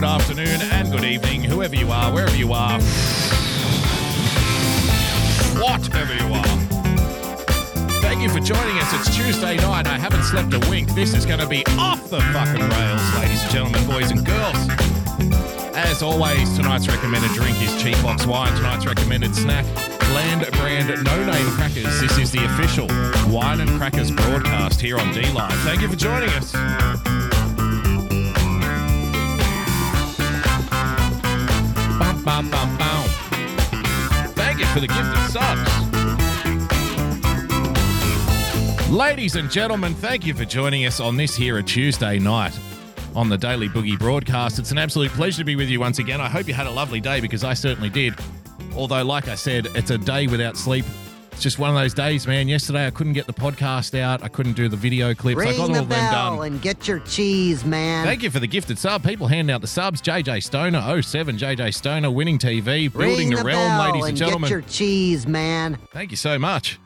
good afternoon, and good evening, whoever you are, wherever you are, whatever you are. Thank you for joining us. It's Tuesday night. I haven't slept a wink. This is going to be off the fucking rails, ladies and gentlemen, boys and girls. As always, tonight's recommended drink is Cheap Box Wine. Tonight's recommended snack, Land Brand No Name Crackers. This is the official Wine and Crackers broadcast here on D Live. Thank you for joining us. For the gift of subs. Ladies and gentlemen, thank you for joining us on this here a Tuesday night on the Daily Boogie broadcast. It's an absolute pleasure to be with you once again. I hope you had a lovely day because I certainly did. Although, like I said, it's a day without sleep. It's just one of those days, man. Yesterday I couldn't get the podcast out. I couldn't do the video clips. I got Ring all the them done. bell and get your cheese, man. Thank you for the gifted sub. People handing out the subs. JJ Stoner, 07 JJ Stoner, winning TV, building Ring the, the realm, bell ladies and and gentlemen. get your cheese, man. Thank you so much.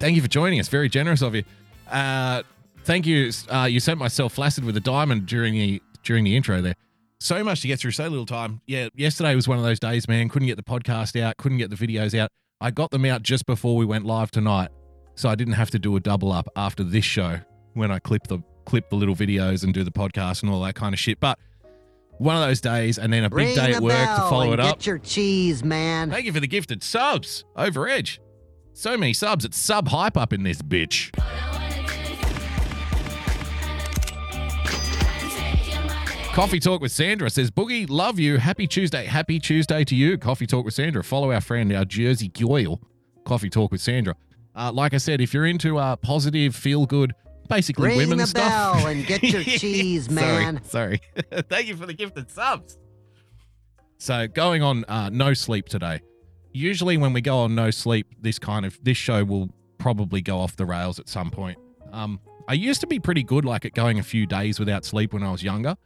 Thank you for joining us. Very generous of you. Uh, thank you. Uh, you sent myself flaccid with a diamond during the during the intro there. So much to get through, so little time. Yeah, yesterday was one of those days, man. Couldn't get the podcast out, couldn't get the videos out. I got them out just before we went live tonight, so I didn't have to do a double up after this show when I clip the clip the little videos and do the podcast and all that kind of shit. But one of those days, and then a big Ring day at work to follow it up. Get your cheese, man. Thank you for the gifted subs over Edge. So many subs. It's sub hype up in this bitch. Coffee Talk with Sandra says, Boogie, love you. Happy Tuesday. Happy Tuesday to you. Coffee Talk with Sandra. Follow our friend, our Jersey Goyle. Coffee Talk with Sandra. Uh, like I said, if you're into uh, positive, feel good, basically Ring women the stuff. bell and get your cheese, man. Sorry. Sorry. Thank you for the gifted subs. So going on uh, no sleep today. Usually when we go on no sleep, this kind of this show will probably go off the rails at some point. Um, I used to be pretty good like at going a few days without sleep when I was younger.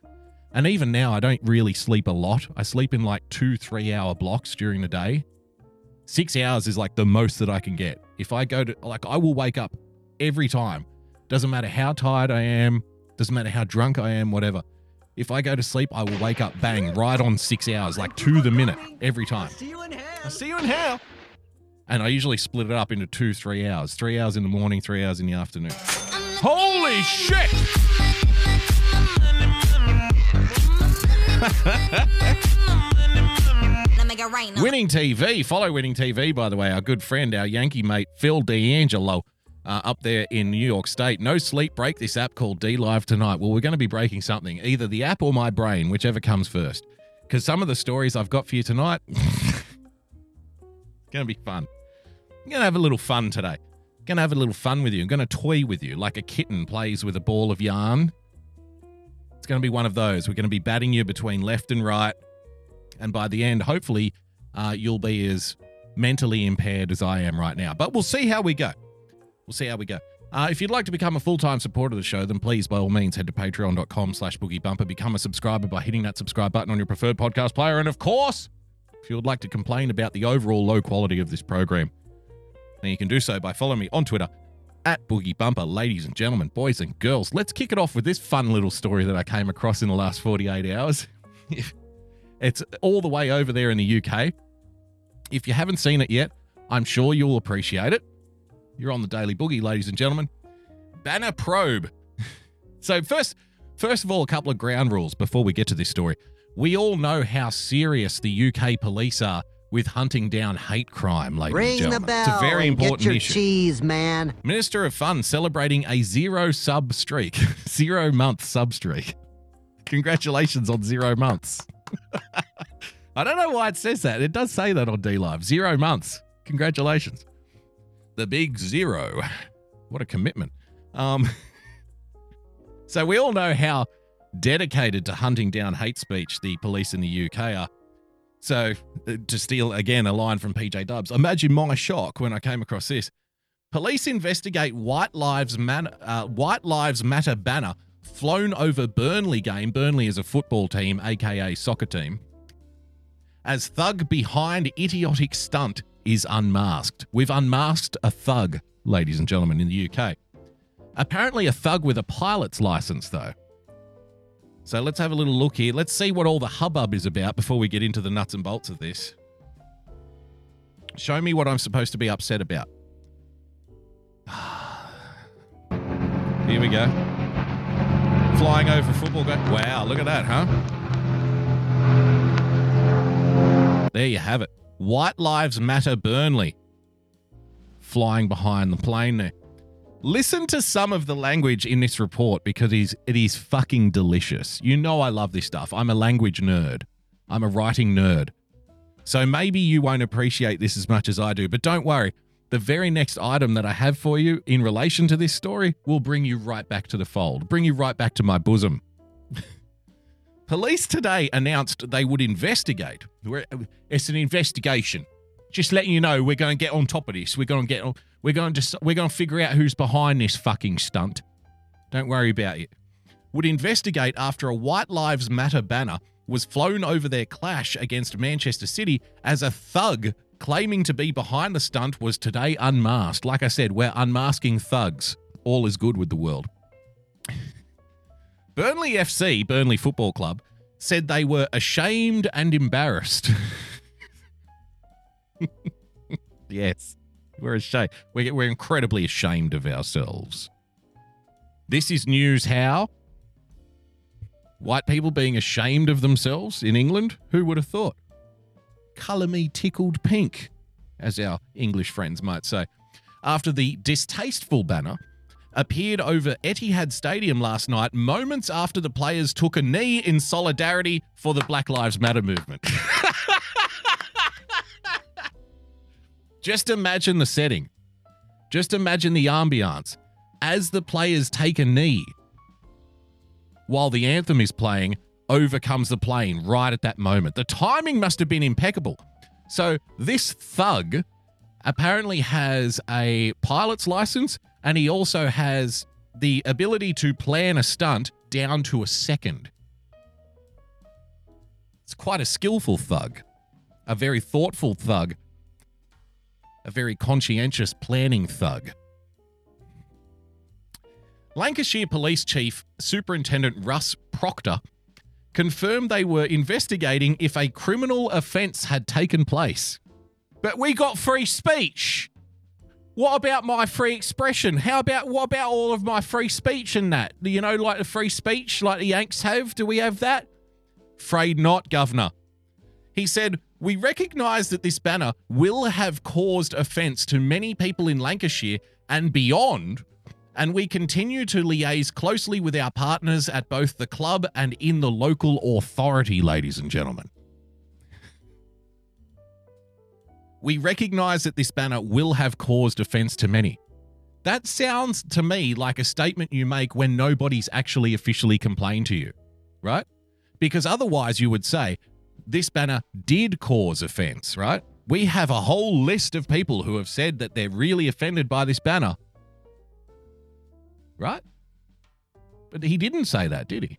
And even now I don't really sleep a lot. I sleep in like two, three hour blocks during the day. Six hours is like the most that I can get. If I go to like I will wake up every time. Doesn't matter how tired I am, doesn't matter how drunk I am, whatever. If I go to sleep, I will wake up bang right on six hours, like to the minute every time. See you in hell. I'll see you in hell. And I usually split it up into two, three hours. Three hours in the morning, three hours in the afternoon. Holy shit! Winning TV. Follow Winning TV, by the way. Our good friend, our Yankee mate, Phil D'Angelo, uh, up there in New York State. No sleep. Break this app called D Live tonight. Well, we're going to be breaking something, either the app or my brain, whichever comes first. Because some of the stories I've got for you tonight, going to be fun. I'm going to have a little fun today. Going to have a little fun with you. I'm going to toy with you like a kitten plays with a ball of yarn. Going to be one of those. We're going to be batting you between left and right. And by the end, hopefully, uh, you'll be as mentally impaired as I am right now. But we'll see how we go. We'll see how we go. Uh, if you'd like to become a full-time supporter of the show, then please, by all means, head to patreon.com slash boogiebumper. Become a subscriber by hitting that subscribe button on your preferred podcast player. And of course, if you would like to complain about the overall low quality of this program, then you can do so by following me on Twitter at Boogie Bumper. Ladies and gentlemen, boys and girls, let's kick it off with this fun little story that I came across in the last 48 hours. it's all the way over there in the UK. If you haven't seen it yet, I'm sure you'll appreciate it. You're on the Daily Boogie, ladies and gentlemen. Banner probe. so first, first of all, a couple of ground rules before we get to this story. We all know how serious the UK police are with hunting down hate crime, ladies and Ring the gentlemen. bell it's a very and get important your issue. cheese, man. Minister of Fun celebrating a zero sub streak, zero month sub streak. Congratulations on zero months. I don't know why it says that. It does say that on D Live. Zero months. Congratulations. The big zero. What a commitment. Um, so we all know how dedicated to hunting down hate speech the police in the UK are. So, uh, to steal again a line from PJ Dubs, imagine my shock when I came across this. Police investigate White Lives Matter, uh, White Lives Matter banner flown over Burnley game. Burnley is a football team, aka soccer team. As thug behind idiotic stunt is unmasked. We've unmasked a thug, ladies and gentlemen, in the UK. Apparently, a thug with a pilot's license, though. So let's have a little look here. Let's see what all the hubbub is about before we get into the nuts and bolts of this. Show me what I'm supposed to be upset about. Here we go. Flying over football. Go- wow, look at that, huh? There you have it. White Lives Matter Burnley. Flying behind the plane there. Listen to some of the language in this report because it is, it is fucking delicious. You know I love this stuff. I'm a language nerd. I'm a writing nerd. So maybe you won't appreciate this as much as I do, but don't worry. The very next item that I have for you in relation to this story will bring you right back to the fold, bring you right back to my bosom. Police today announced they would investigate. It's an investigation. Just letting you know, we're going to get on top of this. We're going to get on. We're going to. We're going to figure out who's behind this fucking stunt. Don't worry about it. Would investigate after a White Lives Matter banner was flown over their clash against Manchester City as a thug claiming to be behind the stunt was today unmasked. Like I said, we're unmasking thugs. All is good with the world. Burnley FC, Burnley Football Club, said they were ashamed and embarrassed. yes, we're ashamed. We're, we're incredibly ashamed of ourselves. This is news how? White people being ashamed of themselves in England? Who would have thought? Colour me tickled pink, as our English friends might say. After the distasteful banner appeared over Etihad Stadium last night, moments after the players took a knee in solidarity for the Black Lives Matter movement. Just imagine the setting. Just imagine the ambiance as the players take a knee while the anthem is playing overcomes the plane right at that moment. The timing must have been impeccable. So this thug apparently has a pilot's license and he also has the ability to plan a stunt down to a second. It's quite a skillful thug, a very thoughtful thug, a very conscientious planning thug. Lancashire Police Chief Superintendent Russ Proctor confirmed they were investigating if a criminal offence had taken place. But we got free speech. What about my free expression? How about what about all of my free speech and that? You know, like the free speech like the Yanks have? Do we have that? Afraid not, Governor. He said, We recognise that this banner will have caused offence to many people in Lancashire and beyond, and we continue to liaise closely with our partners at both the club and in the local authority, ladies and gentlemen. We recognise that this banner will have caused offence to many. That sounds to me like a statement you make when nobody's actually officially complained to you, right? Because otherwise you would say, this banner did cause offence, right? We have a whole list of people who have said that they're really offended by this banner, right? But he didn't say that, did he?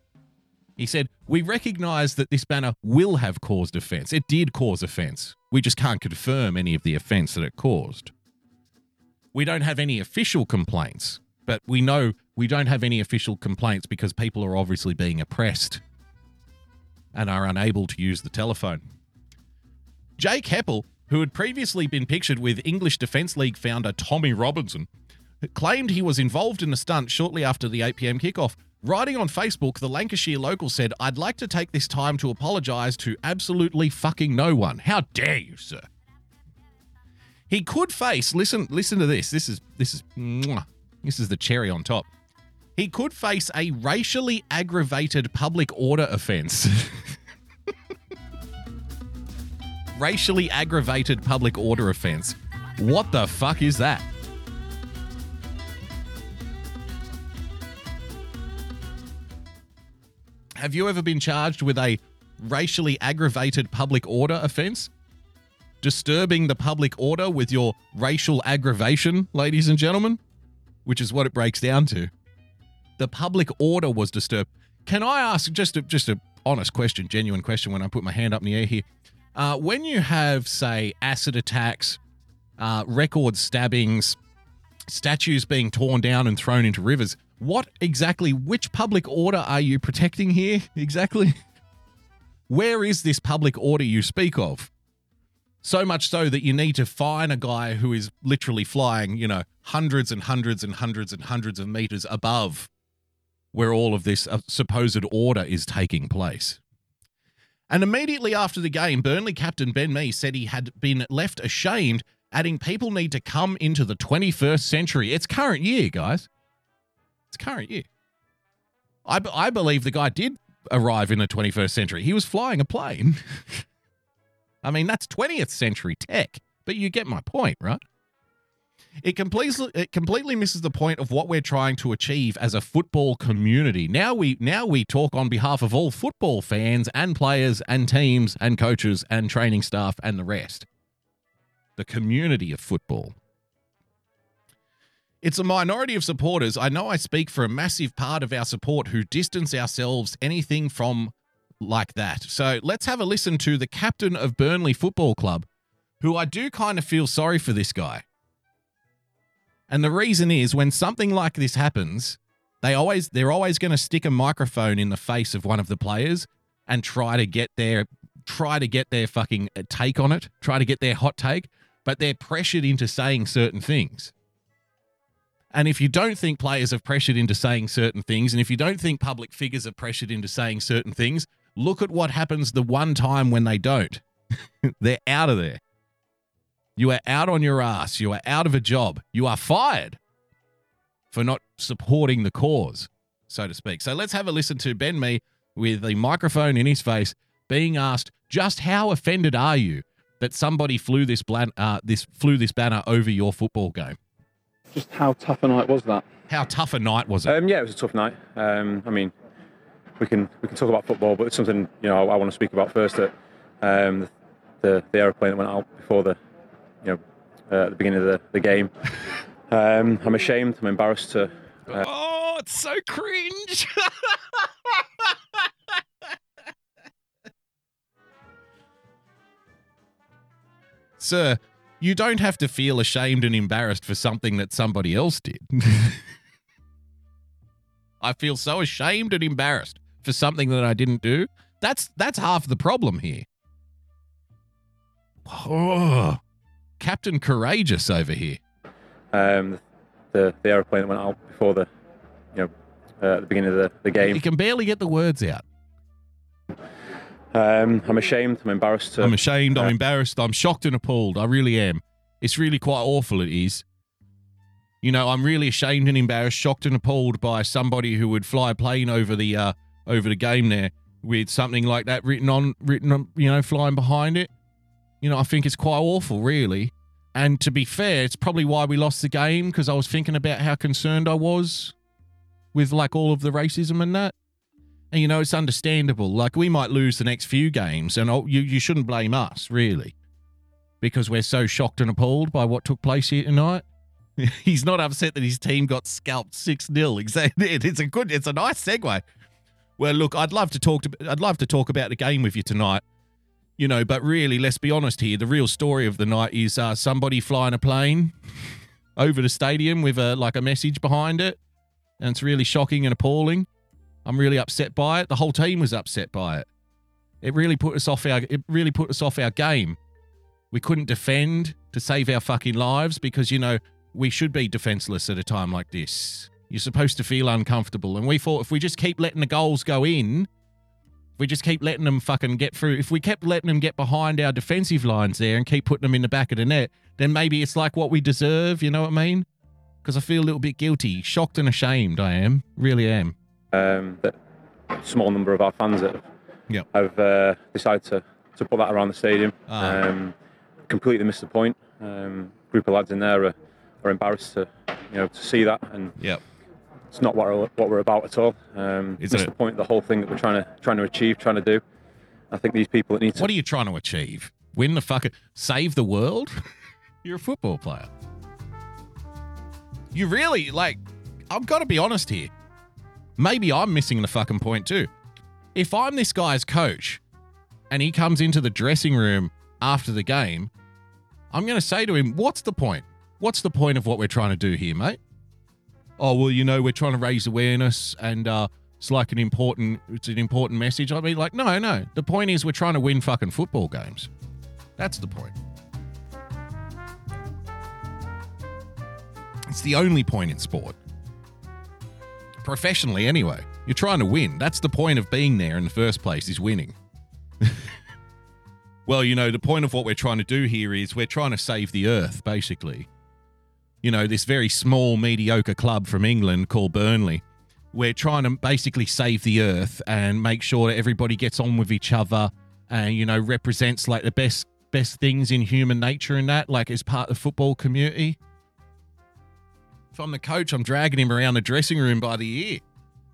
He said, We recognise that this banner will have caused offence. It did cause offence. We just can't confirm any of the offence that it caused. We don't have any official complaints, but we know we don't have any official complaints because people are obviously being oppressed and are unable to use the telephone. Jake Hepple, who had previously been pictured with English Defence League founder Tommy Robinson, claimed he was involved in a stunt shortly after the 8 pm kickoff. Writing on Facebook, the Lancashire local said, I'd like to take this time to apologise to absolutely fucking no one. How dare you, sir? He could face, listen, listen to this. This is this is mwah, this is the cherry on top. He could face a racially aggravated public order offence. racially aggravated public order offence. What the fuck is that? Have you ever been charged with a racially aggravated public order offense? Disturbing the public order with your racial aggravation, ladies and gentlemen, which is what it breaks down to. The public order was disturbed. Can I ask just a, just a honest question, genuine question when I put my hand up in the air here? Uh, when you have, say, acid attacks, uh, record stabbings, statues being torn down and thrown into rivers, what exactly, which public order are you protecting here exactly? Where is this public order you speak of? So much so that you need to fine a guy who is literally flying, you know, hundreds and hundreds and hundreds and hundreds of meters above where all of this uh, supposed order is taking place. And immediately after the game, Burnley captain Ben Mee said he had been left ashamed, adding people need to come into the 21st century. It's current year, guys. It's current year. I, b- I believe the guy did arrive in the 21st century. He was flying a plane. I mean, that's 20th century tech, but you get my point, right? It completely it completely misses the point of what we're trying to achieve as a football community. Now we now we talk on behalf of all football fans and players and teams and coaches and training staff and the rest. The community of football. It's a minority of supporters. I know I speak for a massive part of our support who distance ourselves anything from like that. So let's have a listen to the captain of Burnley Football Club, who I do kind of feel sorry for this guy. And the reason is when something like this happens, they always they're always going to stick a microphone in the face of one of the players and try to get their try to get their fucking uh, take on it, try to get their hot take, but they're pressured into saying certain things. And if you don't think players are pressured into saying certain things, and if you don't think public figures are pressured into saying certain things, look at what happens the one time when they don't. They're out of there. You are out on your ass. You are out of a job. You are fired for not supporting the cause, so to speak. So let's have a listen to Ben Mee with the microphone in his face being asked just how offended are you that somebody flew this, blan- uh, this flew this banner over your football game? Just how tough a night was that? How tough a night was it? Um, yeah, it was a tough night. Um, I mean, we can we can talk about football, but it's something you know I, I want to speak about first. That um, the the aeroplane that went out before the you know uh, at the beginning of the, the game. Um, I'm ashamed. I'm embarrassed to. Uh, oh, it's so cringe. Sir, you don't have to feel ashamed and embarrassed for something that somebody else did. I feel so ashamed and embarrassed for something that I didn't do. That's that's half the problem here. Oh, Captain Courageous over here. um, the the aeroplane that went out before the you know uh, at the beginning of the, the You game. can barely get the words out. Um, I'm ashamed. I'm embarrassed to. I'm ashamed. I'm Uh, embarrassed. I'm shocked and appalled. I really am. It's really quite awful. It is. You know, I'm really ashamed and embarrassed, shocked and appalled by somebody who would fly a plane over the uh, over the game there with something like that written on, written on, you know, flying behind it. You know, I think it's quite awful, really. And to be fair, it's probably why we lost the game because I was thinking about how concerned I was with like all of the racism and that. And you know, it's understandable. Like we might lose the next few games, and you you shouldn't blame us really, because we're so shocked and appalled by what took place here tonight. He's not upset that his team got scalped six 0 Exactly. It's a good. It's a nice segue. Well, look, I'd love to talk to. I'd love to talk about the game with you tonight. You know, but really, let's be honest here. The real story of the night is uh, somebody flying a plane over the stadium with a like a message behind it, and it's really shocking and appalling. I'm really upset by it. The whole team was upset by it. It really put us off our it really put us off our game. We couldn't defend to save our fucking lives because you know, we should be defenseless at a time like this. You're supposed to feel uncomfortable and we thought if we just keep letting the goals go in, we just keep letting them fucking get through, if we kept letting them get behind our defensive lines there and keep putting them in the back of the net, then maybe it's like what we deserve, you know what I mean? Because I feel a little bit guilty, shocked and ashamed I am. Really am. um, that small number of our fans that have, Yep. have uh, decided to, to put that around the stadium. Ah. Um, completely missed the point. Um, group of lads in there are, are embarrassed to you know to see that, and Yep. It's not what we're, what we're about at all. Um, Isn't it? the point. The whole thing that we're trying to trying to achieve, trying to do. I think these people that need to What are you trying to achieve? Win the fucking save the world? You're a football player. You really like I've got to be honest here. Maybe I'm missing the fucking point too. If I'm this guy's coach and he comes into the dressing room after the game, I'm going to say to him, "What's the point? What's the point of what we're trying to do here, mate?" Oh, well, you know, we're trying to raise awareness and uh it's like an important it's an important message. I mean, like, no, no. The point is we're trying to win fucking football games. That's the point. It's the only point in sport. Professionally, anyway. You're trying to win. That's the point of being there in the first place, is winning. well, you know, the point of what we're trying to do here is we're trying to save the earth, basically. You know, this very small, mediocre club from England called Burnley. We're trying to basically save the earth and make sure that everybody gets on with each other and, you know, represents like the best best things in human nature and that, like as part of the football community. If I'm the coach, I'm dragging him around the dressing room by the ear.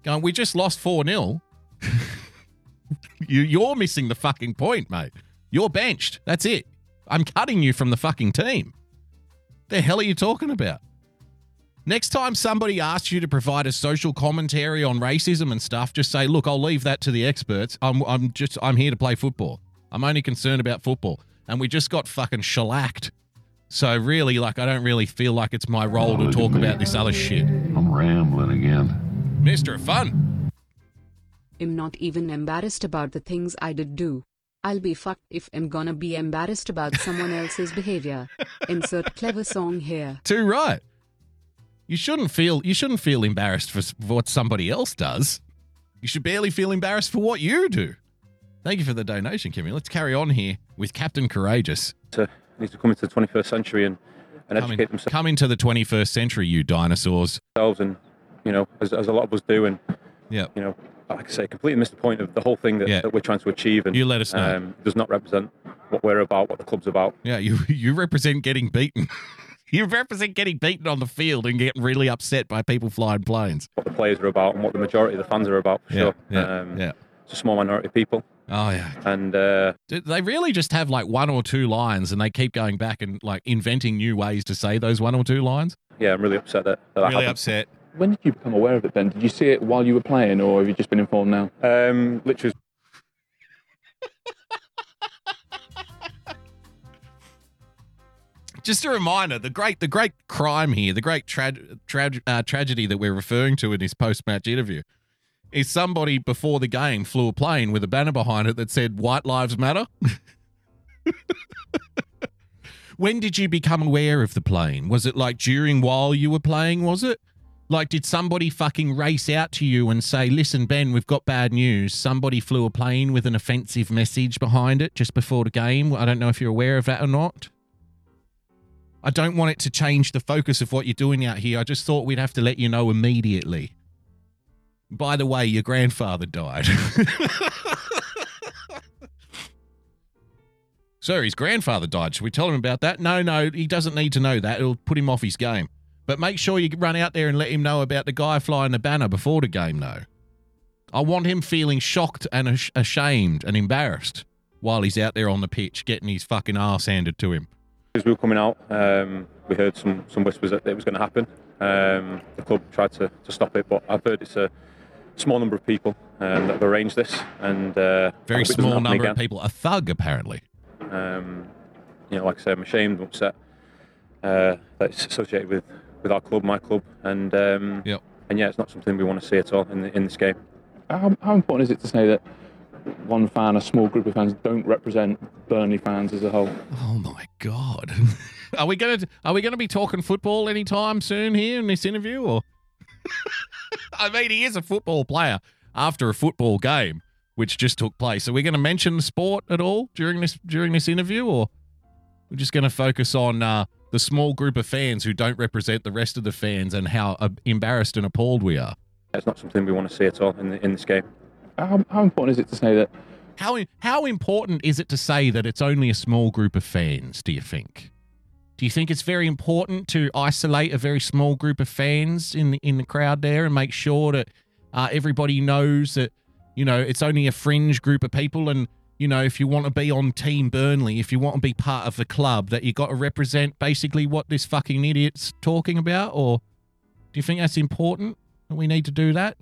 Going, we just lost 4 0. you, you're missing the fucking point, mate. You're benched. That's it. I'm cutting you from the fucking team. The hell are you talking about? Next time somebody asks you to provide a social commentary on racism and stuff, just say, "Look, I'll leave that to the experts. I'm I'm just I'm here to play football. I'm only concerned about football." And we just got fucking shellacked. So really, like, I don't really feel like it's my role to talk about this other shit. I'm rambling again. Mister Fun. I'm not even embarrassed about the things I did do. I'll be fucked if I'm gonna be embarrassed about someone else's behavior. Insert clever song here. Too right. You shouldn't feel you shouldn't feel embarrassed for, what somebody else does. You should barely feel embarrassed for what you do. Thank you for the donation, Kimmy. Let's carry on here with Captain Courageous. to need to come into the 21st century and, and Come, in, educate themselves come into the 21st century, you dinosaurs. and you know as, as a lot of us do and Yeah. you know like I say completely missed the point of the whole thing that, Yeah. that we're trying to achieve and You let us know. um, does not represent what we're about what the club's about Yeah, you you represent getting beaten. you represent getting beaten on the field and getting really upset by people flying planes. what the players are about and what the majority of the fans are about for Yeah, sure yeah, um, yeah. it's a small minority of people Oh yeah. and uh, They really just have like one or two lines and they keep going back and like inventing new ways to say those one or two lines. yeah I'm really upset that, that, really happened. upset. When did you become aware of it then? Did you see it while you were playing or have you just been informed now? um, literally Just a reminder: the great, the great crime here, the great tra- tra- uh, tragedy that we're referring to in this post-match interview, is somebody before the game flew a plane with a banner behind it that said "White Lives Matter." when did you become aware of the plane? Was it like during while you were playing? Was it like did somebody fucking race out to you and say, "Listen, Ben, we've got bad news. Somebody flew a plane with an offensive message behind it just before the game." I don't know if you're aware of that or not. I don't want it to change the focus of what you're doing out here. I just thought we'd have to let you know immediately. By the way, your grandfather died. Sir, his grandfather died. Should we tell him about that? No, no, he doesn't need to know that. It'll put him off his game. But make sure you run out there and let him know about the guy flying the banner before the game, though. I want him feeling shocked and ashamed and embarrassed while he's out there on the pitch getting his fucking ass handed to him. as we were coming out, um, we heard some, some whispers that it was going to happen. Um, the club tried to, to stop it, but I've heard it's a small number of people um, that have arranged this, and uh, Very hope it doesn't small number of people. A thug, apparently. Um, you know, like I say, I'm ashamed, upset uh, that it's associated with, with our club, my club, and um, Yep. and yeah, it's not something we want to see at all in the, in this game. How, how important is it to say that one fan, a small group of fans, don't represent Burnley fans as a whole? Oh my god. are we gonna are we gonna be talking football anytime soon here in this interview or I mean he is a football player after a football game which just took place. Are we gonna mention sport at all during this during this interview or we're just gonna focus on uh, the small group of fans who don't represent the rest of the fans and how uh, embarrassed and appalled we are? That's not something we want to see at all in, the, in this game. How, how important is it to say that How how important is it to say that it's only a small group of fans? Do you think? Do you think it's very important to isolate a very small group of fans in the in the crowd there and make sure that uh, everybody knows that you know it's only a fringe group of people and you know, if you want to be on Team Burnley, if you want to be part of the club, that you got to represent basically what this fucking idiot's talking about? Or do you think that's important that we need to do that?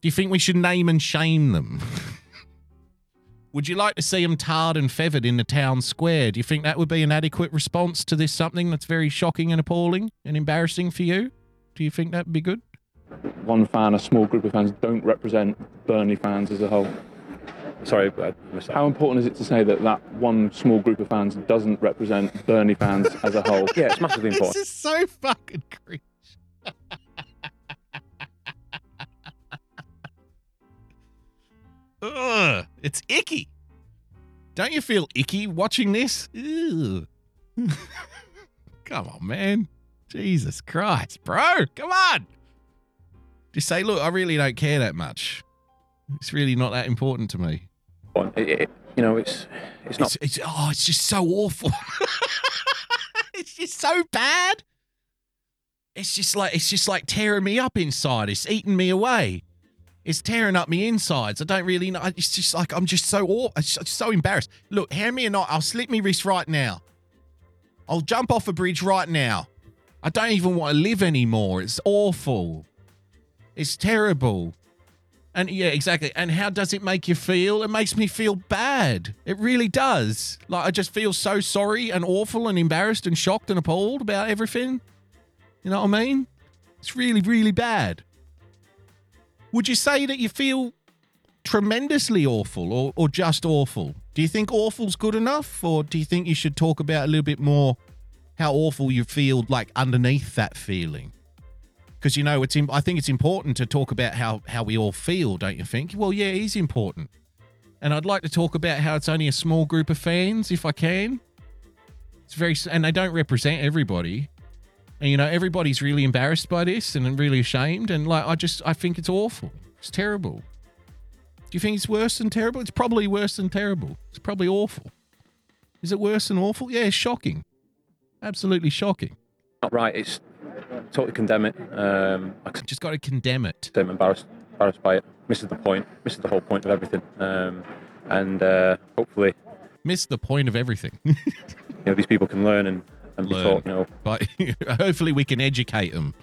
Do you think we should name and shame them? would you like to see them tarred and feathered in the town square? Do you think that would be an adequate response to this something that's very shocking and appalling and embarrassing for you? Do you think that would be good? One fan, a small group of fans, don't represent Burnley fans as a whole. Sorry, I missed that. How important is it to say that that one small group of fans doesn't represent Burnley fans as a whole? Yeah, it's massively important. This is so fucking cringe. Ugh, it's icky. Don't you feel icky watching this? Ew. come on, man. Jesus Christ, bro. Come on. Just say, look, I really don't care that much. It's really not that important to me. It- it- you know, it's it's not It's, it's oh, it's just so awful. it's just so bad. It's just like it's just like tearing me up inside. It's eating me away. It's tearing up me insides. I don't really know. It's just like I'm just so aw- I'm just so embarrassed. Look, hand me a knife. I'll slit me wrist right now. I'll jump off a bridge right now. I don't even want to live anymore. It's awful. It's terrible. And yeah, exactly. And how does it make you feel? It makes me feel bad. It really does. Like I just feel so sorry and awful and embarrassed and shocked and appalled about everything. You know what I mean? It's really, really bad. Would you say that you feel tremendously awful or, or just awful? Do you think awful's good enough? Or do you think you should talk about a little bit more how awful you feel like underneath that feeling? Because you know it's. I think it's important to talk about how how we all feel, don't you think? Well, yeah, it is important, and I'd like to talk about how it's only a small group of fans, if I can. It's very, and they don't represent everybody, and you know everybody's really embarrassed by this and really ashamed, and like I just I think it's awful. It's terrible. Do you think it's worse than terrible? It's probably worse than terrible. It's probably awful. Is it worse than awful? Yeah, it's shocking. Absolutely shocking. not right. It's totally condemn it. Um, I Just got to condemn it. I'm embarrassed, embarrassed by it. Misses the point. Misses the whole point of everything. Um, and uh, hopefully, miss the point of everything. you know, these people can learn and, and be Learn. taught. You know, but hopefully we can educate them.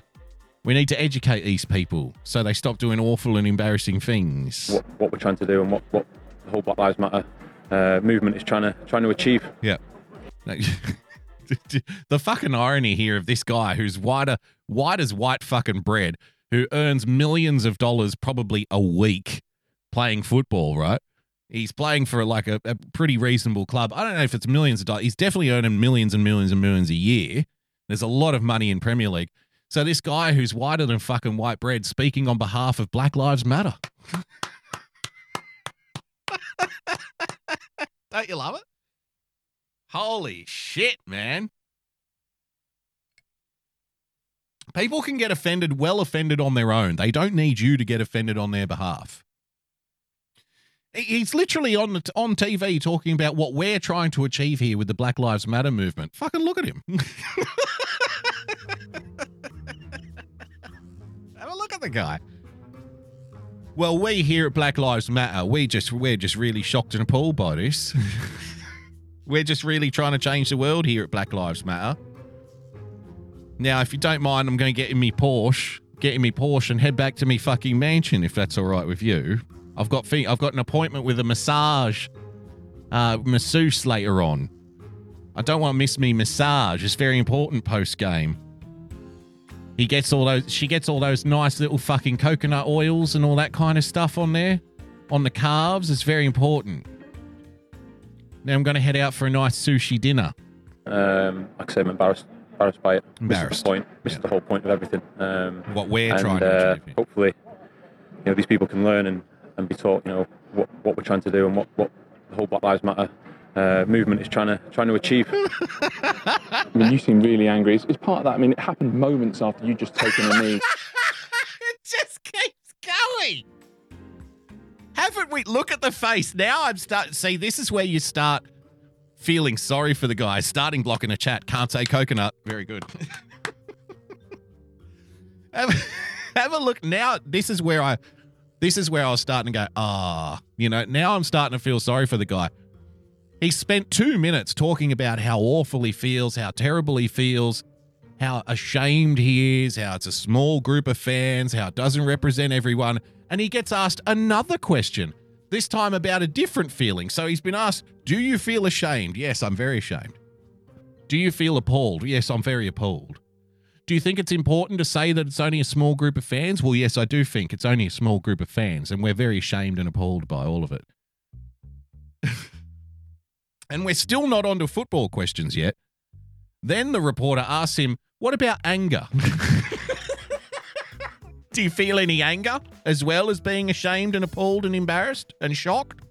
We need to educate these people so they stop doing awful and embarrassing things. what, what we're trying to do and what, what the whole Black Lives Matter uh, movement is trying to trying to achieve. Yeah. the fucking irony here of this guy who's whiter, uh, white as white fucking bread, who earns millions of dollars probably a week playing football, right? He's playing for like a, a pretty reasonable club. I don't know if it's millions of dollars. He's definitely earning millions and millions and millions a year. There's a lot of money in Premier League. So this guy who's whiter than fucking white bread speaking on behalf of Black Lives Matter. Don't you love it? Holy shit, man. People can get offended, well offended on their own. They don't need you to get offended on their behalf. He- He's literally on on TV talking about what we're trying to achieve here with the Black Lives Matter movement. Fucking look at him. Have a look at the guy. Well, we here at Black Lives Matter, we just we're just really shocked and appalled by this. we're just really trying to change the world here at Black Lives Matter. Now, if you don't mind, I'm going to get in me Porsche, get in me Porsche, and head back to me fucking mansion if that's all right with you. I've got fe- I've got an appointment with a massage uh, masseuse later on. I don't want to miss me massage. It's very important post game. He gets all those. She gets all those nice little fucking coconut oils and all that kind of stuff on there, on the calves. It's very important. Now I'm going to head out for a nice sushi dinner. Um, like I said, I'm embarrassed, embarrassed by it. Embarrassed. Misses the point. Misses the whole point of everything. Um, What we're and trying to uh, achieve. hopefully, you know, these people can learn and, and be taught. You know, what, what we're trying to do and what, what the whole Black Lives Matter uh, movement is trying to trying to achieve. I mean, you seem really angry. It's, it's part of that. I mean, it happened moments after you just taken a knee. it just keeps going. Haven't we? Look at the face. Now I'm starting. See, this is where you start feeling sorry for the guy. Starting block in a chat. Can't say coconut. Very good. have, have a look. Now, this is where I. This is where I was starting to go, ah, you know, now I'm starting to feel sorry for the guy. He spent two minutes talking about how awful he feels, how terrible he feels, how ashamed he is, how it's a small group of fans, how it doesn't represent everyone. And he gets asked another question, this time about a different feeling. So he's been asked, Do you feel ashamed? Yes, I'm very ashamed. Do you feel appalled? Yes, I'm very appalled. Do you think it's important to say that it's only a small group of fans? Well, yes, I do think it's only a small group of fans, and we're very ashamed and appalled by all of it. and we're still not onto football questions yet. Then the reporter asks him, What about anger? Do you feel any anger as well as being ashamed and appalled and embarrassed and shocked?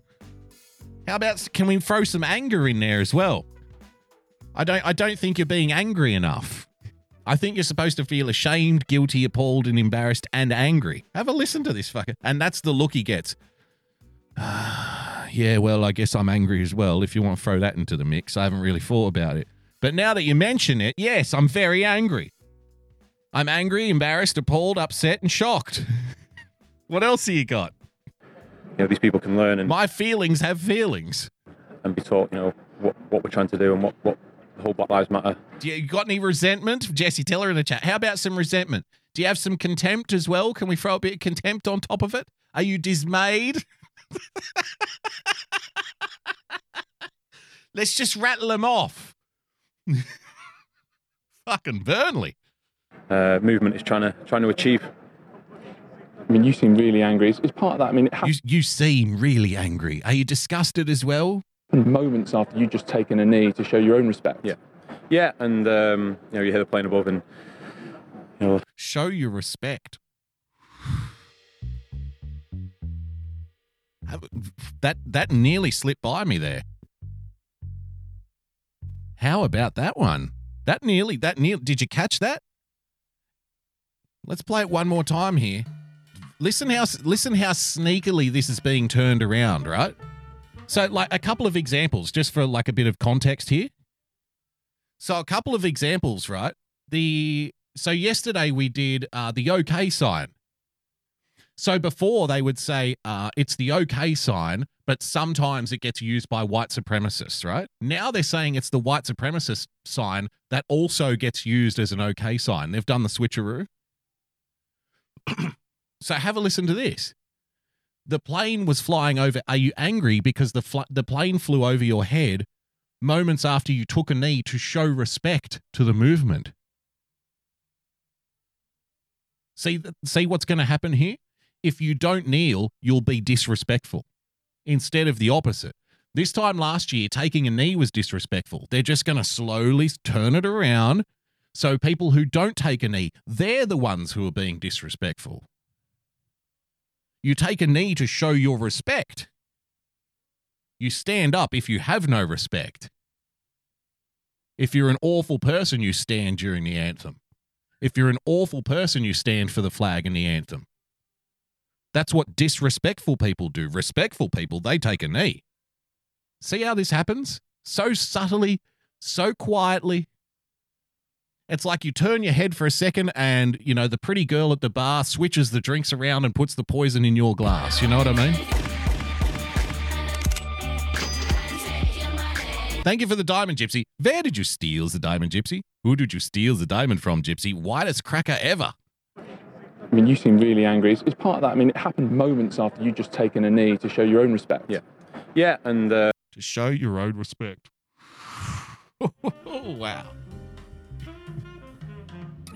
How about can we throw some anger in there as well? I don't I don't think you're being angry enough. I think you're supposed to feel ashamed, guilty, appalled, and embarrassed and angry. Have a listen to this fucker. And that's the look he gets. yeah, well, I guess I'm angry as well. If you want to throw that into the mix, I haven't really thought about it. But now that you mention it, yes, I'm very angry. I'm angry, embarrassed, appalled, upset, and shocked. what else have you got? You know, these people can learn and, My feelings have feelings. and be taught, you know, what, what we're trying to do and what, what the whole Black Lives Matter. Do you got any resentment? Jesse, tell her in the chat. How about some resentment? Do you have some contempt as well? Can we throw a bit of contempt on top of it? Are you dismayed? Let's just rattle them off. Fucking Burnley. Uh, movement is trying to trying to achieve. I mean, you seem really angry. It's, it's part of that. I mean, it You, you seem really angry. Are you disgusted as well? moments after you just taken a knee to show your own respect. Yeah. Yeah, and um, you know, you hear the plane above, and you know, Show your respect. That that nearly slipped by me there. How about that one? That nearly that near did you catch that? Let's play it one more time here. Listen how listen how sneakily this is being turned around, right? So like a couple of examples just for like a bit of context here. So a couple of examples, right? The so yesterday we did uh, the OK sign. So before they would say uh, it's the OK sign, but sometimes it gets used by white supremacists, right? Now they're saying it's the white supremacist sign that also gets used as an OK sign. They've done the switcheroo. so have a listen to this. The plane was flying over. Are you angry because the fl- the plane flew over your head moments after you took a knee to show respect to the movement? See, see what's going to happen here? If you don't kneel, you'll be disrespectful instead of the opposite. This time last year, taking a knee was disrespectful. They're just going to slowly turn it around. So people who don't take a knee, they're the ones who are being disrespectful. You take a knee to show your respect. You stand up if you have no respect. If you're an awful person, you stand during the anthem. If you're an awful person, you stand for the flag and the anthem. That's what disrespectful people do. Respectful people, they take a knee. See how this happens? So subtly, so quietly. It's like you turn your head for a second and, you know, the pretty girl at the bar switches the drinks around and puts the poison in your glass. You know what I mean? Thank you for the diamond, Gypsy. Where did you steal the diamond, Gypsy? Who did you steal the diamond from, Gypsy? Whitest cracker ever. I mean, you seem really angry. It's, it's part of that. I mean, it happened moments after you just taken a knee to show your own respect. Yeah. yeah, and uh, To show your own respect. Oh, wow.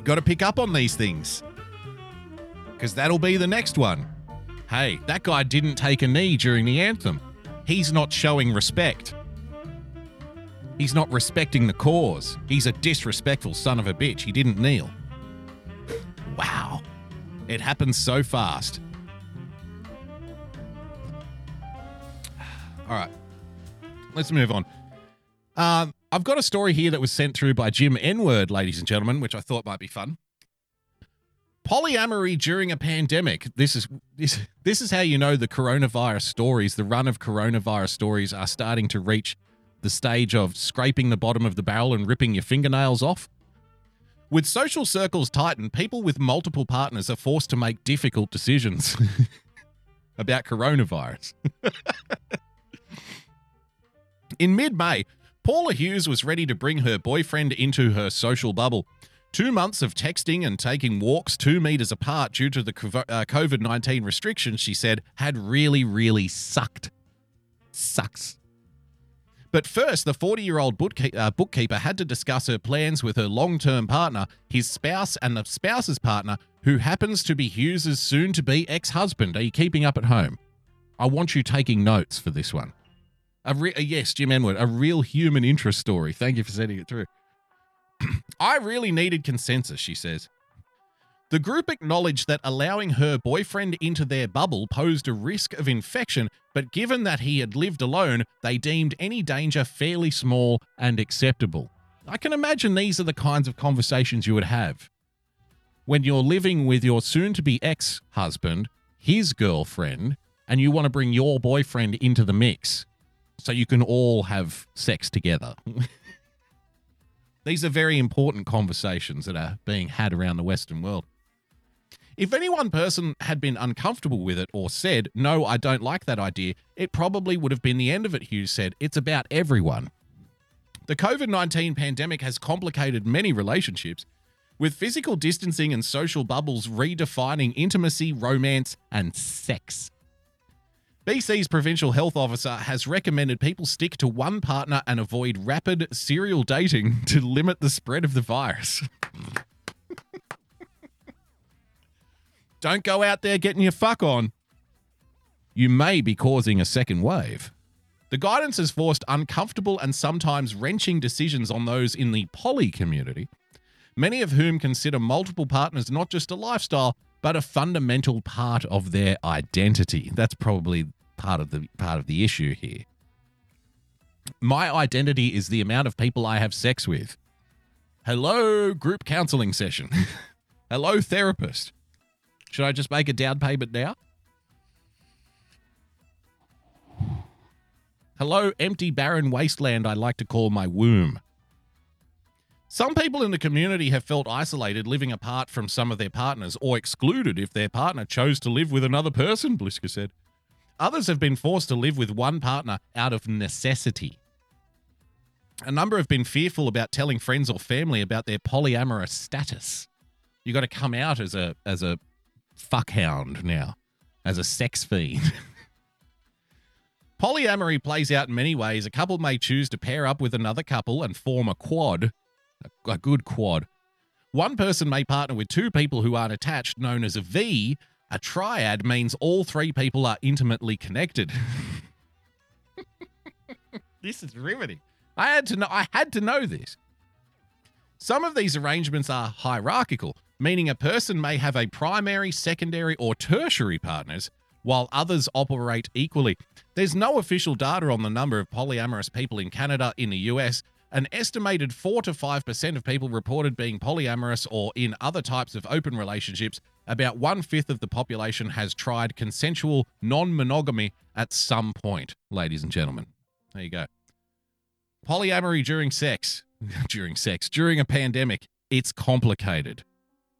Got to pick up on these things. Because that'll be the next one. Hey, that guy didn't take a knee during the anthem. He's not showing respect. He's not respecting the cause. He's a disrespectful son of a bitch. He didn't kneel. Wow. It happens so fast. All right. Let's move on. Um, I've got a story here that was sent through by Jim N-Word, ladies and gentlemen, which I thought might be fun. Polyamory during a pandemic. This is this, this is how you know the coronavirus stories, the run of coronavirus stories are starting to reach the stage of scraping the bottom of the barrel and ripping your fingernails off. With social circles tightened, people with multiple partners are forced to make difficult decisions. about coronavirus. In mid May, Paula Hughes was ready to bring her boyfriend into her social bubble. Two months of texting and taking walks two meters apart due to the COVID 19 restrictions, she said, had really, really sucked. Sucks. But first, the 40 year old uh, bookkeeper had to discuss her plans with her long term partner, his spouse, and the spouse's partner, who happens to be Hughes's soon to be ex husband. Are you keeping up at home? I want you taking notes for this one. A re- uh, yes, Jim Enwood, a real human interest story. Thank you for sending it through. I really needed consensus, she says. The group acknowledged that allowing her boyfriend into their bubble posed a risk of infection, but given that he had lived alone, they deemed any danger fairly small and acceptable. I can imagine these are the kinds of conversations you would have when you're living with your soon to be ex husband, his girlfriend, and you want to bring your boyfriend into the mix so you can all have sex together. These are very important conversations that are being had around the Western world. If any one person had been uncomfortable with it or said, No, I don't like that idea, it probably would have been the end of it, Hughes said. It's about everyone. The COVID 19 pandemic has complicated many relationships, with physical distancing and social bubbles redefining intimacy, romance, and sex. BC's provincial health officer has recommended people stick to one partner and avoid rapid serial dating to limit the spread of the virus. Don't go out there getting your fuck on. You may be causing a second wave. The guidance has forced uncomfortable and sometimes wrenching decisions on those in the poly community, many of whom consider multiple partners not just a lifestyle, but a fundamental part of their identity. That's probably part of the part of the issue here. My identity is the amount of people I have sex with. Hello, group counseling session. Hello, therapist. Should I just make a down payment now? Hello, empty, barren wasteland I like to call my womb. Some people in the community have felt isolated living apart from some of their partners or excluded if their partner chose to live with another person, Bliska said. Others have been forced to live with one partner out of necessity. A number have been fearful about telling friends or family about their polyamorous status. You got to come out as a as a fuckhound now, as a sex fiend. Polyamory plays out in many ways. A couple may choose to pair up with another couple and form a quad, a good quad. One person may partner with two people who aren't attached, known as a V. A triad means all three people are intimately connected. this is riveting. I had to know I had to know this. Some of these arrangements are hierarchical, meaning a person may have a primary, secondary, or tertiary partners, while others operate equally. There's no official data on the number of polyamorous people in Canada, in the US, an estimated 4 to 5% of people reported being polyamorous or in other types of open relationships. About one fifth of the population has tried consensual non monogamy at some point, ladies and gentlemen. There you go. Polyamory during sex, during sex, during a pandemic, it's complicated.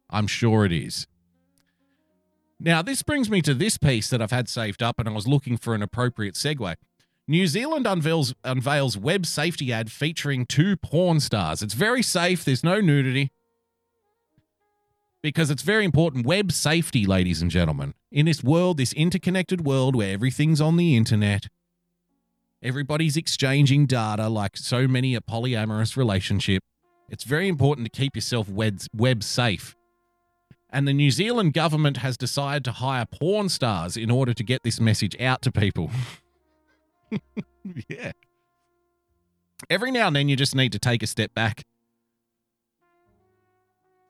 I'm sure it is. Now, this brings me to this piece that I've had saved up, and I was looking for an appropriate segue. New Zealand unveils unveils web safety ad featuring two porn stars. It's very safe. There's no nudity. Because it's very important. Web safety, ladies and gentlemen. In this world, this interconnected world where everything's on the internet, everybody's exchanging data like so many a polyamorous relationship. It's very important to keep yourself web, web safe. And the New Zealand government has decided to hire porn stars in order to get this message out to people. yeah. Every now and then, you just need to take a step back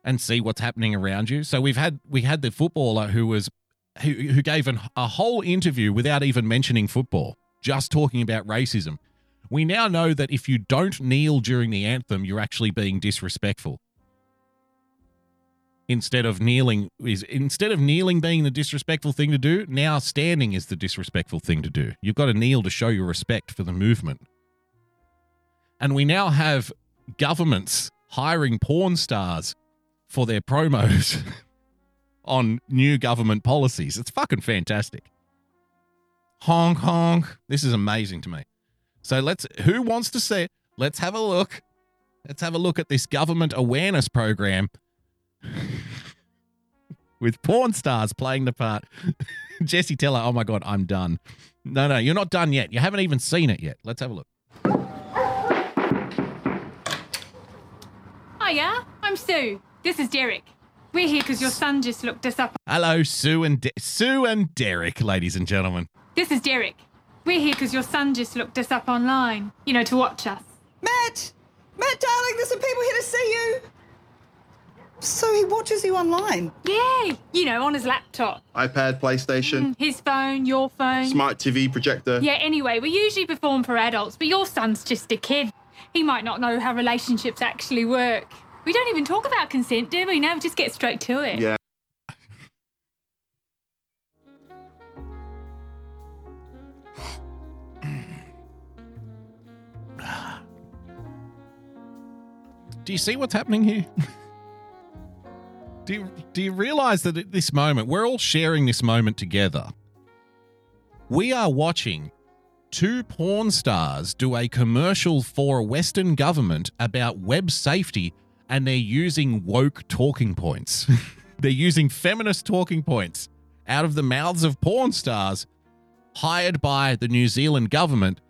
and see what's happening around you. So we've had we had the footballer who was who who gave an, a whole interview without even mentioning football, just talking about racism. We now know that if you don't kneel during the anthem, you're actually being disrespectful. Instead of kneeling is instead of kneeling being the disrespectful thing to do, now standing is the disrespectful thing to do. You've got to kneel to show your respect for the movement. And we now have governments hiring porn stars for their promos on new government policies. It's fucking fantastic. Honk honk. This is amazing to me. So let's who wants to see? Let's have a look. Let's have a look at this government awareness program with porn stars playing the part. Jesse Teller, oh my god, I'm done. No, no, you're not done yet. You haven't even seen it yet. Let's have a look. Hiya, I'm Sue. This is Derek. We're here because your son just looked us up. Hello, Sue and De- Sue and Derek, ladies and gentlemen. This is Derek. We're here because your son just looked us up online. You know, to watch us. Matt! Matt, darling, there's some people here to see you. So he watches you online? Yeah, you know, on his laptop. iPad, PlayStation, mm, His phone, your phone. smart TV projector. Yeah, anyway, we usually perform for adults, but your son's just a kid. He might not know how relationships actually work. We don't even talk about consent, do we? No, we just get straight to it. Yeah. Do you see what's happening here? do you, do you realize that at this moment, we're all sharing this moment together? We are watching two porn stars do a commercial for a Western government about web safety, and they're using woke talking points. they're using feminist talking points out of the mouths of porn stars hired by the New Zealand government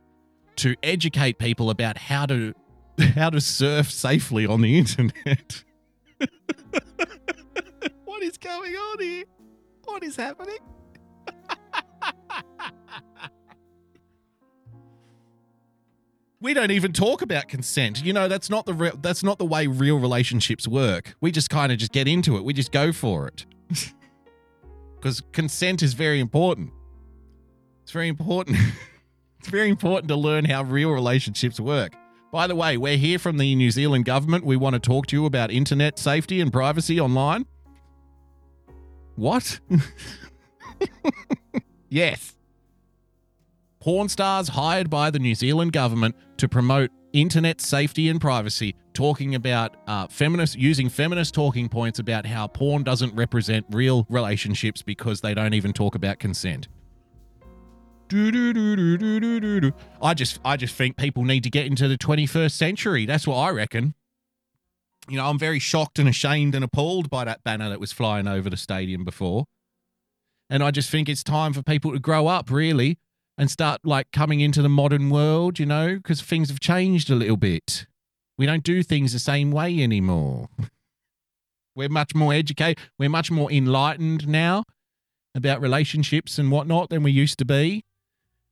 to educate people about how to how to surf safely on the internet. what is going on here? What is happening? we don't even talk about consent. You know, that's not the re- that's not the way real relationships work. We just kind of just get into it. We just go for it. Cuz consent is very important. It's very important. it's very important to learn how real relationships work. By the way, we're here from the New Zealand government. We want to talk to you about internet safety and privacy online. What? yes. Porn stars hired by the New Zealand government to promote internet safety and privacy, talking about uh, feminist, using feminist talking points about how porn doesn't represent real relationships because they don't even talk about consent. I just I just think people need to get into the 21st century. That's what I reckon. You know, I'm very shocked and ashamed and appalled by that banner that was flying over the stadium before. And I just think it's time for people to grow up really and start like coming into the modern world, you know, because things have changed a little bit. We don't do things the same way anymore. We're much more educated, we're much more enlightened now about relationships and whatnot than we used to be.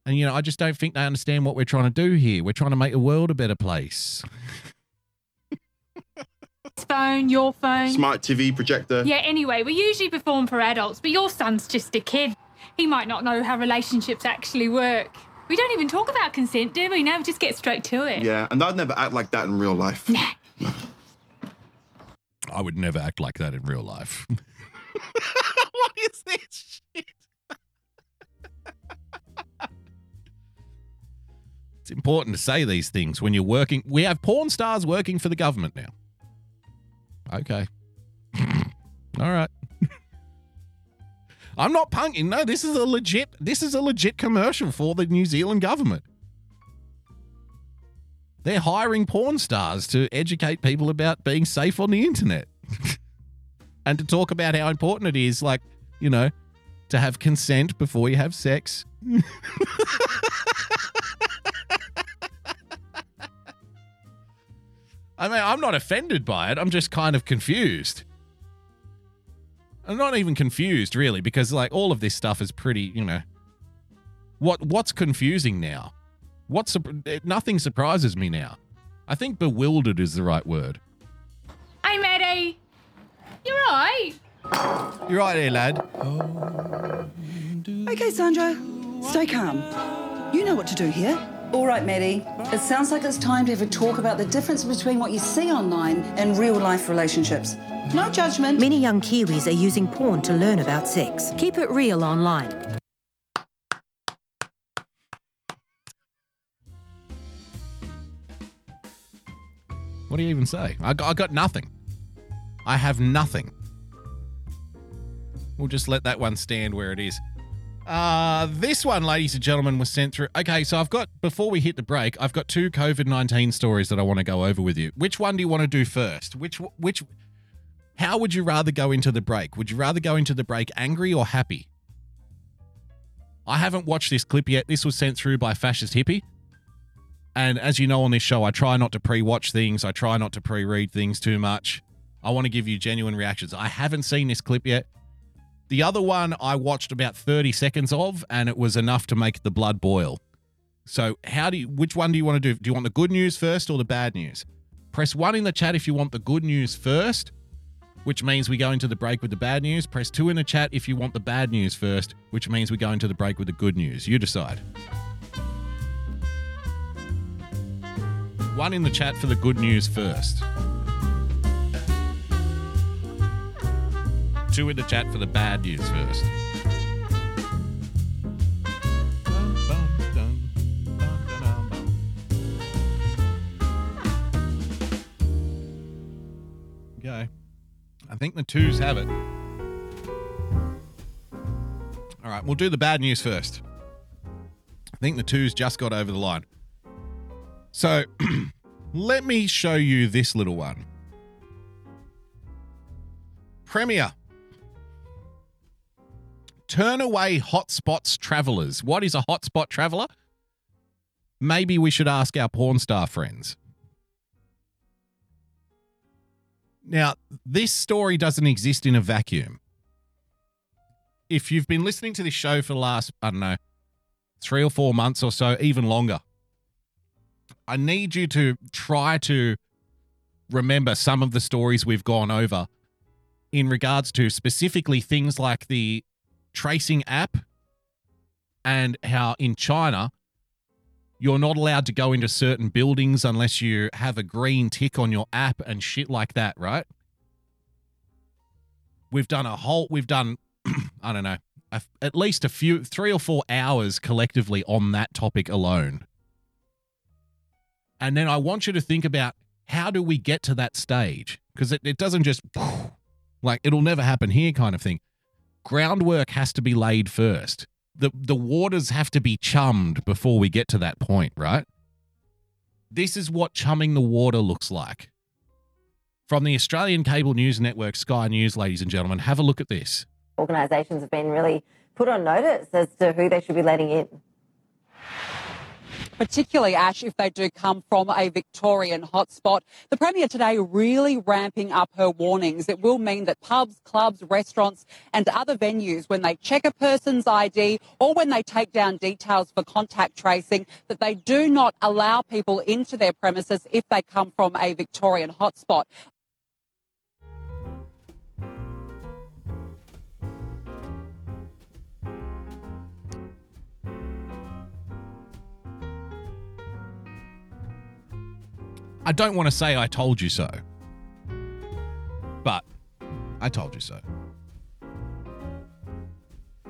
And, you know, I just don't think they understand what we're trying to do here. We're trying to make the world a better place. His phone, your phone. Smart TV projector. Yeah, anyway, we usually perform for adults, but your son's just a kid. He might not know how relationships actually work. We don't even talk about consent, do we? No, we just get straight to it. Yeah, and I'd never act like that in real life. I would never act like that in real life. what is this shit? it's important to say these things when you're working. We have porn stars working for the government now. Okay. All right. I'm not punking. No, this is a legit this is a legit commercial for the New Zealand government. They're hiring porn stars to educate people about being safe on the internet. and to talk about how important it is like, you know, to have consent before you have sex. I mean, I'm not offended by it. I'm just kind of confused. I'm not even confused really because like all of this stuff is pretty, you know. What what's confusing now? What's eh, nothing surprises me now. I think bewildered is the right word. Hey, Maddie. You're right. You're right there, lad. Okay, Sandra, stay calm. You know what to do here. All right, Maddie. It sounds like it's time to have a talk about the difference between what you see online and real life relationships. No judgment. Many young Kiwis are using porn to learn about sex. Keep it real online. What do you even say? I got, I got nothing. I have nothing. We'll just let that one stand where it is. Uh, this one, ladies and gentlemen, was sent through. Okay, so I've got, before we hit the break, I've got two COVID 19 stories that I want to go over with you. Which one do you want to do first? Which, which, how would you rather go into the break? Would you rather go into the break angry or happy? I haven't watched this clip yet. This was sent through by Fascist Hippie. And as you know on this show, I try not to pre watch things, I try not to pre read things too much. I want to give you genuine reactions. I haven't seen this clip yet. The other one I watched about 30 seconds of, and it was enough to make the blood boil. So, how do you, which one do you want to do? Do you want the good news first or the bad news? Press one in the chat if you want the good news first, which means we go into the break with the bad news. Press two in the chat if you want the bad news first, which means we go into the break with the good news. You decide. One in the chat for the good news first. Two in the chat for the bad news first. Okay. I think the twos have it. All right, we'll do the bad news first. I think the twos just got over the line. So let me show you this little one. Premier. Turn away hotspots travelers. What is a hotspot traveler? Maybe we should ask our porn star friends. Now, this story doesn't exist in a vacuum. If you've been listening to this show for the last, I don't know, three or four months or so, even longer, I need you to try to remember some of the stories we've gone over in regards to specifically things like the tracing app and how in China you're not allowed to go into certain buildings unless you have a green tick on your app and shit like that, right? We've done a whole we've done I don't know, a, at least a few 3 or 4 hours collectively on that topic alone. And then I want you to think about how do we get to that stage? Because it, it doesn't just like it'll never happen here kind of thing. Groundwork has to be laid first. The the waters have to be chummed before we get to that point, right? This is what chumming the water looks like. From the Australian cable news network Sky News, ladies and gentlemen, have a look at this. Organisations have been really put on notice as to who they should be letting in. Particularly Ash if they do come from a Victorian hotspot. The Premier today really ramping up her warnings. It will mean that pubs, clubs, restaurants and other venues, when they check a person's ID or when they take down details for contact tracing, that they do not allow people into their premises if they come from a Victorian hotspot. I don't want to say I told you so, but I told you so.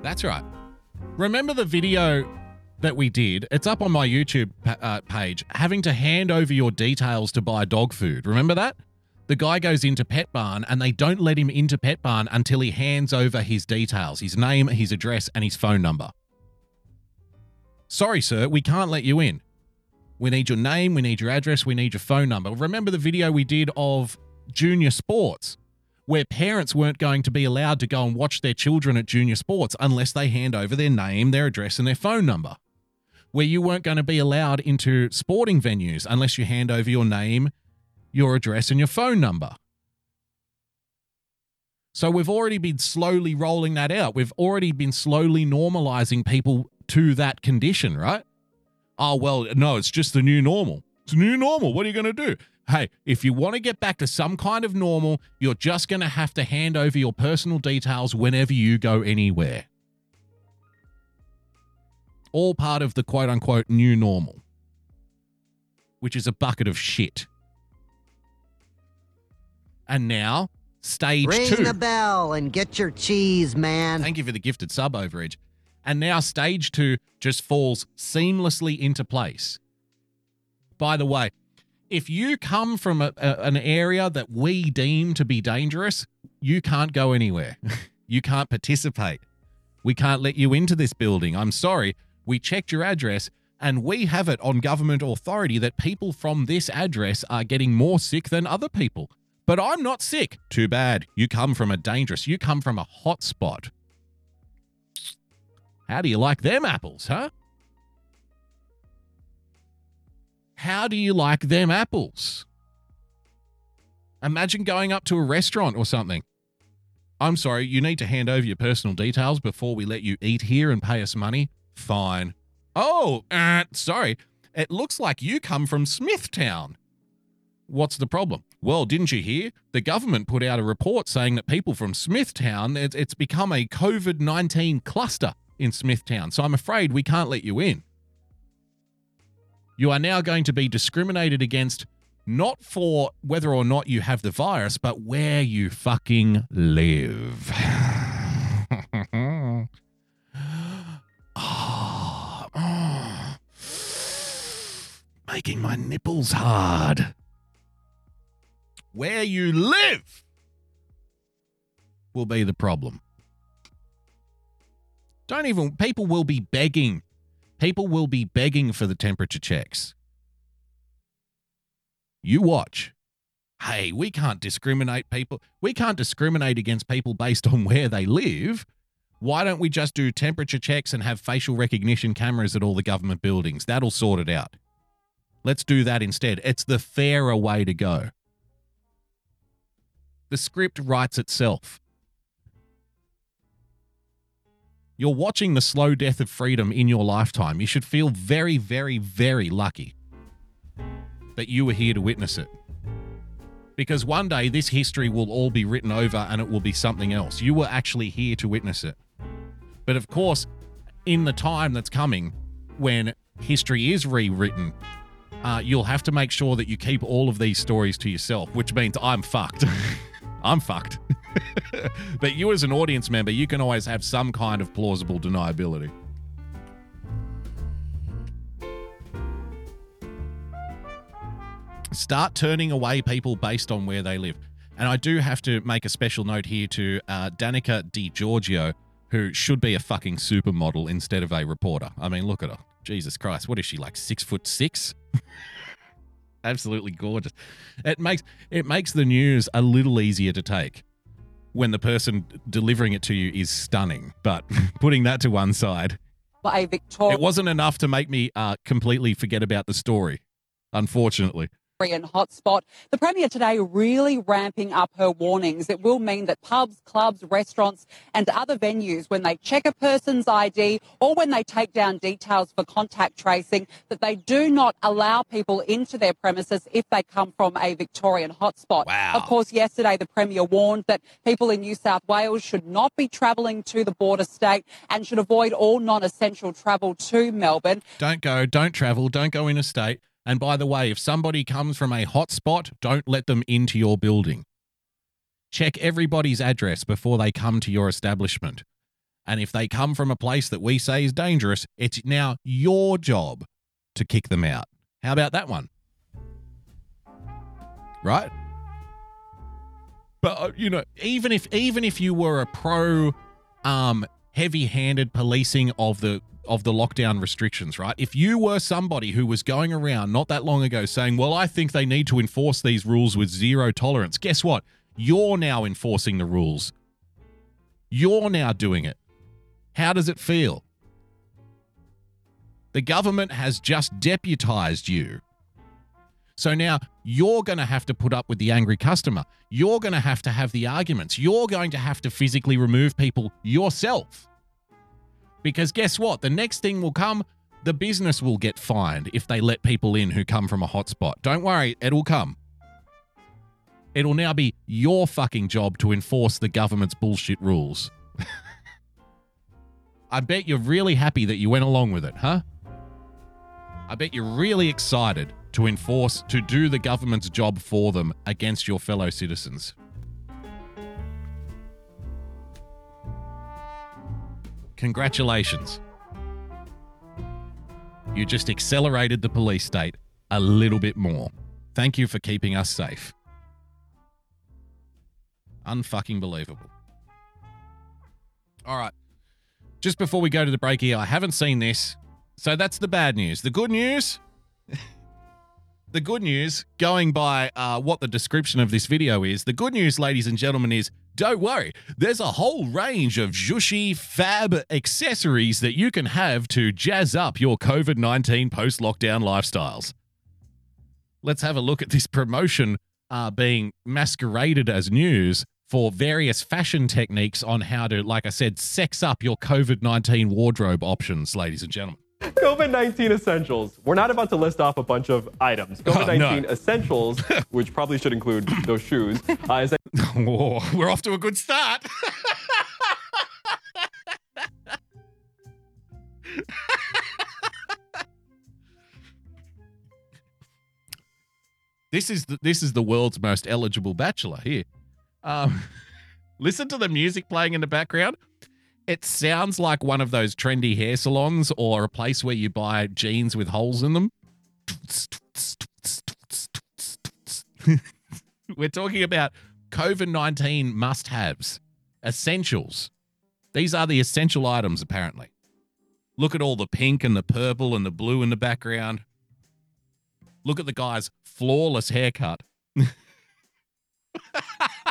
That's right. Remember the video that we did? It's up on my YouTube uh, page. Having to hand over your details to buy dog food. Remember that? The guy goes into Petbarn and they don't let him into Petbarn until he hands over his details his name, his address, and his phone number. Sorry, sir, we can't let you in. We need your name, we need your address, we need your phone number. Remember the video we did of junior sports, where parents weren't going to be allowed to go and watch their children at junior sports unless they hand over their name, their address, and their phone number. Where you weren't going to be allowed into sporting venues unless you hand over your name, your address, and your phone number. So we've already been slowly rolling that out. We've already been slowly normalizing people to that condition, right? Oh, well, no, it's just the new normal. It's new normal. What are you going to do? Hey, if you want to get back to some kind of normal, you're just going to have to hand over your personal details whenever you go anywhere. All part of the quote unquote new normal, which is a bucket of shit. And now, stage Ring two. the bell and get your cheese, man. Thank you for the gifted sub overage. And now stage two just falls seamlessly into place. By the way, if you come from a, a- an area that we deem to be dangerous, you can't go anywhere. you can't participate. We can't let you into this building. I'm sorry. We checked your address and we have it on government authority that people from this address are getting more sick than other people. But I'm not sick. Too bad. You come from a dangerous, you come from a hot spot. How do you like them apples, huh? How do you like them apples? Imagine going up to a restaurant or something. I'm sorry, you need to hand over your personal details before we let you eat here and pay us money. Fine. Oh, uh, sorry. It looks like you come from Smithtown. What's the problem? Well, didn't you hear? The government put out a report saying that people from Smithtown, it's, it's become a COVID 19 cluster in Smithtown. So I'm afraid we can't let you in. You are now going to be discriminated against not for whether or not you have the virus, but where you fucking live. Ah, ah. making my nipples hard. Where you live will be the problem. Don't even, people will be begging. People will be begging for the temperature checks. You watch. Hey, we can't discriminate people. We can't discriminate against people based on where they live. Why don't we just do temperature checks and have facial recognition cameras at all the government buildings? That'll sort it out. Let's do that instead. It's the fairer way to go. The script writes itself. You're watching the slow death of freedom in your lifetime. You should feel very, very, very lucky that you were here to witness it. Because one day this history will all be written over and it will be something else. You were actually here to witness it. But of course, in the time that's coming, when history is rewritten, uh, you'll have to make sure that you keep all of these stories to yourself, which means I'm fucked. I'm fucked. but you, as an audience member, you can always have some kind of plausible deniability. Start turning away people based on where they live. And I do have to make a special note here to uh, Danica De Giorgio, who should be a fucking supermodel instead of a reporter. I mean, look at her. Jesus Christ, what is she like? Six foot six? Absolutely gorgeous. It makes it makes the news a little easier to take when the person delivering it to you is stunning. But putting that to one side, a Victorian it wasn't enough to make me uh, completely forget about the story. Unfortunately. Hotspot. The Premier today really ramping up her warnings. It will mean that pubs, clubs, restaurants, and other venues, when they check a person's ID or when they take down details for contact tracing, that they do not allow people into their premises if they come from a Victorian hotspot. Wow. Of course, yesterday the Premier warned that people in New South Wales should not be travelling to the border state and should avoid all non essential travel to Melbourne. Don't go, don't travel, don't go interstate. And by the way, if somebody comes from a hotspot, don't let them into your building. Check everybody's address before they come to your establishment. And if they come from a place that we say is dangerous, it's now your job to kick them out. How about that one? Right? But uh, you know, even if even if you were a pro um heavy-handed policing of the of the lockdown restrictions, right? If you were somebody who was going around not that long ago saying, "Well, I think they need to enforce these rules with zero tolerance." Guess what? You're now enforcing the rules. You're now doing it. How does it feel? The government has just deputized you. So now you're going to have to put up with the angry customer. You're going to have to have the arguments. You're going to have to physically remove people yourself. Because guess what? The next thing will come the business will get fined if they let people in who come from a hotspot. Don't worry, it'll come. It'll now be your fucking job to enforce the government's bullshit rules. I bet you're really happy that you went along with it, huh? I bet you're really excited to enforce, to do the government's job for them against your fellow citizens. Congratulations. You just accelerated the police state a little bit more. Thank you for keeping us safe. Unfucking believable. All right. just before we go to the break here, I haven't seen this. So that's the bad news. The good news. the good news, going by uh, what the description of this video is, the good news, ladies and gentlemen, is don't worry. There's a whole range of Jushi fab accessories that you can have to jazz up your COVID 19 post lockdown lifestyles. Let's have a look at this promotion uh, being masqueraded as news for various fashion techniques on how to, like I said, sex up your COVID 19 wardrobe options, ladies and gentlemen. COVID 19 essentials. We're not about to list off a bunch of items. COVID 19 essentials, which probably should include those shoes, uh, is a Whoa, we're off to a good start. this is the, this is the world's most eligible bachelor here. Um, listen to the music playing in the background. It sounds like one of those trendy hair salons or a place where you buy jeans with holes in them. We're talking about COVID 19 must haves, essentials. These are the essential items, apparently. Look at all the pink and the purple and the blue in the background. Look at the guy's flawless haircut.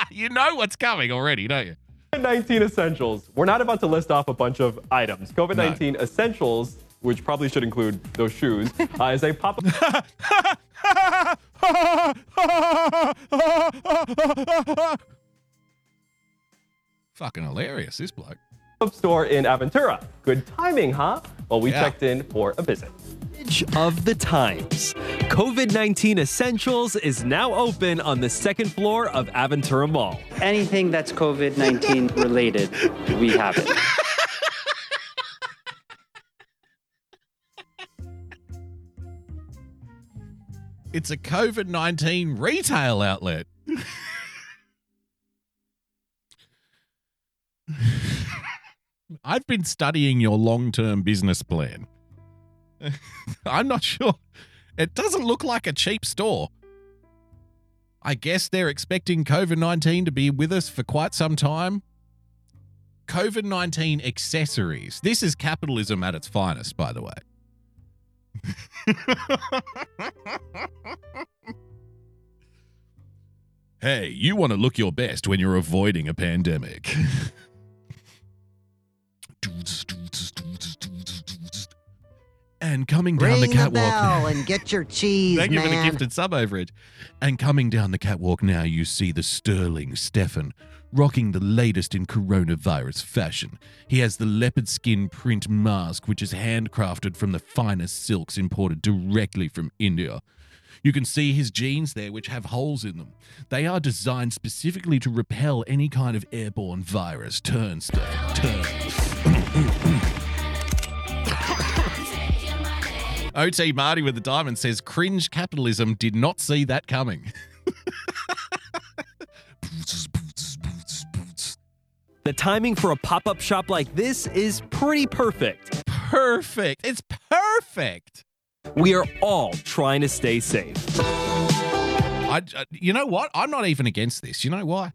you know what's coming already, don't you? COVID 19 essentials. We're not about to list off a bunch of items. COVID 19 essentials, which probably should include those shoes, uh, is a pop up. Fucking hilarious, this bloke. store in Aventura. Good timing, huh? Well, we Yeah. checked in for a visit. Of the times. COVID 19 Essentials is now open on the second floor of Aventura Mall. Anything that's COVID 19 related, we have it. It's a COVID 19 retail outlet. I've been studying your long term business plan. I'm not sure. It doesn't look like a cheap store. I guess they're expecting COVID 19 to be with us for quite some time. COVID 19 accessories. This is capitalism at its finest, by the way. hey, you want to look your best when you're avoiding a pandemic. and coming down Ring the catwalk. bell and get your cheese, Thank you for the gifted sub overage. And coming down the catwalk now, you see the sterling Stefan rocking the latest in coronavirus fashion. He has the leopard skin print mask, which is handcrafted from the finest silks imported directly from India. You can see his jeans there, which have holes in them. They are designed specifically to repel any kind of airborne virus. Turn, Stefan, turn. OT Marty with the diamond says cringe capitalism did not see that coming. The timing for a pop up shop like this is pretty perfect. Perfect. It's perfect. We are all trying to stay safe. I, uh, you know what? I'm not even against this. You know why?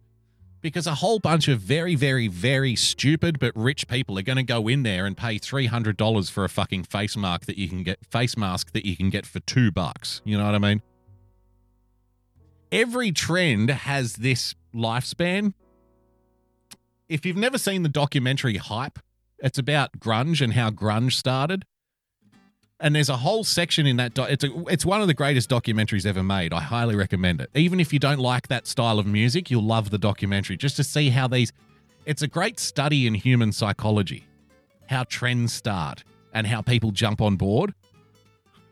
Because a whole bunch of very, very, very stupid but rich people are going to go in there and pay three hundred dollars for a fucking face mask that you can get face mask that you can get for two bucks. You know what I mean? Every trend has this lifespan. If you've never seen the documentary Hype, it's about grunge and how grunge started. And there's a whole section in that. Do- it's a, it's one of the greatest documentaries ever made. I highly recommend it. Even if you don't like that style of music, you'll love the documentary just to see how these. It's a great study in human psychology, how trends start and how people jump on board.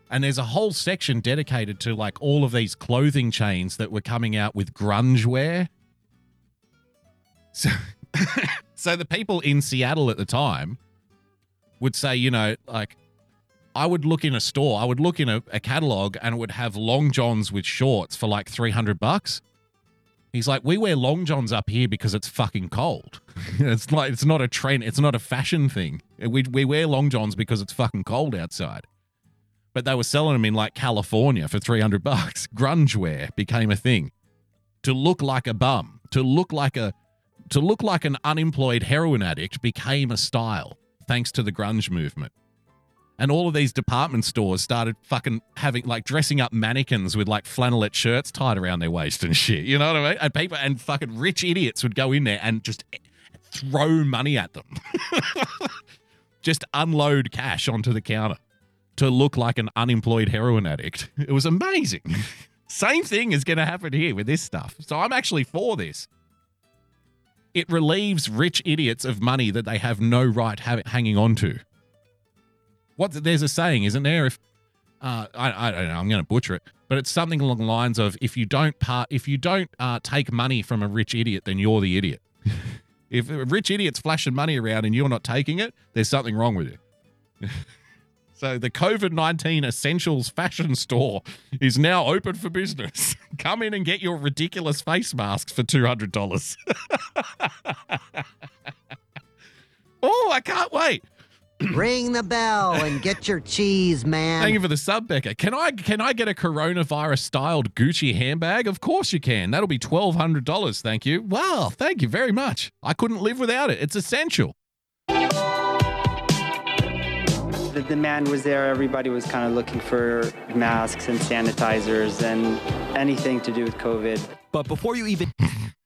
And there's a whole section dedicated to like all of these clothing chains that were coming out with grunge wear. So, so the people in Seattle at the time would say, you know, like I would look in a store, I would look in a, a catalog and it would have long johns with shorts for like 300 bucks. He's like, we wear long johns up here because it's fucking cold. it's like, it's not a trend, it's not a fashion thing. We, we wear long johns because it's fucking cold outside. But they were selling them in like California for 300 bucks. Grunge wear became a thing. To look like a bum, to look like a, to look like an unemployed heroin addict became a style thanks to the grunge movement. And all of these department stores started fucking having like dressing up mannequins with like flannelette shirts tied around their waist and shit. You know what I mean? And people and fucking rich idiots would go in there and just throw money at them. just unload cash onto the counter to look like an unemployed heroin addict. It was amazing. Same thing is going to happen here with this stuff. So I'm actually for this. It relieves rich idiots of money that they have no right ha- hanging on to. What there's a saying, isn't there? If uh, I, I don't know, I'm going to butcher it, but it's something along the lines of if you don't part, if you don't uh, take money from a rich idiot, then you're the idiot. if a rich idiot's flashing money around and you're not taking it, there's something wrong with you. So the COVID 19 Essentials fashion store is now open for business. Come in and get your ridiculous face masks for $200. oh, I can't wait. Ring the bell and get your cheese, man. Thank you for the sub, Becca. Can I can I get a coronavirus styled Gucci handbag? Of course you can. That'll be twelve hundred dollars. Thank you. Wow, thank you very much. I couldn't live without it. It's essential. The demand was there. Everybody was kind of looking for masks and sanitizers and anything to do with COVID. But before you even.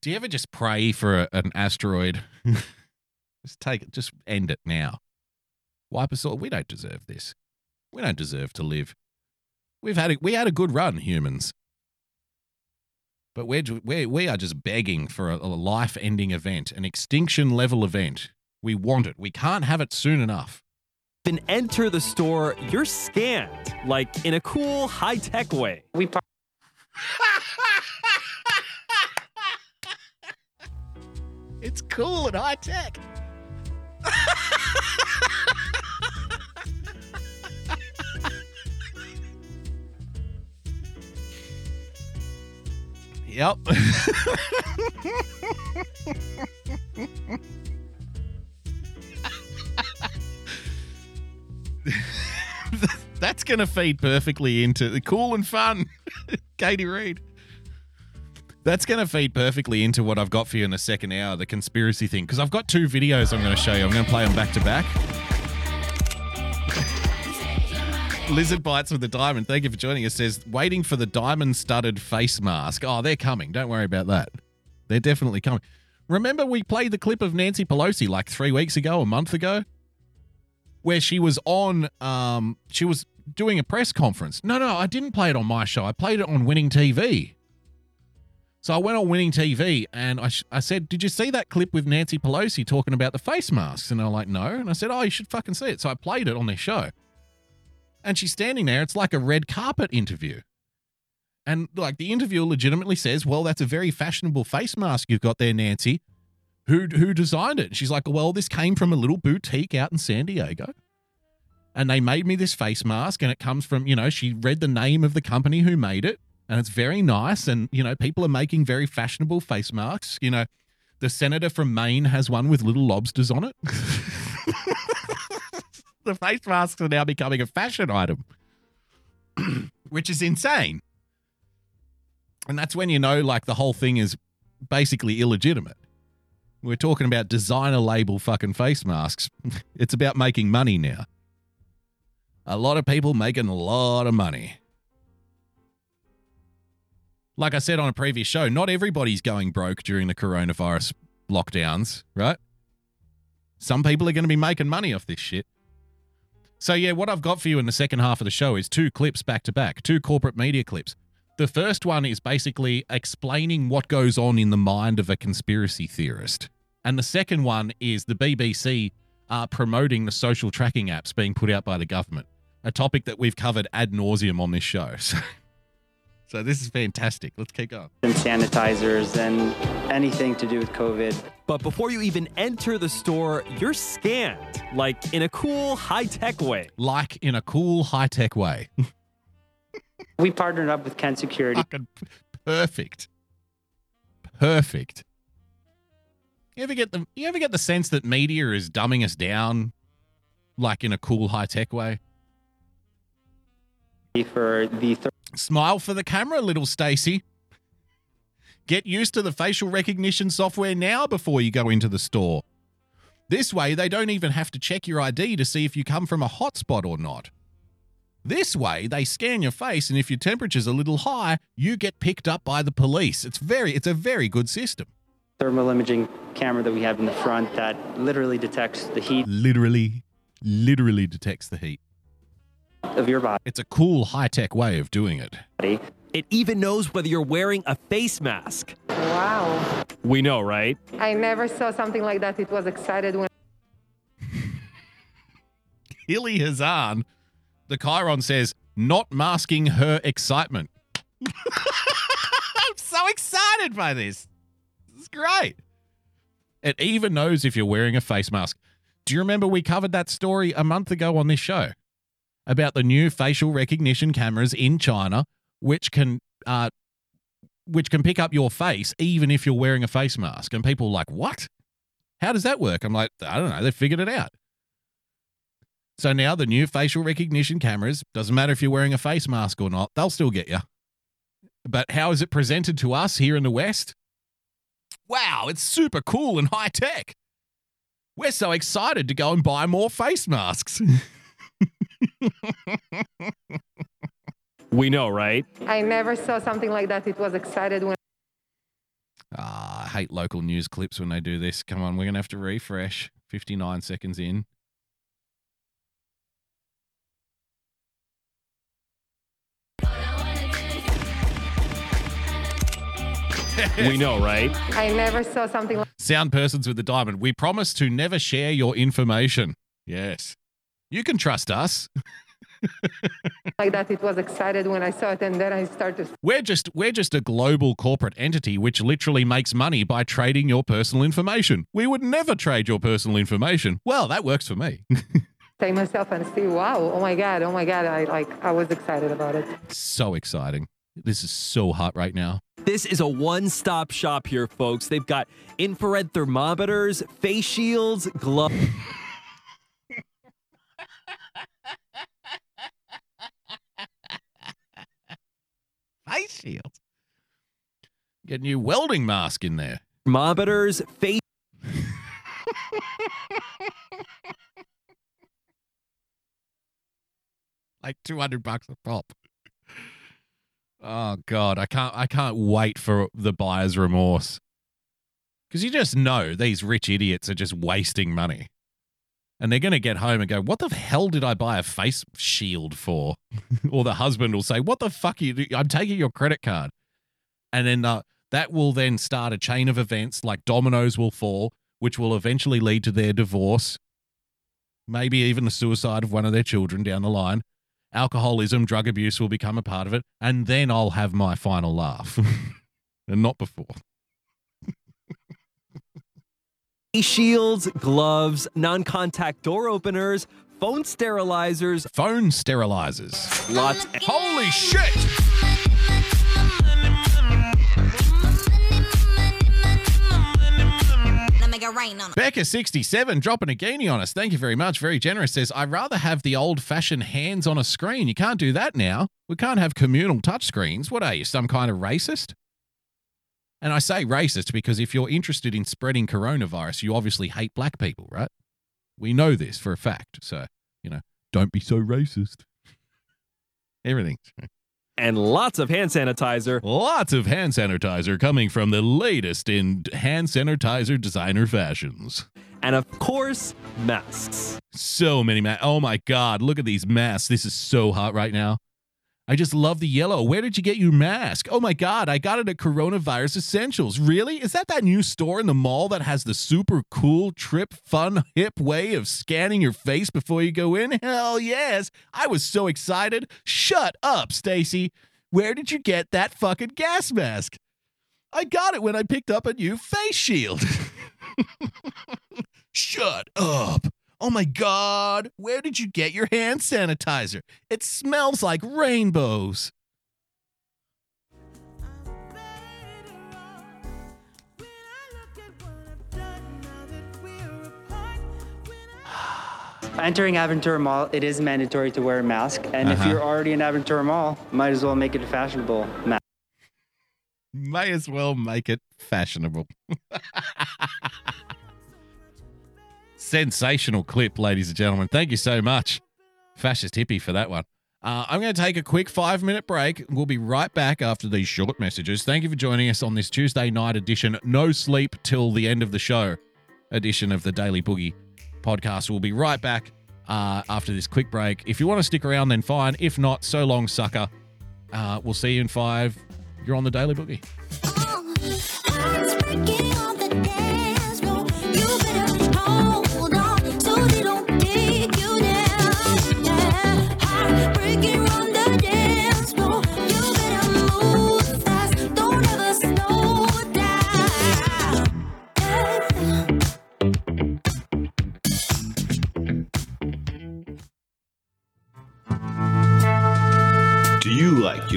Do you ever just pray for a, an asteroid? just take it. Just end it now. Wipe us all. We don't deserve this. We don't deserve to live. We've had a, we had a good run, humans. But we're, we're we are just begging for a, a life-ending event, an extinction-level event. We want it. We can't have it soon enough. Then enter the store, you're scanned, like in a cool, high tech way. We par- It's cool and high tech. Yep. That's going to feed perfectly into the cool and fun. Katie Reed. That's going to feed perfectly into what I've got for you in the second hour, the conspiracy thing. Because I've got two videos I'm going to show you. I'm going to play them back to back. Lizard Bites with the Diamond, thank you for joining us, says, waiting for the diamond studded face mask. Oh, they're coming. Don't worry about that. They're definitely coming. Remember, we played the clip of Nancy Pelosi like three weeks ago, a month ago, where she was on, um, she was doing a press conference. No, no, I didn't play it on my show. I played it on Winning TV. So I went on Winning TV and I, sh- I said, Did you see that clip with Nancy Pelosi talking about the face masks? And they're like, No. And I said, Oh, you should fucking see it. So I played it on their show. And she's standing there. It's like a red carpet interview. And like the interviewer legitimately says, Well, that's a very fashionable face mask you've got there, Nancy. Who, who designed it? And she's like, Well, this came from a little boutique out in San Diego. And they made me this face mask. And it comes from, you know, she read the name of the company who made it and it's very nice. And you know, people are making very fashionable face masks. You know, the senator from Maine has one with little lobsters on it. the face masks are now becoming a fashion item, which is insane. And that's when you know, like, the whole thing is basically illegitimate. We're talking about designer label fucking face masks. It's about making money now. A lot of people making a lot of money like I said on a previous show, not everybody's going broke during the coronavirus lockdowns, right? Some people are going to be making money off this shit. So, yeah, what I've got for you in the second half of the show is two clips back to back, two corporate media clips. The first one is basically explaining what goes on in the mind of a conspiracy theorist. And the second one is the BBC uh, promoting the social tracking apps being put out by the government, a topic that we've covered ad nauseum on this show. So, so this is fantastic. Let's keep going. and sanitizers and anything to do with COVID. But before you even enter the store, you're scanned, like in a cool, high tech way. Like in a cool, high tech way. We partnered up with Kent Security. Perfect. Perfect. You ever get the you ever get the sense that media is dumbing us down like in a cool high tech way? For the third Smile for the camera, little Stacy. Get used to the facial recognition software now before you go into the store. This way, they don't even have to check your ID to see if you come from a hotspot or not. This way, they scan your face, and if your temperature's a little high, you get picked up by the police. It's very, it's a very good system. thermal imaging camera that we have in the front that literally detects the heat Literally, literally detects the heat. Of your body. It's a cool high tech way of doing it. It even knows whether you're wearing a face mask. Wow. We know, right? I never saw something like that. It was excited when Hilly Hazan, the Chiron says, not masking her excitement. I'm so excited by this. This is great. It even knows if you're wearing a face mask. Do you remember we covered that story a month ago on this show about the new facial recognition cameras in China, which can uh, which can pick up your face even if you're wearing a face mask? And people are like, "What? How does that work?" I'm like, "I don't know. They figured it out." So now the new facial recognition cameras, doesn't matter if you're wearing a face mask or not, they'll still get you. But how is it presented to us here in the West? Wow, it's super cool and high tech. We're so excited to go and buy more face masks. We know, right? I never saw something like that. It was excited when Ah, I hate local news clips when they do this. Come on, we're going to have to refresh. 59 seconds in. We know, right? I never saw something like Sound persons with the diamond. We promise to never share your information. Yes. You can trust us. like that. It was excited when I saw it, and then I started. We're just we're just a global corporate entity which literally makes money by trading your personal information. We would never trade your personal information. Well, that works for me. Say myself and see, wow, oh my god, oh my god, I like, I was excited about it. so exciting. This is so hot right now. This is a one stop shop here, folks. They've got infrared thermometers, face shields, gloves. Face shields. Get a new welding mask in there. Thermometers, face. like 200 bucks a pop. Oh god, I can't I can't wait for the buyer's remorse. Cuz you just know these rich idiots are just wasting money. And they're going to get home and go, "What the hell did I buy a face shield for?" or the husband will say, "What the fuck are you I'm taking your credit card." And then uh, that will then start a chain of events like dominoes will fall, which will eventually lead to their divorce, maybe even the suicide of one of their children down the line alcoholism, drug abuse will become a part of it, and then I'll have my final laugh. and not before. face shields, gloves, non contact door openers, phone sterilizers, phone sterilizers. Lots. Holy shit! Becca67 dropping a guinea on us. Thank you very much. Very generous. Says, I'd rather have the old fashioned hands on a screen. You can't do that now. We can't have communal touchscreens. What are you, some kind of racist? And I say racist because if you're interested in spreading coronavirus, you obviously hate black people, right? We know this for a fact. So, you know, don't be so racist. Everything. And lots of hand sanitizer. Lots of hand sanitizer coming from the latest in hand sanitizer designer fashions. And of course, masks. So many masks. Oh my God, look at these masks. This is so hot right now. I just love the yellow. Where did you get your mask? Oh my God, I got it at Coronavirus Essentials. Really? Is that that new store in the mall that has the super cool, trip, fun, hip way of scanning your face before you go in? Hell yes. I was so excited. Shut up, Stacy. Where did you get that fucking gas mask? I got it when I picked up a new face shield. Shut up. Oh my God, where did you get your hand sanitizer? It smells like rainbows. Entering Aventura Mall, it is mandatory to wear a mask. And if Uh-huh. you're already in Aventura Mall, might as well make it a fashionable mask. May as well make it fashionable. Sensational clip, ladies and gentlemen. Thank you so much, Fascist Hippie, for that one. Uh, I'm going to take a quick five minute break. We'll be right back after these short messages. Thank you for joining us on this Tuesday night edition, no sleep till the end of the show edition of the Daily Boogie podcast. We'll be right back uh, after this quick break. If you want to stick around, then fine. If not, so long, sucker. Uh, we'll see you in five. You're on the Daily Boogie.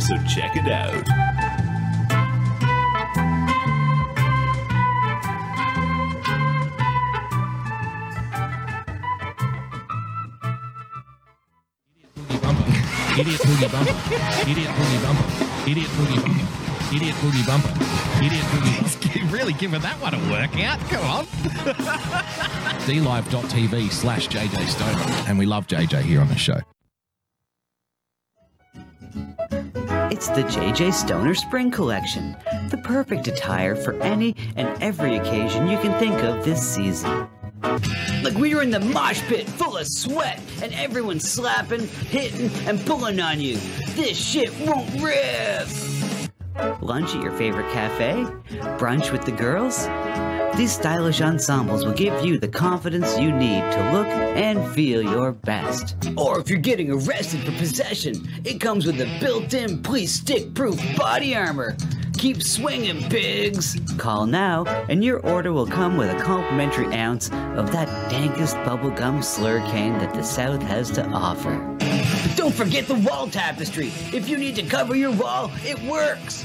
so check it out. Idiot boogie bumper. Idiot boogie bumper. Idiot boogie bumper. Idiot boogie bumper. Idiot boogie. He's really giving that one a workout. Come on. DLive.tv slash JJ Stoner. And we love JJ here on the show. It's the JJ Stoner Spring Collection, the perfect attire for any and every occasion you can think of this season. Like we were in the mosh pit full of sweat and everyone slapping, hitting, and pulling on you. This shit won't rip! Lunch at your favorite cafe? Brunch with the girls? These stylish ensembles will give you the confidence you need to look and feel your best. Or if you're getting arrested for possession, it comes with a built-in police stick-proof body armor. Keep swinging, pigs! Call now, and your order will come with a complimentary ounce of that dankest bubblegum slurricane that the South has to offer. Don't forget the wall tapestry! If you need to cover your wall, it works!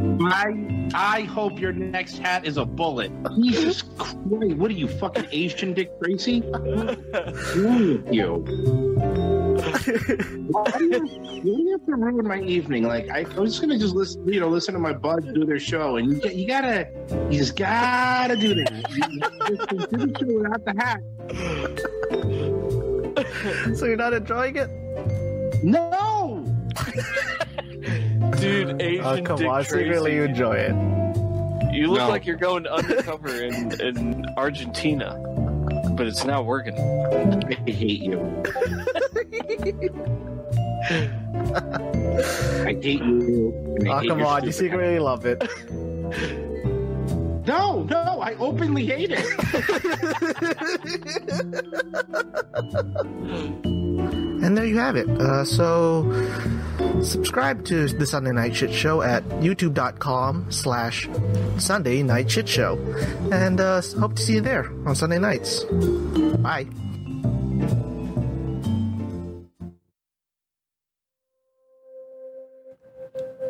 I I hope your next hat is a bullet. Jesus Christ! What are you fucking Asian Dick Tracy? What's wrong with you? Why do you, why do you have to ruin my evening? Like I, I was just gonna just listen, you know, listen to my buds do their show, and you, you gotta, you just gotta do that. You, just do the show without the hat. so you're not enjoying it? No. Dude, uh, Asian Oh, come Dick on, secretly you enjoy it. You look No. like you're going undercover in, in Argentina, but it's not working. I hate you. I hate you. and I Oh, hate come on, you secretly love it. No, no, I openly hate it. And there you have it. Uh, so, Subscribe to the Sunday Night Shit Show at youtube.com slash Sunday Night Shit Show. And uh, hope to see you there on Sunday nights. Bye.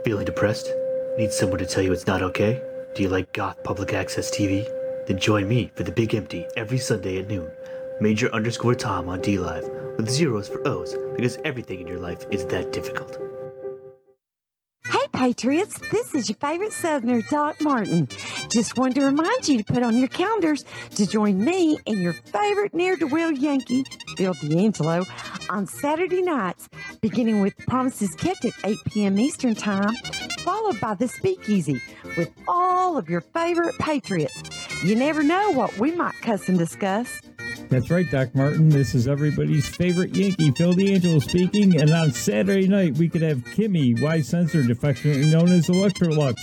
Feeling depressed? Need someone to tell you it's not okay? Do you like goth public access TV? Then join me for The Big Empty every Sunday at noon. Major underscore Tom on D Live with zeros for O's because everything in your life is that difficult. Hey, Patriots, this is your favorite Southerner, Doc Martin. Just wanted to remind you to put on your calendars to join me and your favorite near to well Yankee, Bill D'Angelo, on Saturday nights, beginning with Promises Kept at 8 p.m. Eastern Time, followed by The Speakeasy with all of your favorite Patriots. You never know what we might cuss and discuss. That's right, Doc Martin. This is everybody's favorite Yankee, Phil D'Angelo speaking. And on Saturday night, we could have Kimmy, Y Censored, affectionately known as Electrolux,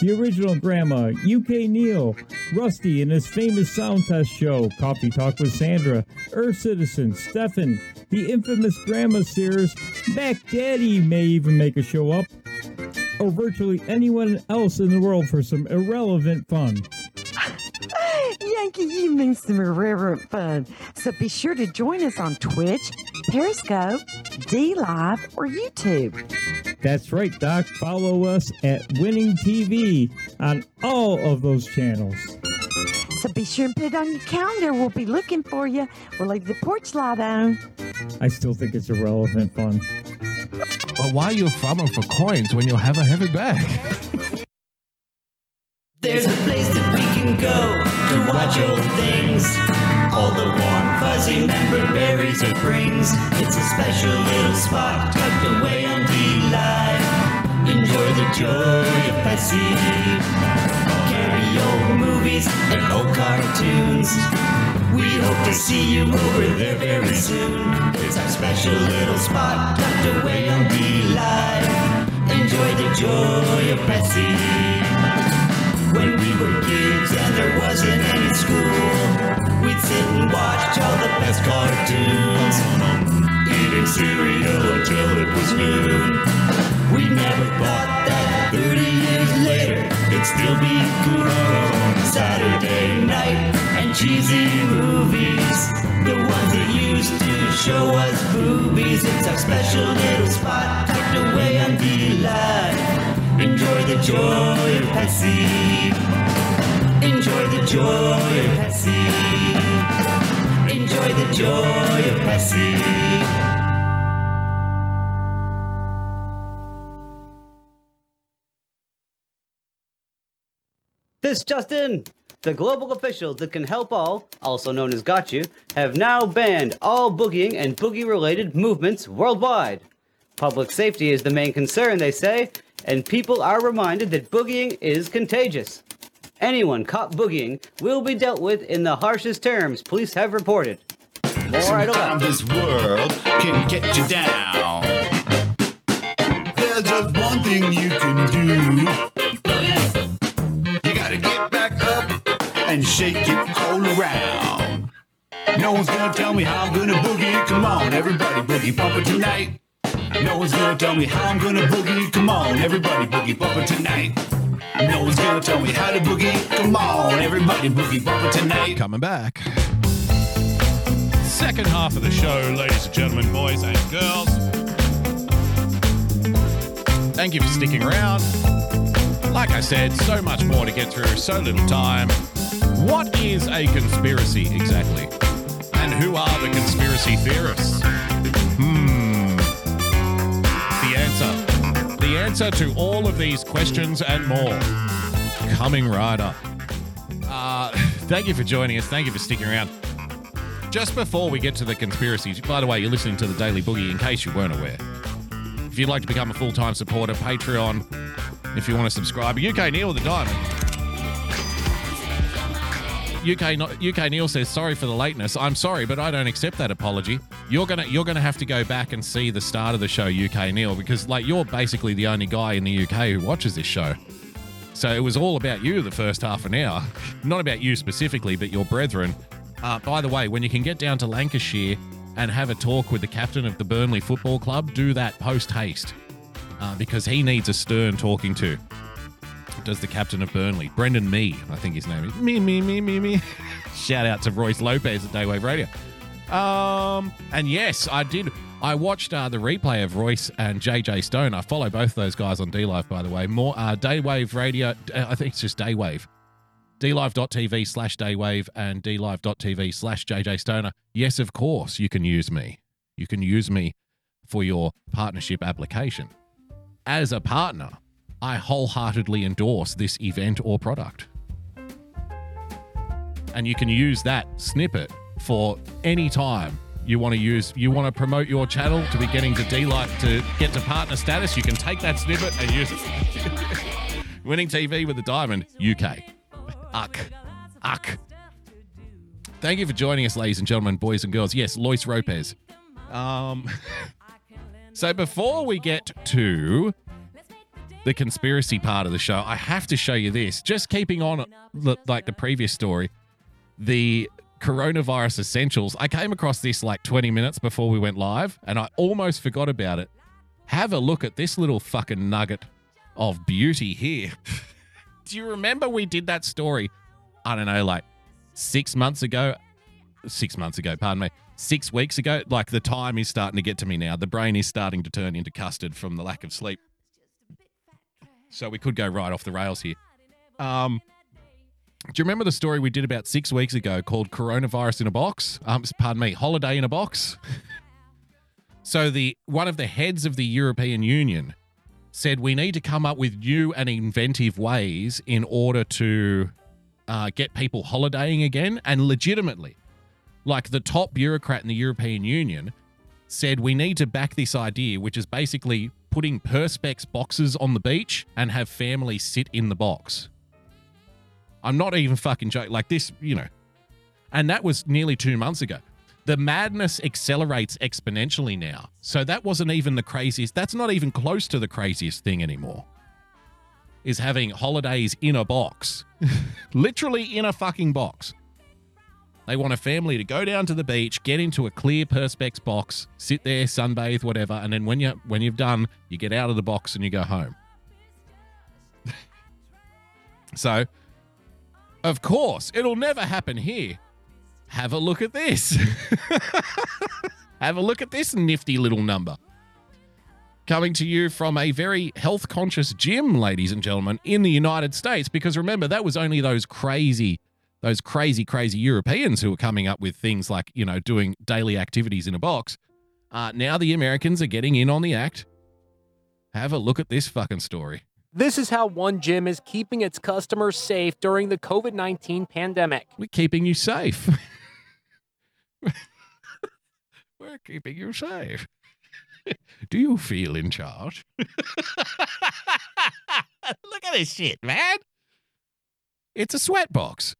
the original Grandma, UK Neil, Rusty and his famous sound test show, Coffee Talk with Sandra, Earth Citizen, Stefan, the infamous Grandma Sears, Mac Daddy may even make a show up, or virtually anyone else in the world for some irrelevant fun. Yankee, you mean some irreverent fun. So be sure to join us on Twitch, Periscope, D Live, or YouTube. That's right, Doc. Follow us at Winning TV on all of those channels. So be sure and put it on your calendar. We'll be looking for you. We'll leave the porch light on. I still think it's irrelevant fun. But why are you farming for coins when you have a heavy bag? There's a place that we can go to watch old things. All the warm, fuzzy member berries it brings. It's a special little spot tucked away on the live. Enjoy the joy of Pepsi. Carry old movies and old cartoons. We hope to see you over there very soon. It's our special little spot tucked away on the live. Enjoy the joy of Pepsi. When we were kids and there wasn't any school, we'd sit and watch all the best cartoons. Eating cereal until it was noon. We never thought that 30 years later it'd still be cool. Saturday night and cheesy movies. The ones that used to show us boobies. It's our special little spot tucked away on the line. Enjoy the joy of. Enjoy the joy of Pepsi. Enjoy the joy of Pepsi. This Justin! The global officials that can help all, also known as Got You, have now banned all boogieing and boogie related movements worldwide. Public safety is the main concern, they say, and people are reminded that boogieing is contagious. Anyone caught boogieing will be dealt with in the harshest terms police have reported. More. Sometimes this world can get you down. There's just one thing you can do. You back up and shake it all around. No one's gonna tell me how I'm gonna boogie. Come on, everybody boogie bump it tonight. No one's gonna tell me how I'm gonna boogie. Come on, everybody boogie bump it tonight. No one's gonna tell me how to boogie. Come on, everybody boogie bump it tonight. Coming back. Second half of the show, ladies and gentlemen, boys and girls. Thank you for sticking around. Like I said, so much more to get through, so little time. What is a conspiracy exactly? And who are the conspiracy theorists? Hmm. The answer. The answer to all of these questions and more. Coming right up. Uh, thank you for joining us. Thank you for sticking around. Just before we get to the conspiracies, by the way, you're listening to the Daily Boogie in case you weren't aware. If you'd like to become a full time supporter, Patreon. If you want to subscribe, UK Neil the Diamond. UK UK Neil says sorry for the lateness. I'm sorry, but I don't accept that apology. You're gonna you're gonna have to go back and see the start of the show, UK Neil, because like you're basically the only guy in the UK who watches this show. So it was all about you the first half an hour, not about you specifically, but your brethren. Uh, by the way, when you can get down to Lancashire and have a talk with the captain of the Burnley Football Club, do that post haste. uh, because he needs a stern talking to. Does the captain of Burnley, Brendan Mee, I think his name is. Me, me, me, me, me. Shout out to Royce Lopez at Daywave Radio. Um, and yes, I did. I watched uh, the replay of Royce and JJ Stone. I follow both those guys on D Live, by the way. More uh, Daywave Radio. uh, I think it's just Daywave. DLive.tv slash Daywave and DLive.tv slash JJ Stoner. Yes, of course, you can use me. You can use me for your partnership application. As a partner, I wholeheartedly endorse this event or product. And you can use that snippet for any time you want to use you want to promote your channel to be getting to D Live to get to partner status, you can take that snippet and use it. Winning TV with the Diamond, UK. Uck. Uck. Thank you for joining us, ladies and gentlemen, boys and girls. Yes, Lois Lopez. Um, so before we get to the conspiracy part of the show, I have to show you this. Just keeping on the, like the previous story, the coronavirus essentials. I came across this like 20 minutes before we went live, and I almost forgot about it. Have a look at this little fucking nugget of beauty here. Do you remember we did that story? I don't know, like six months ago. Six months ago, pardon me. Six weeks ago. Like the time is starting to get to me now. The brain is starting to turn into custard from the lack of sleep. So we could go right off the rails here. Um, do you remember the story we did about six weeks ago called "Coronavirus in a Box"? Um, pardon me, "Holiday in a Box." so the one of the heads of the European Union said we need to come up with new and inventive ways in order to uh, get people holidaying again, and legitimately, like the top bureaucrat in the European Union said, we need to back this idea, which is basically putting perspex boxes on the beach and have families sit in the box. I'm not even fucking joking. Like this, you know. And that was nearly two months ago. The madness accelerates exponentially now. So that wasn't even the craziest. That's not even close to the craziest thing anymore. Is having holidays in a box. Literally in a fucking box. They want a family to go down to the beach, get into a clear perspex box, sit there, sunbathe, whatever, and then when you when you've done, you get out of the box and you go home. so, of course, it'll never happen here. Have a look at this. Have a look at this nifty little number. Coming to you from a very health conscious gym, ladies and gentlemen, in the United States. Because remember, that was only those crazy, those crazy, crazy Europeans who were coming up with things like, you know, doing daily activities in a box. Uh, now the Americans are getting in on the act. Have a look at this fucking story. This is how one gym is keeping its customers safe during the COVID 19 pandemic. We're keeping you safe. We're keeping you safe. Do you feel in charge? Look at this shit, man. It's a sweat box.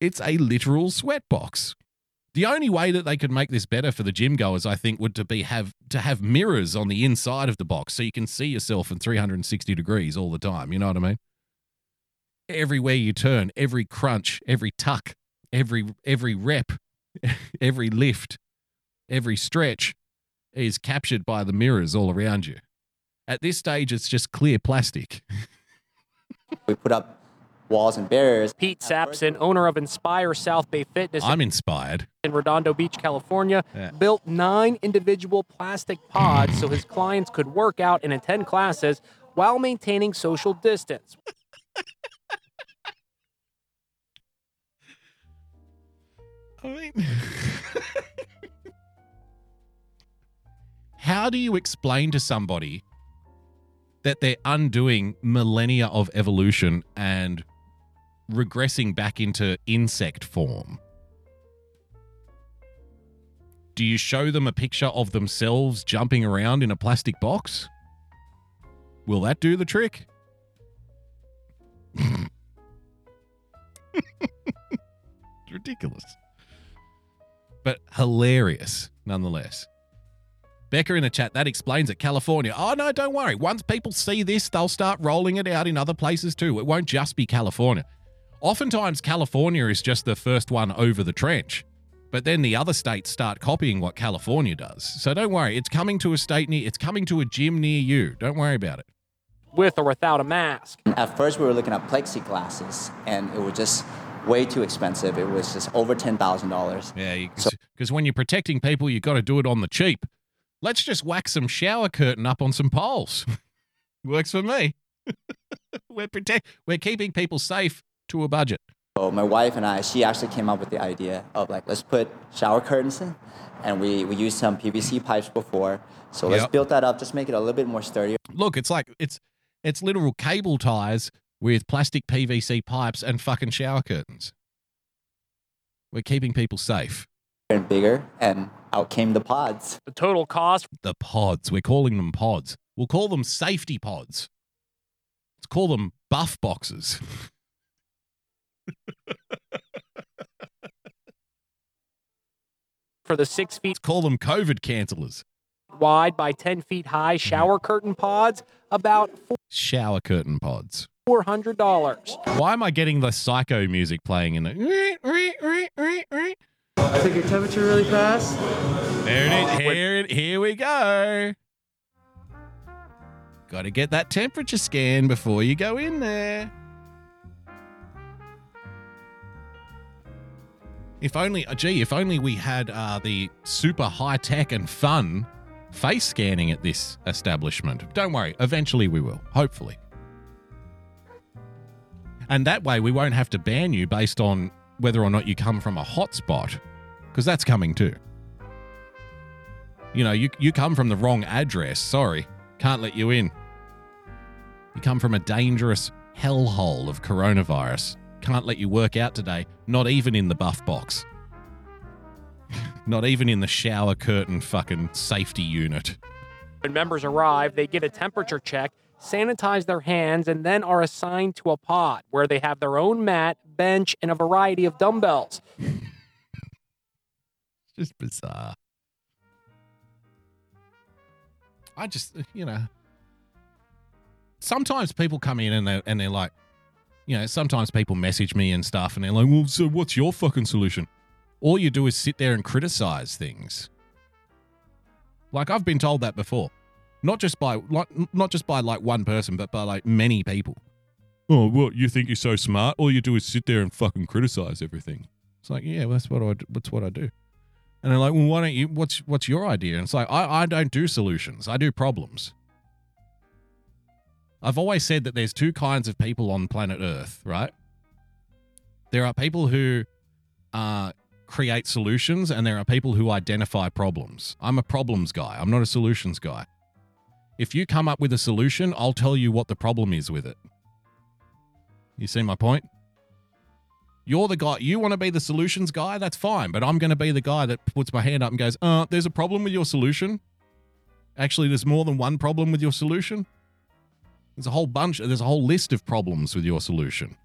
It's a literal sweat box. The only way that they could make this better for the gym goers, I think, would to be have to have mirrors on the inside of the box so you can see yourself in 360 degrees all the time. You know what I mean? Everywhere you turn, every crunch, every tuck, every every rep, every lift, every stretch is captured by the mirrors all around you. At this stage, it's just clear plastic. We put up walls and barriers. Pete Sapson, owner of Inspire South Bay Fitness I'm inspired. in Redondo Beach, California, Yeah. built nine individual plastic pods so his clients could work out and attend classes while maintaining social distance. How do you explain to somebody that they're undoing millennia of evolution and regressing back into insect form? Do you show them a picture of themselves jumping around in a plastic box? Will that do the trick? ridiculous but hilarious nonetheless. Becca in the chat, that explains it. California. Oh, no, don't worry. Once people see this, they'll start rolling it out in other places too. It won't just be California. Oftentimes, California is just the first one over the trench. But then the other states start copying what California does. So don't worry, it's coming to a state near it's coming to a gym near you. Don't worry about it. with or without a mask. At first, we were looking at plexiglasses, and it was just way too expensive. It was just over ten thousand dollars. Yeah, because when you're protecting people, you've got to do it on the cheap. Let's just whack some shower curtain up on some poles. Works for me. we're protect we're keeping people safe to a budget. So my wife and I, she actually came up with the idea of like, let's put shower curtains in, and we we used some PVC pipes before. So let's Yep. build that up, just make it a little bit more sturdy. Look, it's like it's it's literal cable ties with plastic PVC pipes and fucking shower curtains. We're keeping people safe. and bigger, and out came the pods. The total cost The pods. We're calling them pods. We'll call them safety pods. Let's call them buff boxes. for the six feet Call them COVID cancelers. wide by 10 feet high shower curtain pods, about Four- Shower curtain pods. $400. Why am I getting the psycho music playing in the? I take your temperature really fast. There it is. Here, it, here we go. Got to get that temperature scan before you go in there. If only, uh, gee, if only we had uh, the super high tech and fun face scanning at this establishment. Don't worry, eventually we will, hopefully. And that way we won't have to ban you based on whether or not you come from a hotspot, because that's coming too. You know, you, you come from the wrong address. Sorry, can't let you in. You come from a dangerous hellhole of coronavirus. Can't let you work out today, not even in the buff box. not even in the shower curtain fucking safety unit. When members arrive, they get a temperature check, sanitize their hands, and then are assigned to a pod where they have their own mat, bench, and a variety of dumbbells. It's just bizarre. I just, you know, sometimes people come in and they're, and they're like, you know, sometimes people message me and stuff and they're like, well, so what's your fucking solution? All you do is sit there and criticize things. Like I've been told that before, not just by not just by like one person, but by like many people. Oh, what you think you're so smart? All you do is sit there and fucking criticize everything. It's like, yeah, well, that's what I do. That's what I do. And they're like, well, why don't you? What's what's your idea? And it's like, I, I don't do solutions. I do problems. I've always said that there's two kinds of people on planet Earth, right? There are people who uh, create solutions, and there are people who identify problems. I'm a problems guy. I'm not a solutions guy. If you come up with a solution, I'll tell you what the problem is with it. You see my point? You're the guy. You want to be the solutions guy? That's fine. But I'm going to be the guy that puts my hand up and goes, uh, there's a problem with your solution. Actually, there's more than one problem with your solution. There's a whole bunch, there's a whole list of problems with your solution.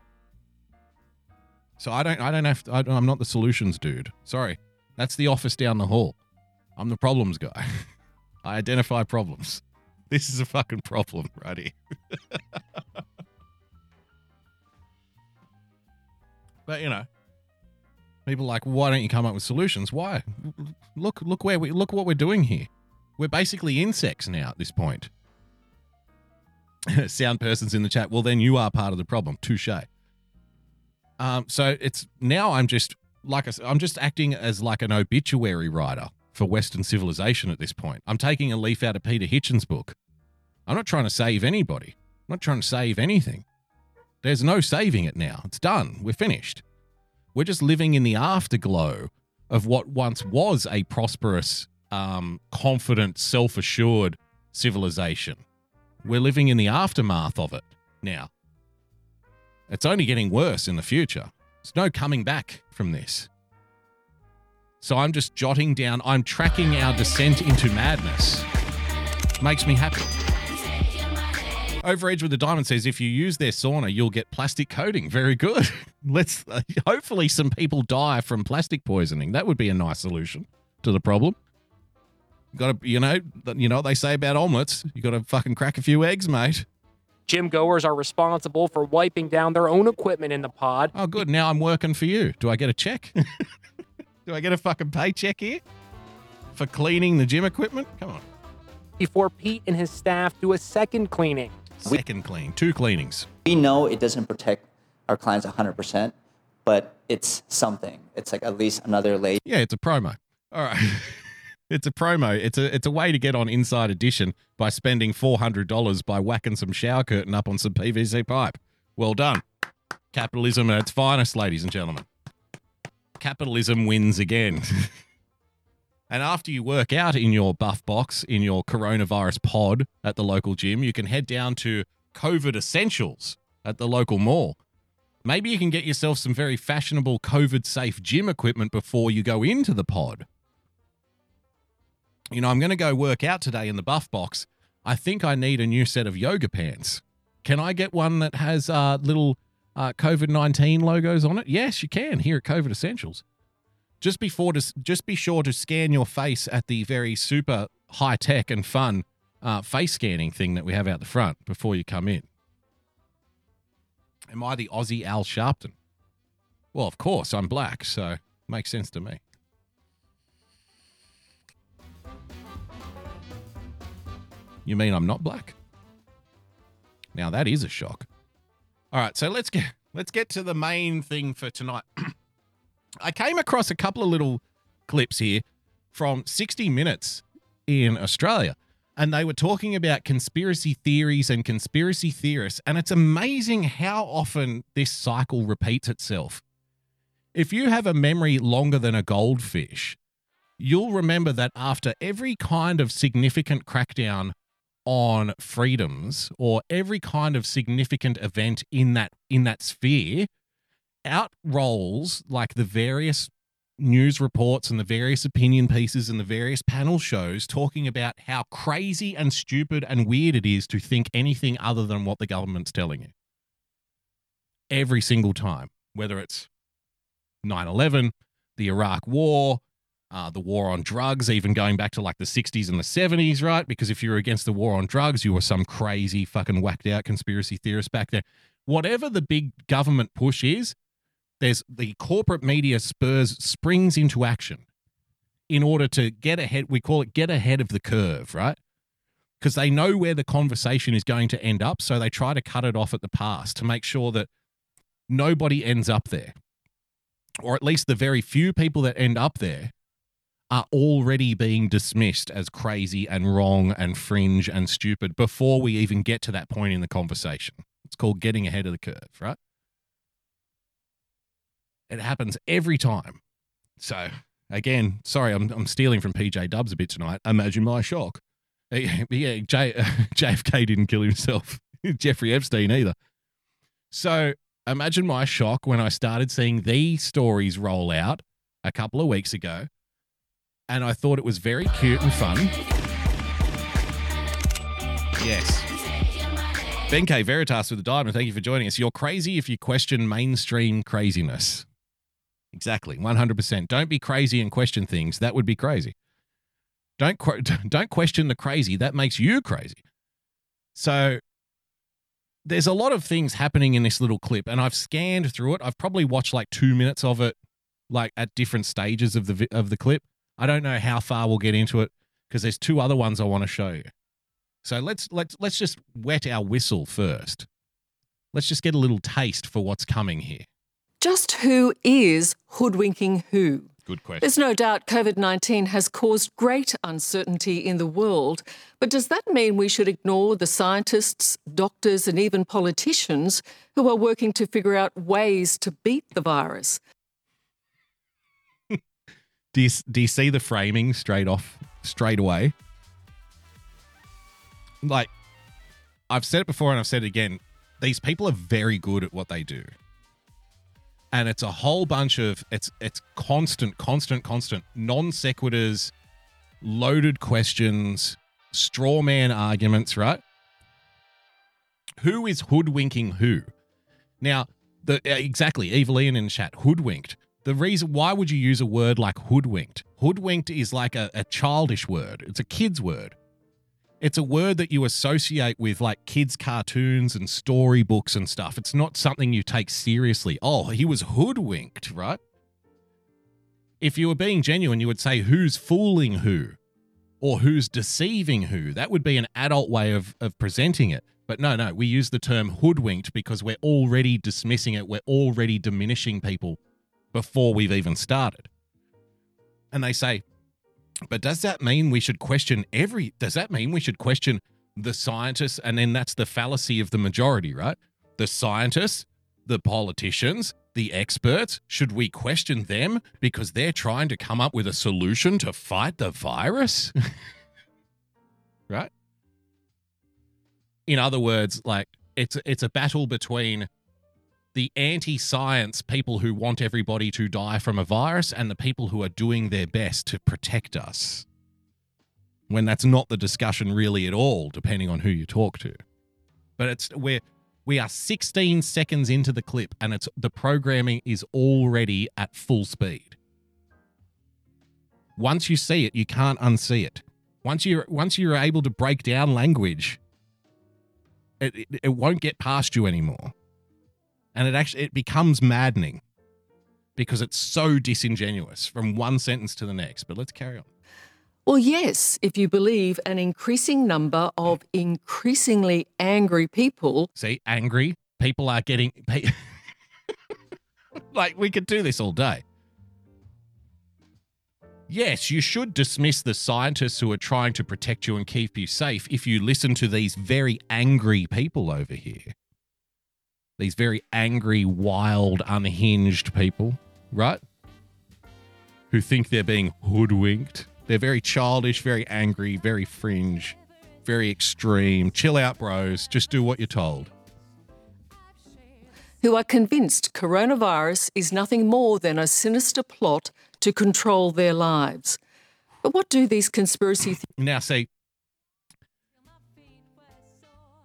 So I don't, I don't have to, I, I'm not the solutions dude. Sorry. That's the office down the hall. I'm the problems guy. I identify problems. This is a fucking problem, righty? But you know, people like, why don't you come up with solutions? Why? Look, look where we look what we're doing here. We're basically insects now at this point. Sound persons in the chat. Well, then you are part of the problem. Touche. Um, so it's now I'm just like I said, I'm just acting as like an obituary writer for Western civilization at this point. I'm taking a leaf out of Peter Hitchens' book. I'm not trying to save anybody. I'm not trying to save anything. There's no saving it now. It's done. We're finished. We're just living in the afterglow of what once was a prosperous, um, confident, self assured civilization. We're living in the aftermath of it now. It's only getting worse in the future. There's no coming back from this. So I'm just jotting down, I'm tracking our descent into madness. Makes me happy. Over Edge with the Diamond says if you use their sauna, you'll get plastic coating. Very good. Let's uh, hopefully some people die from plastic poisoning. That would be a nice solution to the problem. Got to, you know, you know what they say about omelets. You got to fucking crack a few eggs, mate. Gym goers are responsible for wiping down their own equipment in the pod. Oh, good. Now I'm working for you. Do I get a check? Do I get a fucking paycheck here for cleaning the gym equipment? Come on. Before Pete and his staff do a second cleaning. Second clean, two cleanings. We know it doesn't protect our clients 100%, but it's something. It's like at least another layer. Yeah, it's a promo. All right. it's a promo. It's a it's a way to get on Inside Edition by spending four hundred dollars by whacking some shower curtain up on some PVC pipe. Well done. Capitalism at its finest, ladies and gentlemen. Capitalism wins again. and after you work out in your buff box in your coronavirus pod at the local gym, you can head down to COVID Essentials at the local mall. Maybe you can get yourself some very fashionable COVID safe gym equipment before you go into the pod. You know, I'm going to go work out today in the buff box. I think I need a new set of yoga pants. Can I get one that has uh, little uh, COVID 19 logos on it? Yes, you can here at COVID Essentials. Just before to, just be sure to scan your face at the very super high tech and fun uh, face scanning thing that we have out the front before you come in. Am I the Aussie Al Sharpton? Well, of course, I'm black, so makes sense to me. You mean I'm not black? Now that is a shock. All right, so let's get let's get to the main thing for tonight. I came across a couple of little clips here from 60 Minutes in Australia, and they were talking about conspiracy theories and conspiracy theorists, and it's amazing how often this cycle repeats itself. If you have a memory longer than a goldfish, you'll remember that after every kind of significant crackdown on freedoms or every kind of significant event in that in that sphere out rolls like the various news reports and the various opinion pieces and the various panel shows talking about how crazy and stupid and weird it is to think anything other than what the government's telling you. Every single time, whether it's 9 11, the Iraq War, uh, the war on drugs, even going back to like the 60s and the 70s, right? Because if you were against the war on drugs, you were some crazy fucking whacked out conspiracy theorist back there. Whatever the big government push is, there's the corporate media spurs springs into action in order to get ahead. We call it get ahead of the curve, right? Because they know where the conversation is going to end up. So they try to cut it off at the pass to make sure that nobody ends up there. Or at least the very few people that end up there are already being dismissed as crazy and wrong and fringe and stupid before we even get to that point in the conversation. It's called getting ahead of the curve, right? It happens every time. So, again, sorry, I'm, I'm stealing from PJ Dubs a bit tonight. Imagine my shock. Yeah, J, JFK didn't kill himself, Jeffrey Epstein either. So, imagine my shock when I started seeing these stories roll out a couple of weeks ago and I thought it was very cute and fun. Yes. Ben K. Veritas with the diamond. Thank you for joining us. You're crazy if you question mainstream craziness. Exactly, 100%. Don't be crazy and question things. That would be crazy. Don't don't question the crazy. That makes you crazy. So there's a lot of things happening in this little clip, and I've scanned through it. I've probably watched like two minutes of it, like at different stages of the of the clip. I don't know how far we'll get into it because there's two other ones I want to show you. So let's let's let's just wet our whistle first. Let's just get a little taste for what's coming here. Just who is hoodwinking who? Good question. There's no doubt COVID 19 has caused great uncertainty in the world, but does that mean we should ignore the scientists, doctors, and even politicians who are working to figure out ways to beat the virus? Do you, do you see the framing straight off, straight away? Like, I've said it before and I've said it again. These people are very good at what they do. And it's a whole bunch of it's it's constant, constant, constant non sequiturs, loaded questions, straw man arguments, right? Who is hoodwinking who? Now, the exactly, Evelyn in chat, hoodwinked. The reason why would you use a word like hoodwinked? Hoodwinked is like a, a childish word. It's a kid's word. It's a word that you associate with like kids' cartoons and storybooks and stuff. It's not something you take seriously. Oh, he was hoodwinked, right? If you were being genuine, you would say who's fooling who or who's deceiving who. That would be an adult way of, of presenting it. But no, no, we use the term hoodwinked because we're already dismissing it. We're already diminishing people before we've even started. And they say, but does that mean we should question every, does that mean we should question the scientists? And then that's the fallacy of the majority, right? The scientists, the politicians, the experts, should we question them because they're trying to come up with a solution to fight the virus? right? In other words, like it's it's a battle between the anti-science people who want everybody to die from a virus and the people who are doing their best to protect us. When that's not the discussion really at all, depending on who you talk to. But it's we're we are 16 seconds into the clip and it's the programming is already at full speed. Once you see it, you can't unsee it. Once you once you're able to break down language, it, it, it won't get past you anymore. And it actually it becomes maddening because it's so disingenuous from one sentence to the next. But let's carry on. Well, yes, if you believe an increasing number of increasingly angry people. See, angry people are getting. Like, we could do this all day. Yes, you should dismiss the scientists who are trying to protect you and keep you safe if you listen to these very angry people over here. These very angry, wild, unhinged people, right? Who think they're being hoodwinked. They're very childish, very angry, very fringe, very extreme. Chill out, bros. Just do what you're told. Who are convinced coronavirus is nothing more than a sinister plot to control their lives. But what do these conspiracy theories? Now, see,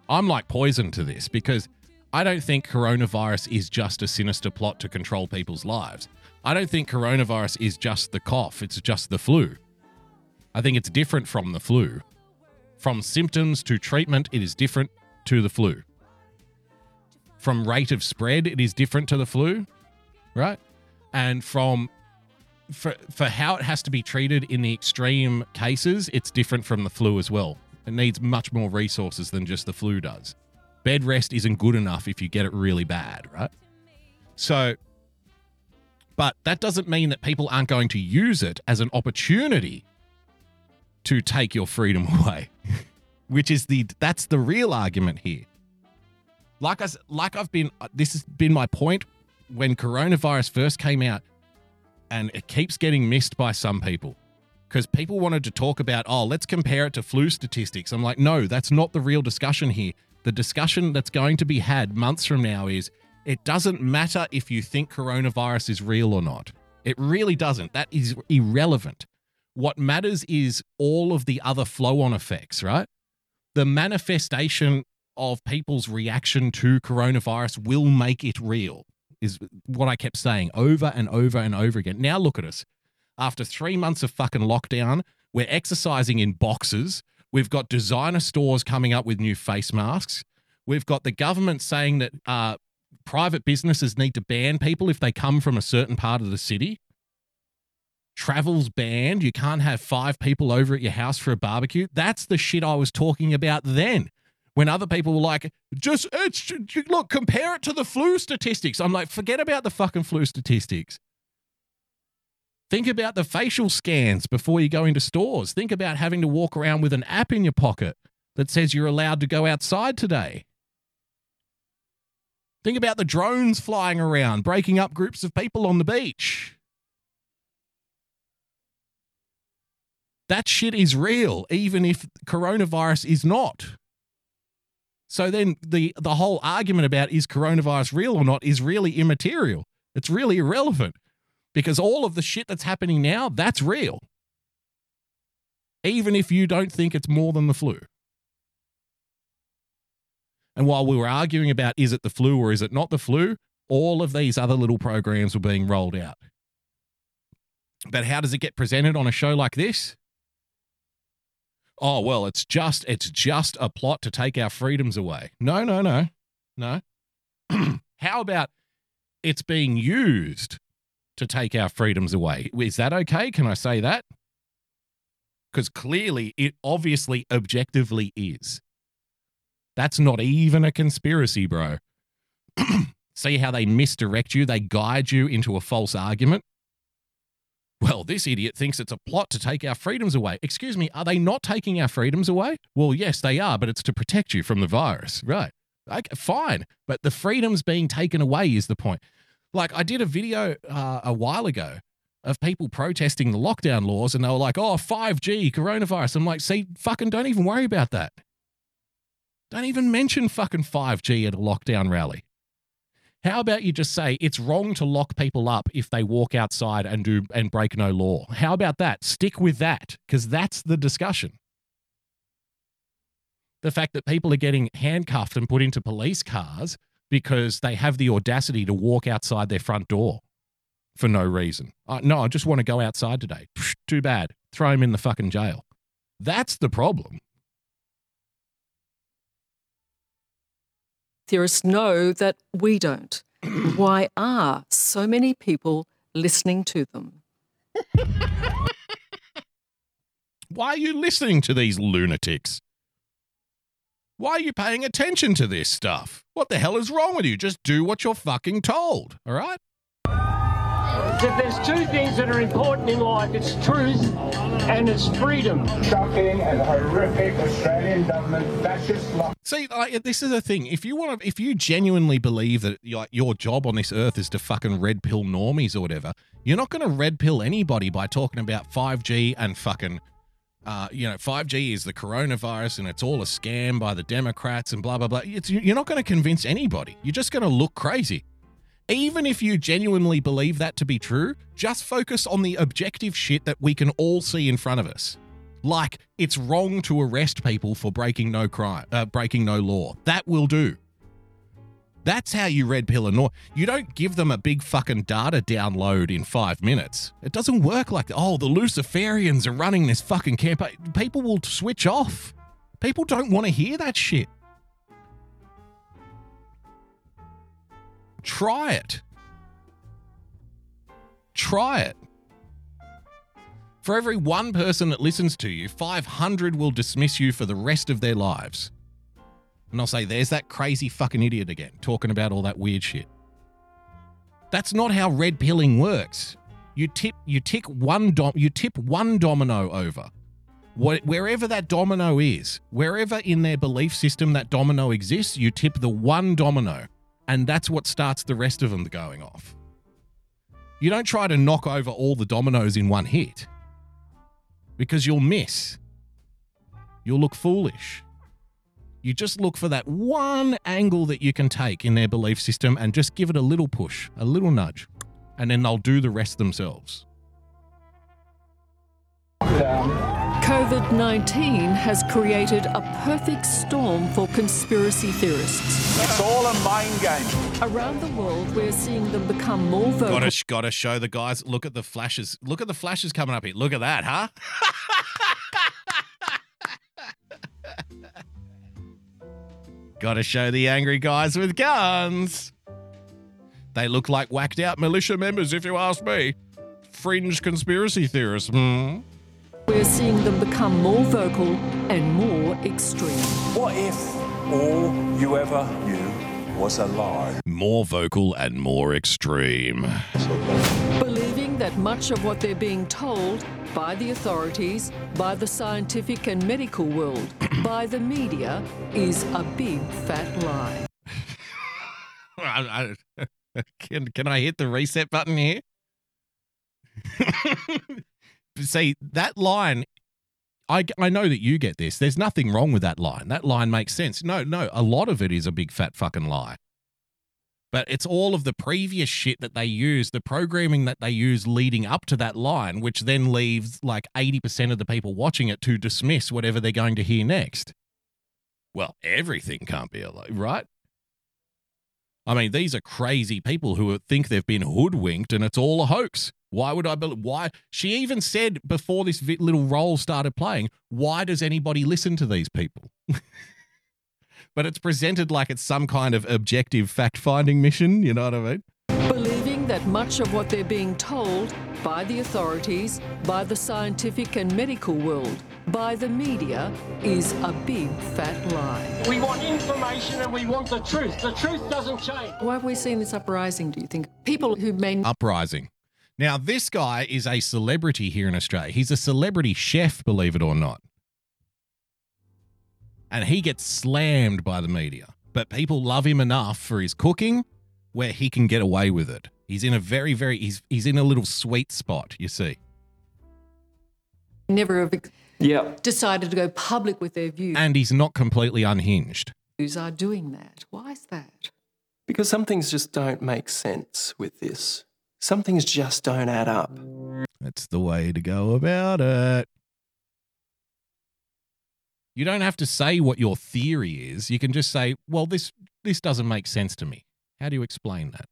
I'm like poison to this because I don't think coronavirus is just a sinister plot to control people's lives. I don't think coronavirus is just the cough, it's just the flu. I think it's different from the flu. From symptoms to treatment, it is different to the flu. From rate of spread, it is different to the flu, right? And from for for how it has to be treated in the extreme cases, it's different from the flu as well. It needs much more resources than just the flu does. Bed rest isn't good enough if you get it really bad, right? So but that doesn't mean that people aren't going to use it as an opportunity to take your freedom away, which is the that's the real argument here. Like I like I've been uh, this has been my point when coronavirus first came out, and it keeps getting missed by some people because people wanted to talk about oh let's compare it to flu statistics. I'm like no, that's not the real discussion here. The discussion that's going to be had months from now is it doesn't matter if you think coronavirus is real or not. It really doesn't. That is irrelevant. What matters is all of the other flow on effects, right? The manifestation of people's reaction to coronavirus will make it real, is what I kept saying over and over and over again. Now look at us. After three months of fucking lockdown, we're exercising in boxes. We've got designer stores coming up with new face masks. We've got the government saying that uh, private businesses need to ban people if they come from a certain part of the city travel's banned. You can't have five people over at your house for a barbecue. That's the shit I was talking about then. When other people were like, just it's, look, compare it to the flu statistics. I'm like, forget about the fucking flu statistics. Think about the facial scans before you go into stores. Think about having to walk around with an app in your pocket that says you're allowed to go outside today. Think about the drones flying around, breaking up groups of people on the beach. that shit is real, even if coronavirus is not. So then the the whole argument about is coronavirus real or not is really immaterial. It's really irrelevant because all of the shit that's happening now, that's real. Even if you don't think it's more than the flu. And while we were arguing about is it the flu or is it not the flu, all of these other little programs were being rolled out. But how does it get presented on a show like this? oh well it's just it's just a plot to take our freedoms away no no no no how about it's being used to take our freedoms away. Is that okay? Can I say that? Because clearly, it obviously objectively is. That's not even a conspiracy, bro. See how they misdirect you? They guide you into a false argument? Well, this idiot thinks it's a plot to take our freedoms away. Excuse me, are they not taking our freedoms away? Well, yes, they are, but it's to protect you from the virus. Right. Okay, fine. But the freedoms being taken away is the point. Like, I did a video uh, a while ago of people protesting the lockdown laws, and they were like, oh, 5G, coronavirus. I'm like, see, fucking don't even worry about that. Don't even mention fucking 5G at a lockdown rally. How about you just say it's wrong to lock people up if they walk outside and do and break no law? How about that? Stick with that because that's the discussion. The fact that people are getting handcuffed and put into police cars because they have the audacity to walk outside their front door for no reason. Uh, no, I just want to go outside today. Psh, too bad. Throw him in the fucking jail. That's the problem. Theorists know that we don't. Why are so many people listening to them? Why are you listening to these lunatics? Why are you paying attention to this stuff? What the hell is wrong with you? Just do what you're fucking told, all right? If there's two things that are important in life, it's truth and it's freedom. Shocking and horrific Australian government fascist law. See, like, this is the thing. If you want to, if you genuinely believe that like, your job on this earth is to fucking red pill normies or whatever, you're not going to red pill anybody by talking about 5G and fucking, uh, you know, 5G is the coronavirus and it's all a scam by the Democrats and blah blah blah. It's, you're not going to convince anybody. You're just going to look crazy. Even if you genuinely believe that to be true, just focus on the objective shit that we can all see in front of us. Like it's wrong to arrest people for breaking no crime, uh, breaking no law. That will do. That's how you red pill a nor. You don't give them a big fucking data download in five minutes. It doesn't work like. Oh, the Luciferians are running this fucking campaign. People will switch off. People don't want to hear that shit. Try it. Try it. For every one person that listens to you, 500 will dismiss you for the rest of their lives. And I'll say, there's that crazy fucking idiot again, talking about all that weird shit. That's not how red pilling works. You tip, you tick one dom, you tip one domino over. What, wherever that domino is, wherever in their belief system that domino exists, you tip the one domino, and that's what starts the rest of them going off. You don't try to knock over all the dominoes in one hit because you'll miss. You'll look foolish. You just look for that one angle that you can take in their belief system and just give it a little push, a little nudge, and then they'll do the rest themselves. COVID 19 has created a perfect storm for conspiracy theorists. It's all a mind game. Around the world, we're seeing them become more vocal. Gotta, gotta show the guys. Look at the flashes. Look at the flashes coming up here. Look at that, huh? gotta show the angry guys with guns. They look like whacked out militia members, if you ask me. Fringe conspiracy theorists. Hmm. We're seeing them become more vocal and more extreme. What if all you ever knew was a lie? More vocal and more extreme. Believing that much of what they're being told by the authorities, by the scientific and medical world, by the media is a big fat lie. I- I- can, can I hit the reset button here? See, that line, I, I know that you get this. There's nothing wrong with that line. That line makes sense. No, no, a lot of it is a big fat fucking lie. But it's all of the previous shit that they use, the programming that they use leading up to that line, which then leaves like 80% of the people watching it to dismiss whatever they're going to hear next. Well, everything can't be a lie, right? I mean, these are crazy people who think they've been hoodwinked and it's all a hoax. Why would I believe? Why? She even said before this little role started playing, why does anybody listen to these people? but it's presented like it's some kind of objective fact finding mission. You know what I mean? Believing that much of what they're being told by the authorities, by the scientific and medical world, by the media is a big fat lie. We want information and we want the truth. The truth doesn't change. Why have we seen this uprising, do you think? People who may Uprising. Now, this guy is a celebrity here in Australia. He's a celebrity chef, believe it or not. And he gets slammed by the media. But people love him enough for his cooking where he can get away with it. He's in a very, very, he's, he's in a little sweet spot, you see. never have Yeah. decided to go public with their views And he's not completely unhinged. Who's are doing that. Why is that? Because some things just don't make sense with this. Some things just don't add up. That's the way to go about it. You don't have to say what your theory is. You can just say, "Well, this this doesn't make sense to me." How do you explain that?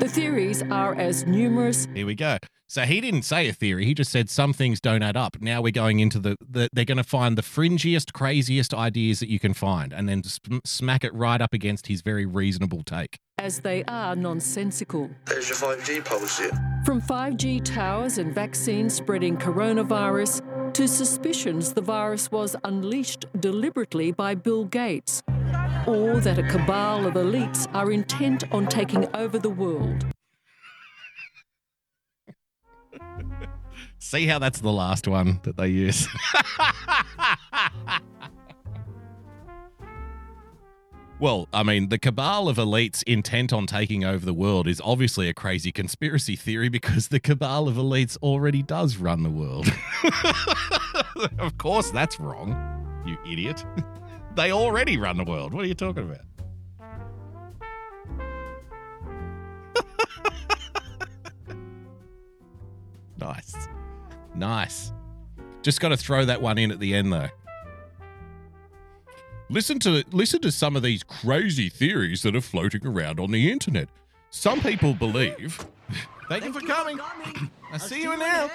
The theories are as numerous Here we go. So he didn't say a theory. He just said some things don't add up. Now we're going into the, the they're going to find the fringiest, craziest ideas that you can find, and then sm- smack it right up against his very reasonable take. As they are nonsensical. There's your 5G policy. From 5G towers and vaccines spreading coronavirus to suspicions the virus was unleashed deliberately by Bill Gates, or that a cabal of elites are intent on taking over the world. See how that's the last one that they use. well, I mean, the cabal of elites intent on taking over the world is obviously a crazy conspiracy theory because the cabal of elites already does run the world. of course, that's wrong, you idiot. They already run the world. What are you talking about? Nice. Nice. Just got to throw that one in at the end though. Listen to listen to some of these crazy theories that are floating around on the internet. Some people believe Thank, you for coming. I see you in hell.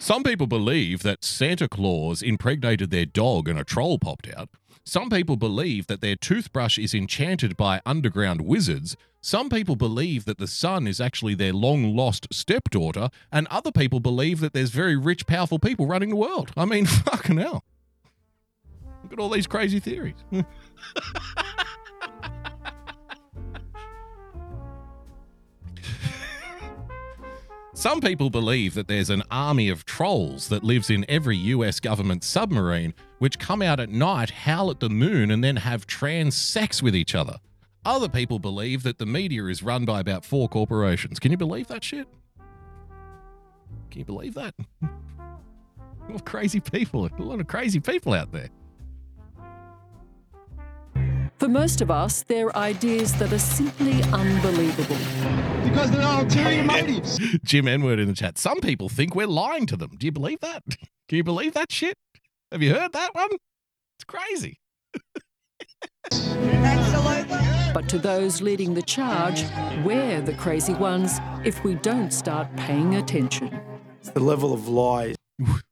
Some people believe that Santa Claus impregnated their dog and a troll popped out. Some people believe that their toothbrush is enchanted by underground wizards. Some people believe that the sun is actually their long lost stepdaughter. And other people believe that there's very rich, powerful people running the world. I mean, fucking hell. Look at all these crazy theories. Some people believe that there's an army of trolls that lives in every US government submarine, which come out at night, howl at the moon, and then have trans sex with each other. Other people believe that the media is run by about four corporations. Can you believe that shit? Can you believe that? A lot of crazy people, a lot of crazy people out there. For most of us, they're ideas that are simply unbelievable. Because they're ulterior motives. Jim Enward in the chat. Some people think we're lying to them. Do you believe that? Can you believe that shit? Have you heard that one? It's crazy. Absolutely. But to those leading the charge, we're the crazy ones if we don't start paying attention. It's the level of lies.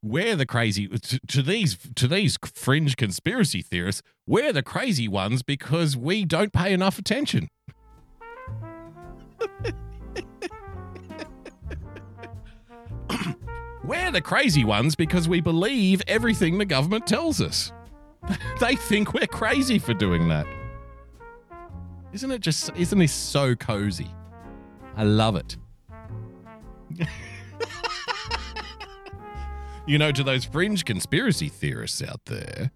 We're the crazy to, to these to these fringe conspiracy theorists. We're the crazy ones because we don't pay enough attention. We're the crazy ones because we believe everything the government tells us. they think we're crazy for doing that. Isn't it just isn't this so cozy? I love it. you know, to those fringe conspiracy theorists out there,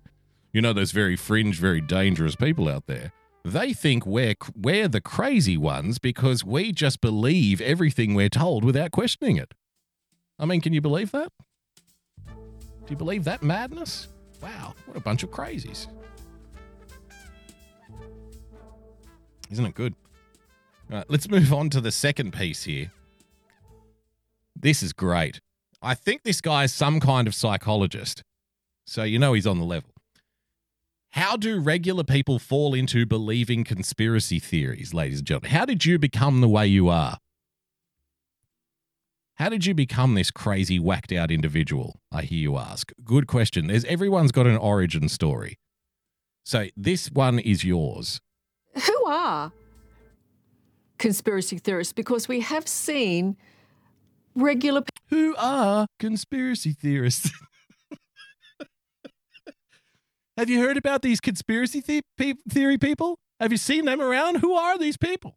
you know, those very fringe, very dangerous people out there, they think we're, we're the crazy ones because we just believe everything we're told without questioning it. I mean, can you believe that? Do you believe that madness? Wow, what a bunch of crazies. Isn't it good? All right, let's move on to the second piece here. This is great. I think this guy is some kind of psychologist. So you know he's on the level. How do regular people fall into believing conspiracy theories, ladies and gentlemen? How did you become the way you are? How did you become this crazy, whacked out individual? I hear you ask. Good question. There's everyone's got an origin story. So this one is yours. Who are? conspiracy theorists because we have seen regular people Who are conspiracy theorists? Have you heard about these conspiracy the- pe- theory people? Have you seen them around? Who are these people?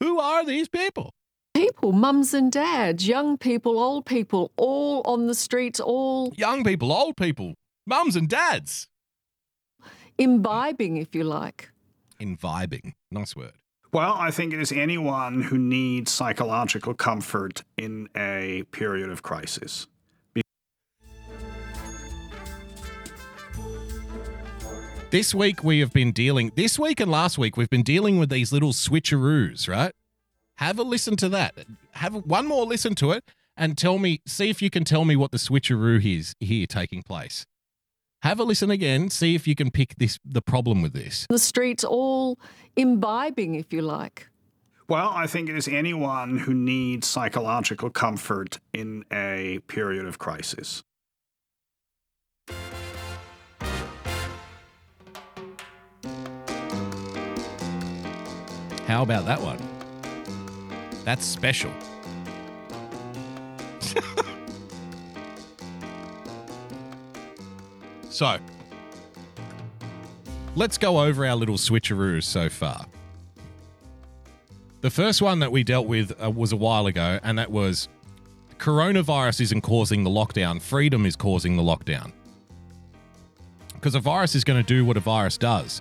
Who are these people? people, mums and dads, young people, old people, all on the streets, all Young people, old people, mums and dads. imbibing, if you like. Imbibing. Nice word. Well, I think it is anyone who needs psychological comfort in a period of crisis. This week we have been dealing, this week and last week, we've been dealing with these little switcheroos, right? Have a listen to that. Have one more listen to it and tell me, see if you can tell me what the switcheroo is here taking place. Have a listen again, see if you can pick this the problem with this. The streets, all imbibing, if you like. Well, I think it is anyone who needs psychological comfort in a period of crisis. How about that one? That's special. so, let's go over our little switcheroos so far. The first one that we dealt with uh, was a while ago, and that was coronavirus isn't causing the lockdown, freedom is causing the lockdown. Because a virus is going to do what a virus does.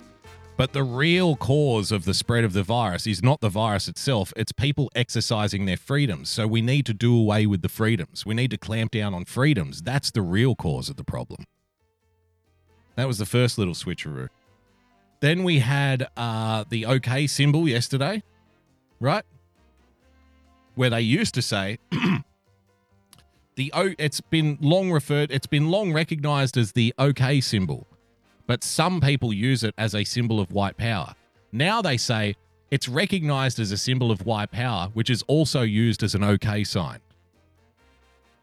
But the real cause of the spread of the virus is not the virus itself, it's people exercising their freedoms. So we need to do away with the freedoms. We need to clamp down on freedoms. That's the real cause of the problem. That was the first little switcheroo. Then we had uh, the OK symbol yesterday, right? Where they used to say the O. It's been long referred. It's been long recognized as the OK symbol, but some people use it as a symbol of white power. Now they say it's recognized as a symbol of white power, which is also used as an OK sign.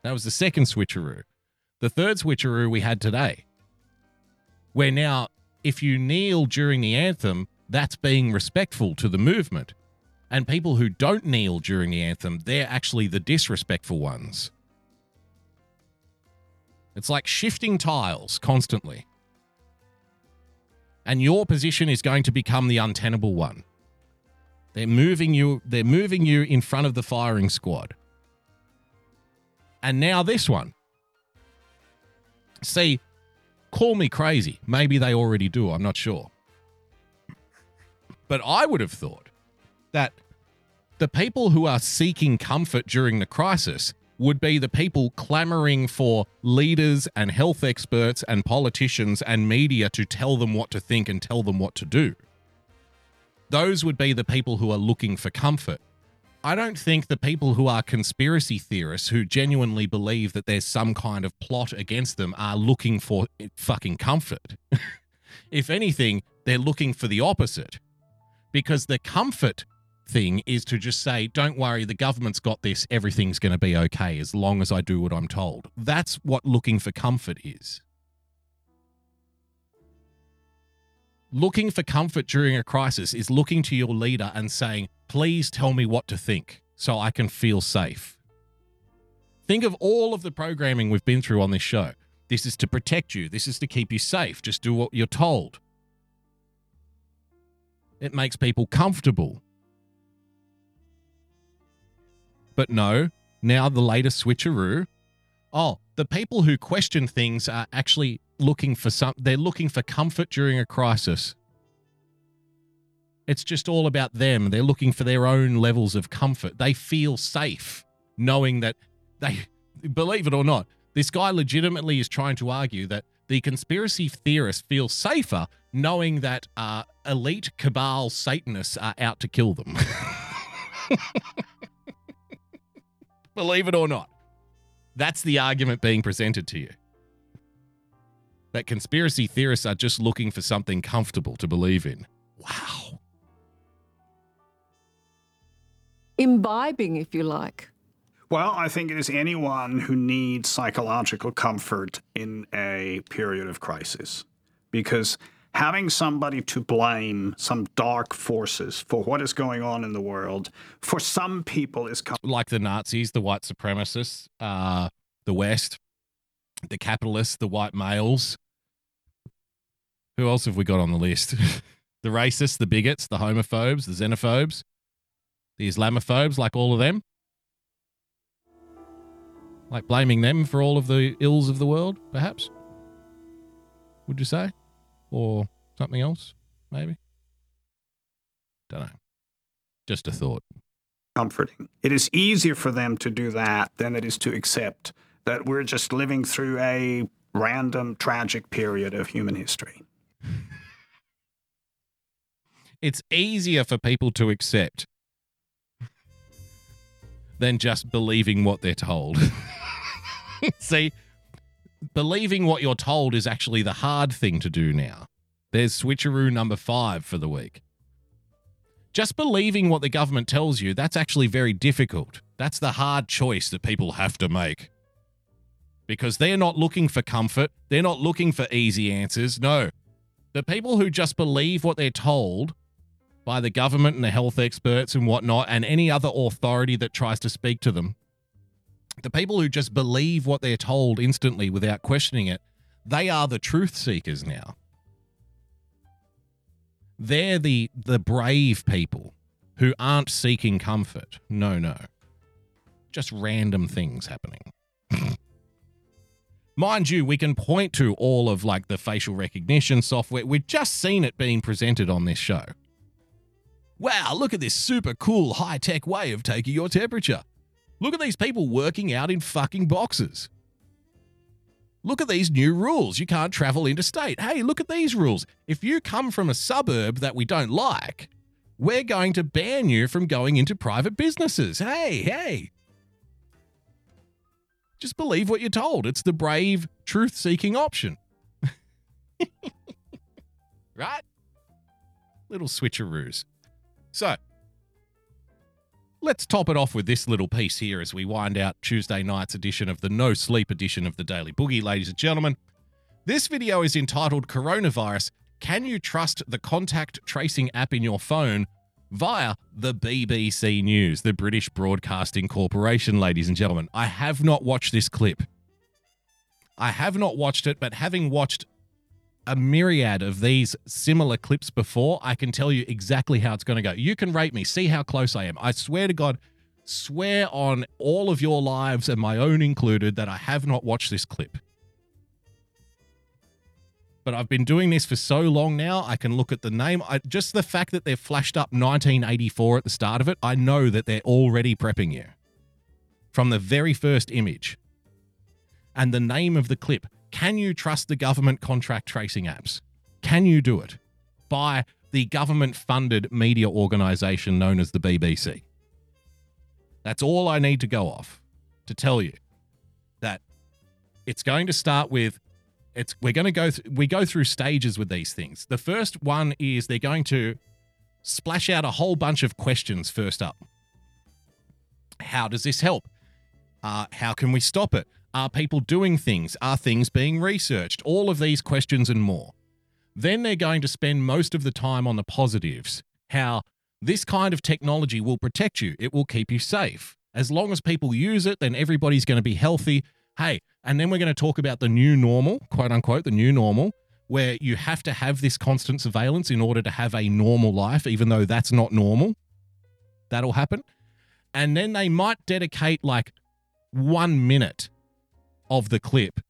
That was the second switcheroo. The third switcheroo we had today, where now if you kneel during the anthem, that's being respectful to the movement. And people who don't kneel during the anthem, they're actually the disrespectful ones. It's like shifting tiles constantly. And your position is going to become the untenable one. They're moving you they're moving you in front of the firing squad. And now this one. See, call me crazy. Maybe they already do, I'm not sure. But I would have thought that the people who are seeking comfort during the crisis would be the people clamoring for leaders and health experts and politicians and media to tell them what to think and tell them what to do. Those would be the people who are looking for comfort. I don't think the people who are conspiracy theorists who genuinely believe that there's some kind of plot against them are looking for fucking comfort. if anything, they're looking for the opposite. Because the comfort thing is to just say, don't worry, the government's got this, everything's going to be okay as long as I do what I'm told. That's what looking for comfort is. Looking for comfort during a crisis is looking to your leader and saying, please tell me what to think so I can feel safe. Think of all of the programming we've been through on this show. This is to protect you, this is to keep you safe. Just do what you're told. It makes people comfortable. But no, now the latest switcheroo. Oh, the people who question things are actually looking for some they're looking for comfort during a crisis. It's just all about them. They're looking for their own levels of comfort. They feel safe knowing that they believe it or not, this guy legitimately is trying to argue that the conspiracy theorists feel safer knowing that uh, elite cabal Satanists are out to kill them. Believe it or not. That's the argument being presented to you. That conspiracy theorists are just looking for something comfortable to believe in. Wow. Imbibing, if you like. Well, I think it is anyone who needs psychological comfort in a period of crisis. Because having somebody to blame, some dark forces for what is going on in the world, for some people is com- like the Nazis, the white supremacists, uh, the West, the capitalists, the white males. Who else have we got on the list? the racists, the bigots, the homophobes, the xenophobes, the Islamophobes, like all of them. Like blaming them for all of the ills of the world, perhaps? Would you say? Or something else, maybe? Don't know. Just a thought. comforting. It is easier for them to do that than it is to accept that we're just living through a random tragic period of human history. It's easier for people to accept than just believing what they're told. See, believing what you're told is actually the hard thing to do now. There's switcheroo number five for the week. Just believing what the government tells you, that's actually very difficult. That's the hard choice that people have to make. Because they're not looking for comfort, they're not looking for easy answers. No. The people who just believe what they're told by the government and the health experts and whatnot, and any other authority that tries to speak to them, the people who just believe what they're told instantly without questioning it, they are the truth seekers now. They're the the brave people who aren't seeking comfort. No, no. Just random things happening. Mind you, we can point to all of like the facial recognition software. We've just seen it being presented on this show. Wow, look at this super cool high tech way of taking your temperature. Look at these people working out in fucking boxes. Look at these new rules. You can't travel interstate. Hey, look at these rules. If you come from a suburb that we don't like, we're going to ban you from going into private businesses. Hey, hey. Just believe what you're told. It's the brave, truth seeking option. right? Little switcheroos. So, let's top it off with this little piece here as we wind out Tuesday night's edition of the No Sleep edition of the Daily Boogie, ladies and gentlemen. This video is entitled Coronavirus Can You Trust the Contact Tracing App in Your Phone via the BBC News, the British Broadcasting Corporation, ladies and gentlemen. I have not watched this clip. I have not watched it, but having watched a myriad of these similar clips before, I can tell you exactly how it's going to go. You can rate me, see how close I am. I swear to God, swear on all of your lives and my own included that I have not watched this clip. But I've been doing this for so long now, I can look at the name. I, just the fact that they've flashed up 1984 at the start of it, I know that they're already prepping you from the very first image. And the name of the clip can you trust the government contract tracing apps? Can you do it? By the government funded media organization known as the BBC. That's all I need to go off to tell you that it's going to start with it's we're going to go th- we go through stages with these things. The first one is they're going to splash out a whole bunch of questions first up. How does this help? Uh, how can we stop it? Are people doing things? Are things being researched? All of these questions and more. Then they're going to spend most of the time on the positives. How this kind of technology will protect you, it will keep you safe. As long as people use it, then everybody's going to be healthy. Hey, and then we're going to talk about the new normal, quote unquote, the new normal, where you have to have this constant surveillance in order to have a normal life, even though that's not normal. That'll happen. And then they might dedicate like one minute of the clip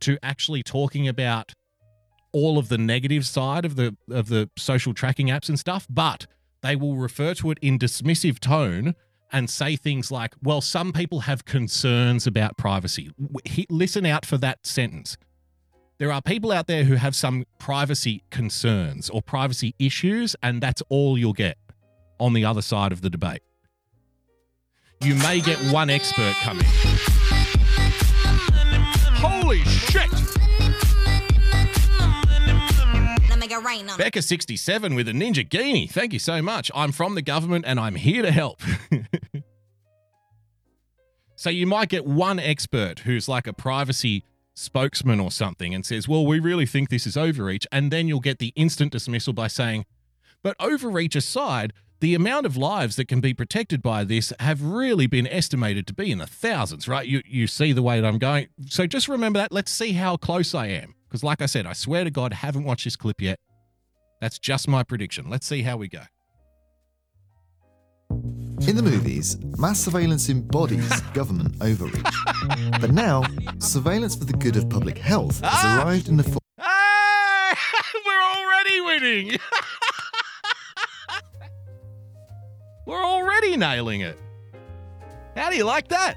to actually talking about all of the negative side of the of the social tracking apps and stuff, but they will refer to it in dismissive tone and say things like, "Well, some people have concerns about privacy." He, listen out for that sentence. There are people out there who have some privacy concerns or privacy issues, and that's all you'll get on the other side of the debate. You may get one expert coming. Holy shit! Becca67 with a Ninjaghini. Thank you so much. I'm from the government and I'm here to help. so you might get one expert who's like a privacy spokesman or something and says, Well, we really think this is overreach. And then you'll get the instant dismissal by saying, But overreach aside, the amount of lives that can be protected by this have really been estimated to be in the thousands, right? You, you see the way that I'm going. So just remember that. Let's see how close I am. Because, like I said, I swear to God, haven't watched this clip yet. That's just my prediction. Let's see how we go. In the movies, mass surveillance embodies government overreach. But now, surveillance for the good of public health has arrived in the form. Ah! We're already winning. We're already nailing it. How do you like that?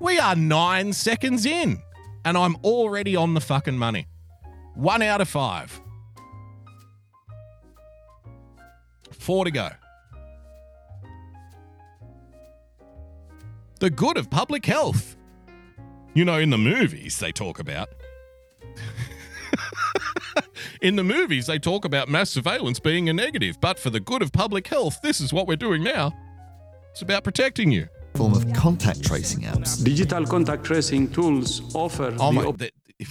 We are nine seconds in, and I'm already on the fucking money. One out of five. Four to go. The good of public health. You know, in the movies, they talk about. in the movies, they talk about mass surveillance being a negative, but for the good of public health, this is what we're doing now. It's about protecting you. form of contact tracing apps. Digital contact tracing tools offer Oh the my! op- they-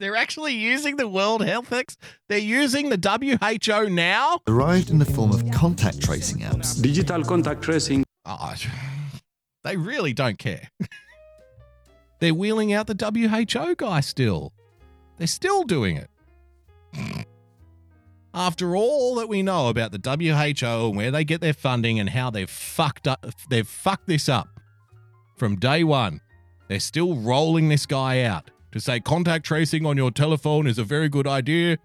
They're actually using the World Health Ex. They're using the WHO now. Arrived in the form of contact tracing apps. digital contact tracing Oh, they really don't care. They're wheeling out the WHO guy still. They're still doing it. After all that we know about the WHO and where they get their funding and how they've fucked up they've fucked this up from day 1. They're still rolling this guy out to say contact tracing on your telephone is a very good idea.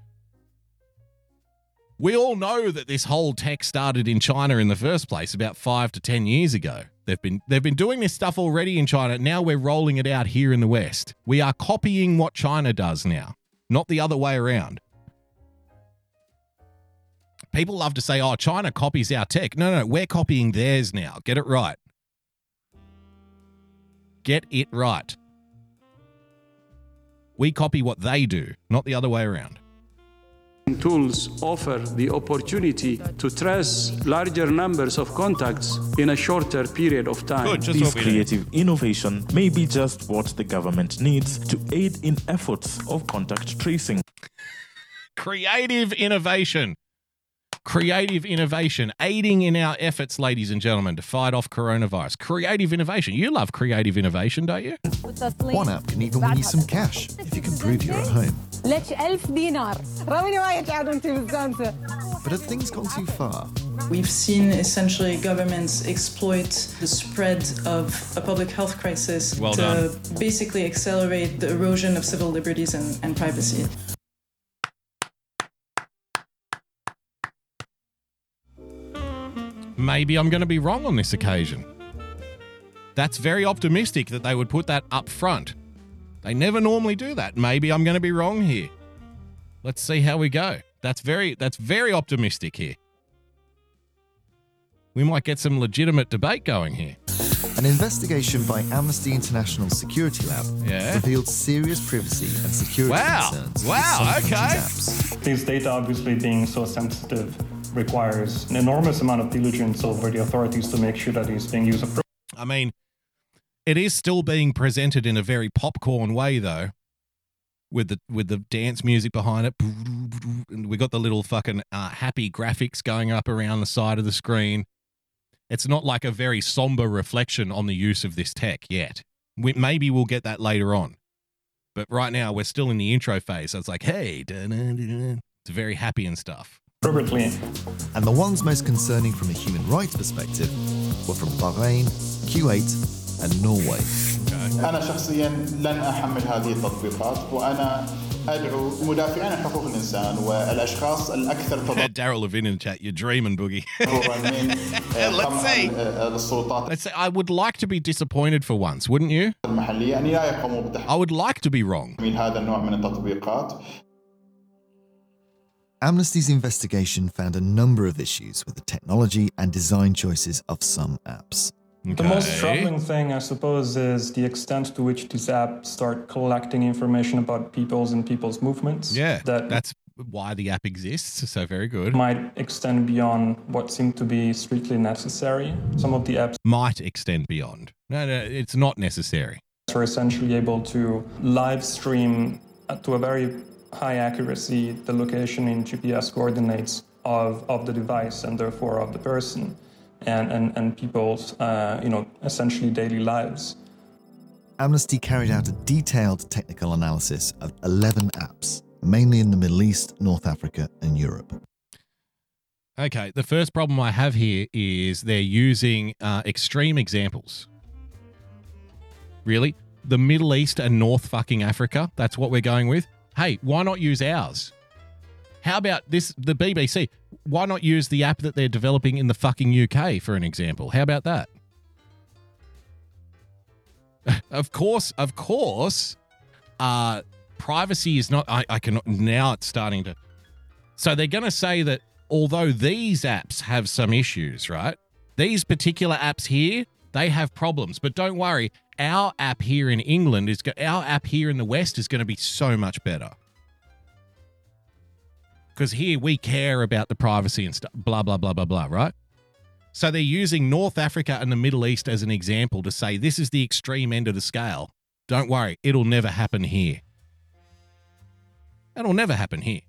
We all know that this whole tech started in China in the first place about 5 to 10 years ago. They've been they've been doing this stuff already in China. Now we're rolling it out here in the West. We are copying what China does now, not the other way around. People love to say, "Oh, China copies our tech." No, no, no, we're copying theirs now. Get it right. Get it right. We copy what they do, not the other way around. tools offer the opportunity to trace larger numbers of contacts in a shorter period of time. This creative innovation may be just what the government needs to aid in efforts of contact tracing. Creative innovation. Creative innovation, aiding in our efforts, ladies and gentlemen, to fight off coronavirus. Creative innovation. You love creative innovation, don't you? One app can even win you some cash if you can prove you're at home. But have things gone too far? We've seen essentially governments exploit the spread of a public health crisis well to done. basically accelerate the erosion of civil liberties and, and privacy. Maybe I'm going to be wrong on this occasion. That's very optimistic that they would put that up front. They never normally do that. Maybe I'm going to be wrong here. Let's see how we go. That's very that's very optimistic here. We might get some legitimate debate going here. An investigation by Amnesty International Security Lab Yeah. revealed serious privacy and security Wow. concerns. with Wow, okay. apps. This data obviously being so sensitive requires an enormous amount of diligence over the authorities to make sure that it's being used appropriately. I mean, it is still being presented in a very popcorn way though. With the with the dance music behind it, we got the little fucking uh, happy graphics going up around the side of the screen. It's not like a very somber reflection on the use of this tech yet. We, maybe we'll get that later on, but right now we're still in the intro phase. So it's like, hey, it's very happy and stuff. appropriately. And the ones most concerning from a human rights perspective were from Bahrain, Kuwait, and Norway. أنا شخصيا لن أحمل هذه التطبيقات وأنا أدعو مدافعين عن حقوق الإنسان والأشخاص الأكثر Daryl Levin in chat, you're dreaming, Boogie. تضررا من Let's see. السلطات Let's say I would like to be disappointed for once, wouldn't you? المحلية أن لا يقوموا بتحميل I would like to be wrong. هذا النوع من التطبيقات Amnesty's investigation found a number of issues with the technology and design choices of some apps. The most troubling thing, I suppose, is the extent to which these apps start collecting information about people's and people's movements. Yeah, That that's why the app exists. So very good. might extend beyond what seemed to be strictly necessary. Some of the apps Might extend beyond. No, no, it's not necessary. are essentially able to live stream to a very high accuracy the location in GPS coordinates of, of the device and therefore of the person and, and, and people's, uh, you know, essentially daily lives. Amnesty carried out a detailed technical analysis of 11 apps, mainly in the Middle East, North Africa, and Europe. Okay, the first problem I have here is they're using uh, extreme examples. Really? The Middle East and North fucking Africa? That's what we're going with? Hey, why not use ours? How about this, the BBC? Why not use the app that they're developing in the fucking UK, for an example? How about that? of course, of course, uh, privacy is not, I, I can, now it's starting to, so they're going to say that although these apps have some issues, right? These particular apps here, they have problems, but don't worry. Our app here in England is, our app here in the West is going to be so much better. Because here we care about the privacy and stuff, blah, blah, blah, blah, blah, right? So they're using North Africa and the Middle East as an example to say this is the extreme end of the scale. Don't worry, it'll never happen here. It'll never happen here.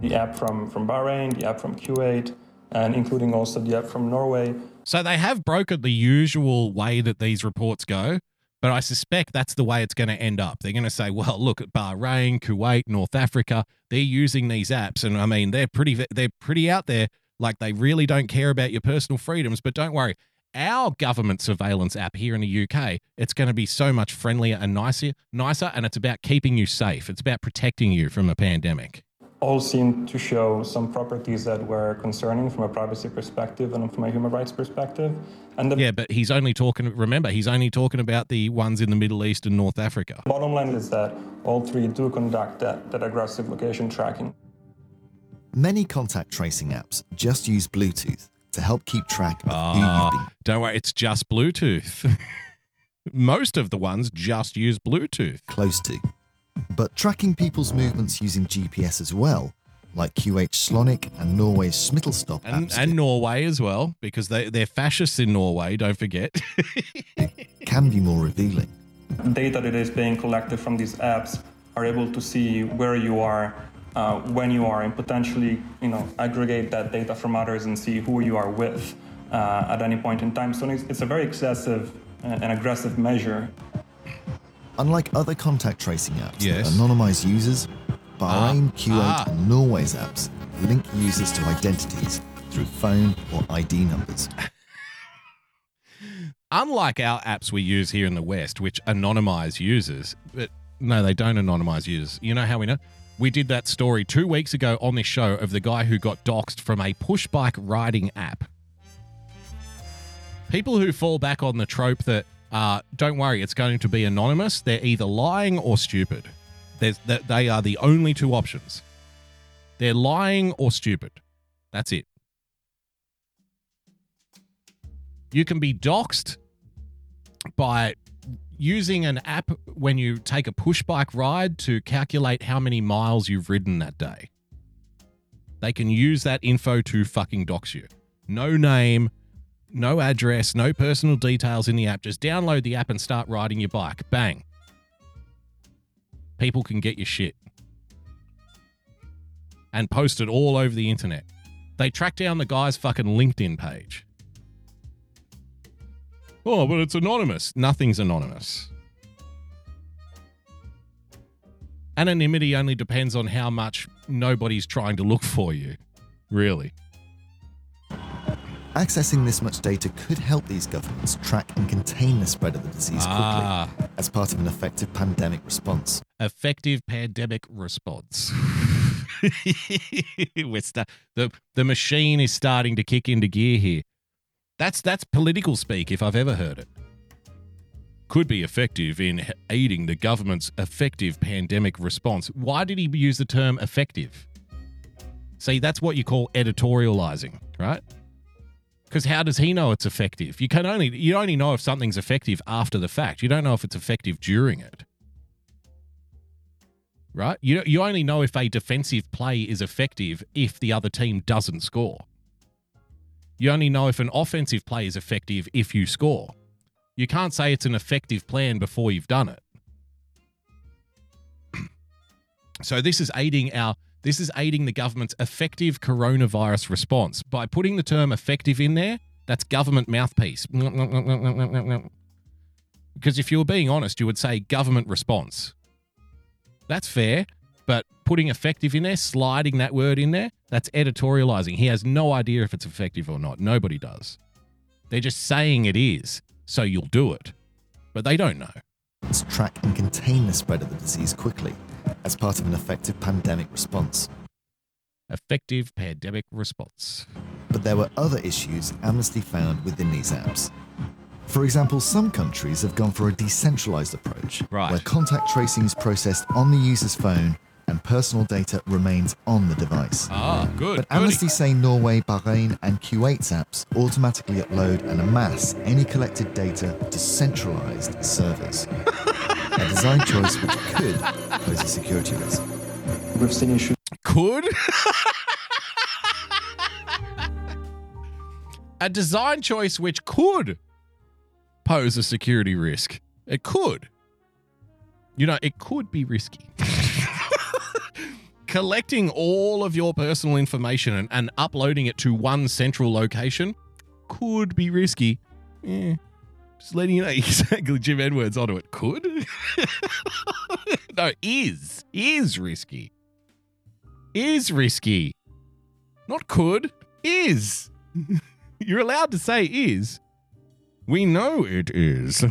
The app from, from Bahrain, the app from Kuwait, and including also the app from Norway. So they have broken the usual way that these reports go, but I suspect that's the way it's going to end up. They're going to say, well, look at Bahrain, Kuwait, North Africa. They're using these apps, and I mean, they're pretty they're pretty out there. Like they really don't care about your personal freedoms. But don't worry, our government surveillance app here in the UK, it's going to be so much friendlier and nicer, nicer, and it's about keeping you safe. It's about protecting you from a pandemic. All seem to show some properties that were concerning from a privacy perspective and from a human rights perspective. And the Yeah, but he's only talking. Remember, he's only talking about the ones in the Middle East and North Africa. bottom line is that all three do conduct that, that aggressive location tracking. Many contact tracing apps just use Bluetooth to help keep track of who you've Ah, been. don't worry, it's just Bluetooth. Most of the ones just use Bluetooth. close to. But tracking people's movements using GPS as well, like QH Shlonik and Norway's Smittestopp And, apps, and Norway as well, because they, they're fascists in Norway, don't forget. can be more revealing. Data that is being collected from these apps are able to see where you are, uh, when you are, and potentially, you know, aggregate that data from others and see who you are with uh, at any point in time. So it's, it's a very excessive and and aggressive measure. Unlike other contact tracing apps Yes. that anonymize users, Bahrain, Ah, Kuwait, ah. and Norway's apps link users to identities through phone or ID numbers. Unlike our apps we use here in the West, which anonymize users, but no, they don't anonymize users. You know how we know? We did that story two weeks ago on this show of the guy who got doxxed from a push bike riding app. People who fall back on the trope that, uh, don't worry, it's going to be anonymous, they're either lying or stupid. There's, they are the only two options. They're lying or stupid. That's it. You can be doxxed by using an app when you take a push bike ride to calculate how many miles you've ridden that day. They can use that info to fucking dox you. No name, no address, no personal details in the app. Just download the app and start riding your bike. Bang. People can get your shit and post it all over the internet. They track down the guy's fucking LinkedIn page. Oh, but it's anonymous. Nothing's anonymous. Anonymity only depends on how much nobody's trying to look for you. Really. Accessing this much data could help these governments track and contain the spread of the disease quickly Ah. as part of an effective pandemic response. Effective pandemic response. We're sta- the the machine is starting to kick into gear here. That's that's political speak if I've ever heard it. Could be effective in aiding the government's effective pandemic response. Why did he use the term effective? See, that's what you call editorializing, right? Because how does he know it's effective? You can only you only know if something's effective after the fact. You don't know if it's effective during it. Right? You you only know if a defensive play is effective if the other team doesn't score. You only know if an offensive play is effective if you score. You can't say it's an effective plan before you've done it. so this is aiding our this is aiding the government's effective coronavirus response by putting the term effective in there. That's government mouthpiece. Because if you were being honest, you would say government response. That's fair, but putting effective in there, sliding that word in there, that's editorializing. He has no idea if it's effective or not. Nobody does. They're just saying it is, so you'll do it. But they don't know. Let's track and contain the spread of the disease quickly as part of an effective pandemic response. Effective pandemic response. But there were other issues Amnesty found within these apps. For example, some countries have gone for a decentralized approach, where contact tracing is processed on the user's phone and personal data remains on the device. Ah, good. But Amnesty say Norway, Bahrain, and Kuwait's apps automatically upload and amass any collected data to centralized servers. a design choice which could pose a security risk. We've seen issues. Could? a design choice which could pose a security risk. It could. You know, it could be risky. Collecting all of your personal information and, and uploading it to one central location could be risky. Yeah. Just letting you know exactly Jim Edwards onto it. Could? no, is. Is risky. Is risky. Not could. Is. You're allowed to say is. We know it is.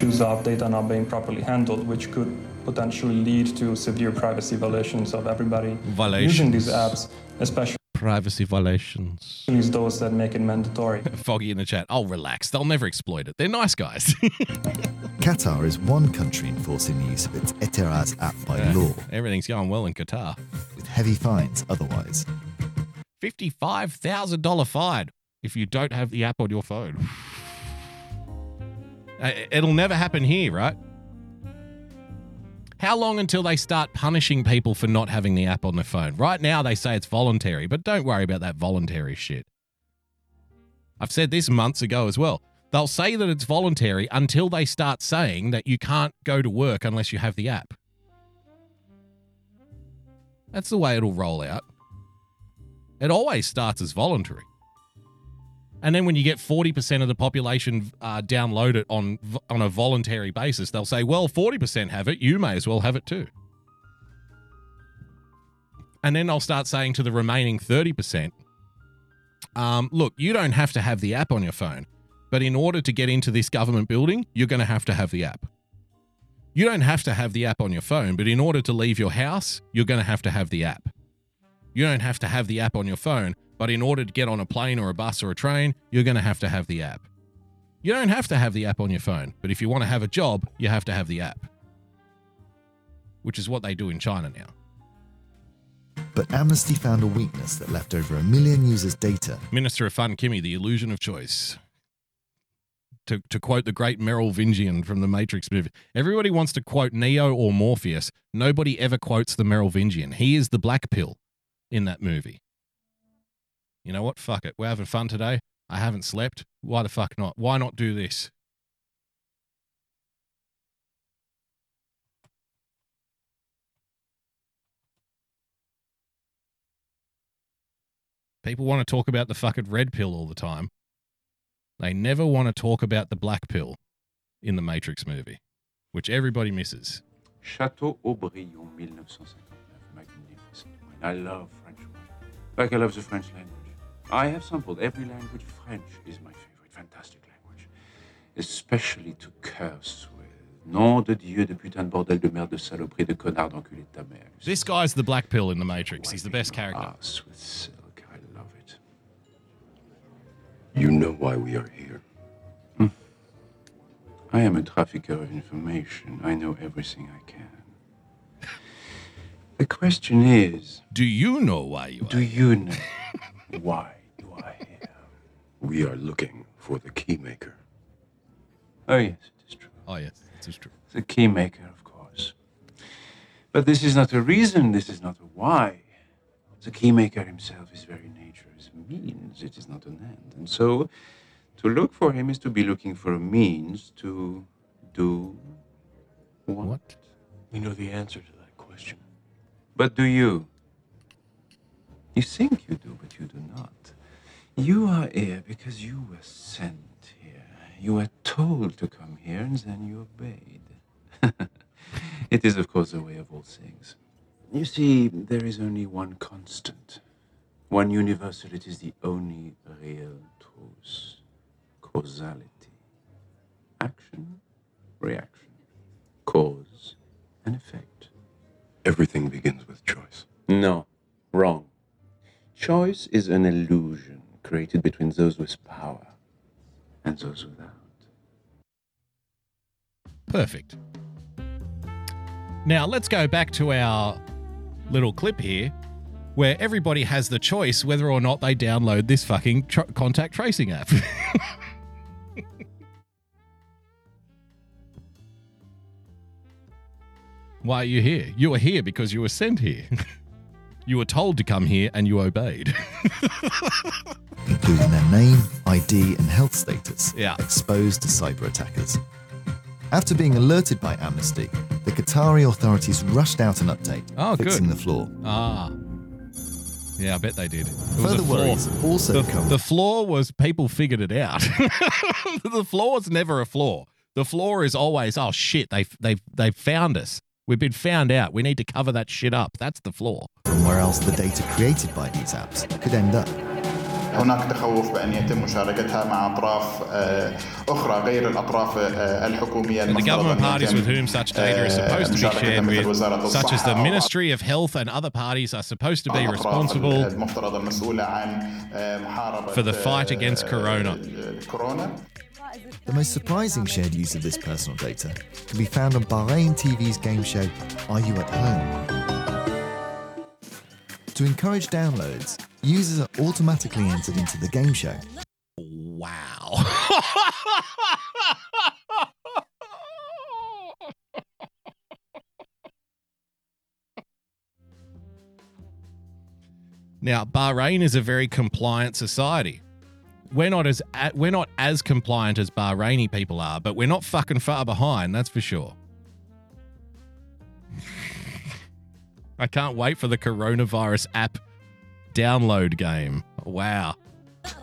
Use of data not being properly handled, which could potentially lead to severe privacy violations of everybody using these apps, especially Privacy violations. those that make it mandatory. Foggy in the chat. I'll relax. They'll never exploit it. They're nice guys. Qatar is one country enforcing the use of its Ehteraz app by Yeah, law, Everything's going well in Qatar. with heavy fines otherwise. $55,000 fine if you don't have the app on your phone. Uh, It'll never happen here, right? How long until they start punishing people for not having the app on their phone? Right now, they say it's voluntary, but don't worry about that voluntary shit. I've said this months ago as well. They'll say that it's voluntary until they start saying that you can't go to work unless you have the app. That's the way it'll roll out. It always starts as voluntary. And then when you get 40% of the population uh, download it on on a voluntary basis, they'll say, "Well, 40% have it, you may as well have it too." And then they'll start saying to the remaining 30%, um, look, you don't have to have the app on your phone, but in order to get into this government building, you're going to have to have the app. You don't have to have the app on your phone, but in order to leave your house, you're going to have to have the app. You don't have to have the app on your phone, but in order to get on a plane or a bus or a train, you're going to have to have the app. You don't have to have the app on your phone, but if you want to have a job, you have to have the app. Which is what they do in China now. But Amnesty found a weakness that left over a million users' data Minister of Fun Kimmy, the illusion of choice. To, to quote the great Merovingian from the Matrix movie, everybody wants to quote Neo or Morpheus. Nobody ever quotes the Merovingian. He is the black pill in that movie. You know what? Fuck it. We're having fun today. I haven't slept. Why the fuck not? Why not do this? People want to talk about the fucking red pill all the time. They never want to talk about the black pill in the Matrix movie, which everybody misses. Château Haut-Brion, 1959. Magnificent. I love. Like I love the French language. I have sampled every language. French is my favorite. Fantastic language. Especially to curse with. Nom de Dieu, de putain de bordel de merde de saloperie de connard d'enculé de ta mère. This guy's the black pill in the Matrix. He's the best character. Ass with silk. I love it. You know why we are here. Hmm. I am a trafficker of information. I know everything I can. The question is Do you know why you Do you know why you are here? We are looking for the keymaker. Oh, yes, it is true. Oh, yes, it is true. The keymaker, of course. But this is not a reason, this is not a why. The keymaker himself is very nature, is means, it is not an end. And so To look for him is to be looking for a means to do what? We know the answer to that question. But do you? You think you do, but you do not. You are here because you were sent here. You were told to come here, and then you obeyed. it is, of course, the way of all things. You see, there is only one constant, one universal. It is the only real truth causality. Action, reaction, cause, and effect. Everything begins with choice. No, wrong. Choice is an illusion created between those with power and those without. Perfect. Now let's go back to our little clip here where everybody has the choice whether or not they download this fucking tr- contact tracing app. Why are you here? You are here because you were sent here. you were told to come here and you obeyed. including their name, ID, and health status, Yeah. exposed to cyber attackers. After being alerted by Amnesty, the Qatari authorities rushed out an update, Oh, good. fixing the flaw. Ah. Yeah, I bet they did. It was Further worries also the, come- the flaw was people figured it out. the flaw is never a flaw. The flaw is always, oh shit, they they they found us. We've been found out. We need to cover that shit up. That's the flaw. From where else the data created by these apps could end up. هناك تخوف بأن يتم مشاركتها مع أطراف آه، أخرى غير الأطراف آه، الحكومية And the المفترض government أن parties يتم، with whom such data is آه، supposed to be مشاركتها shared مثل with, وزارة such as the الصحة أو Ministry of Health and other parties, are supposed to be الأطراف responsible المفترض المسؤولة عن آه، محاربة for the fight آه، against corona. the most surprising shared use of this personal data can be found on Bahrain TV's game show Are You at Home? To encourage downloads, users are automatically entered into the game show. Wow. now, Bahrain is a very compliant society we're not as we're not as compliant as Bahraini people are, but we're not fucking far behind. That's for sure. I can't wait for the coronavirus app download game. Wow.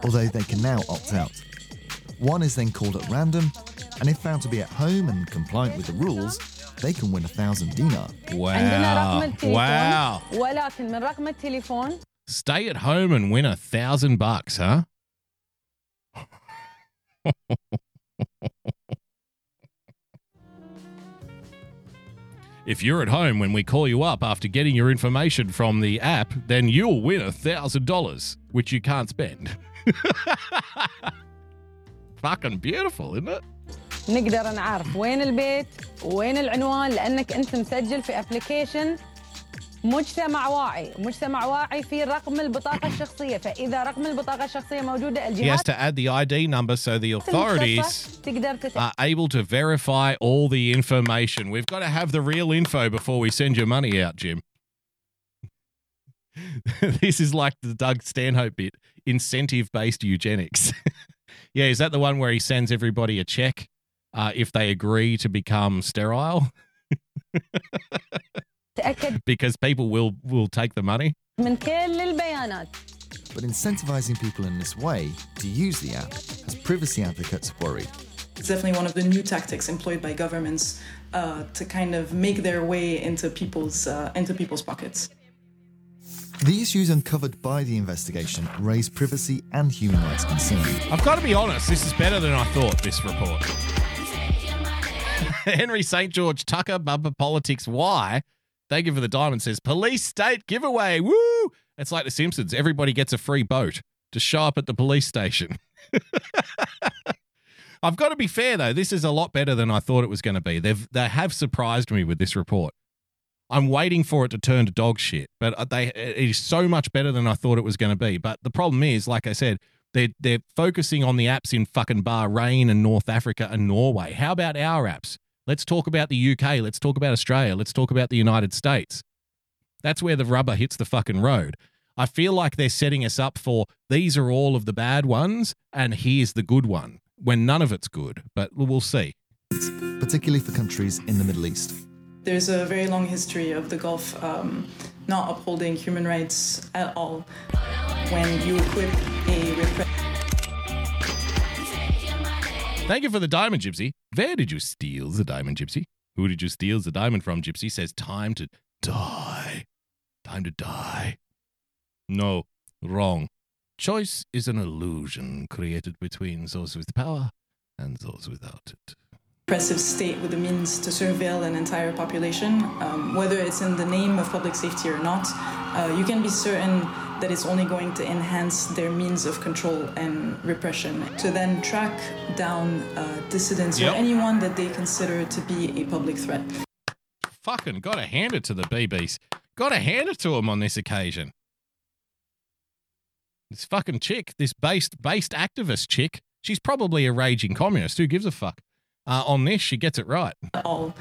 Although they can now opt out. One is then called at random, and if found to be at home and compliant with the rules, they can win a thousand dinar. Wow. Wow. Stay at home and win a thousand bucks, huh? if you're at home when we call you up after getting your information from the app, then you'll win a thousand dollars, which you can't spend. Fucking beautiful, isn't it? نقدر نعرف وين البيت وين العنوان لانك انت مسجل في ابلكيشن مجتمع واعي، مجتمع واعي في رقم البطاقه الشخصيه، فاذا رقم البطاقه الشخصيه موجوده He has الجهات to add the ID number so the authorities تقدر تت... are able to verify all the information. We've got to have the real info before we send your money out, Jim. this is like the Doug Stanhope bit incentive based eugenics. yeah, is that the one where he sends everybody a check uh, if they agree to become sterile? تاكد because people will will take the money. من كل البيانات But incentivizing people in this way to use the app has privacy advocates worried. It's definitely one of the new tactics employed by governments uh, to kind of make their way into people's uh, into people's pockets. The issues uncovered by the investigation raise privacy and human rights concerns. I've got to be honest, this is better than I thought, this report. Henry St. George Tucker, Bumper Politics, why? Thank you for the diamond says, police state giveaway. Woo! It's like The Simpsons. Everybody gets a free boat to show up at the police station. I've got to be fair though. This is a lot better than I thought it was going to be. They've they have surprised me with this report. I'm waiting for it to turn to dog shit, but uh, they it is so much better than I thought it was going to be. But the problem is, like I said, they're they're focusing on the apps in fucking Bahrain and North Africa and Norway. How about our apps? Let's talk about the UK. Let's talk about Australia. Let's talk about the United States. That's where the rubber hits the fucking road. I feel like they're setting us up for these are all of the bad ones, and here's the good one when none of it's good. But we'll see. particularly for countries in the Middle East. There's a very long history of the Gulf um, not upholding human rights at all. When you equip a repre- Thank you for the diamond, Gypsy. Where did you steal the diamond, Gypsy? Who did you steal the diamond from, Gypsy? Says time to die. Time to die. No, wrong. Choice is an illusion created between those with power and those without it. Repressive state with the means to surveil an entire population, um, whether it's in the name of public safety or not, uh, you can be certain that it's only going to enhance their means of control and repression. To then track down uh, dissidents Yep. or anyone that they consider to be a public threat. Fucking gotta hand it to the BBs. Gotta hand it to them on this occasion. This fucking chick, this based based activist chick, she's probably a raging communist. Who gives a fuck? Uh, on this, she gets it right. All.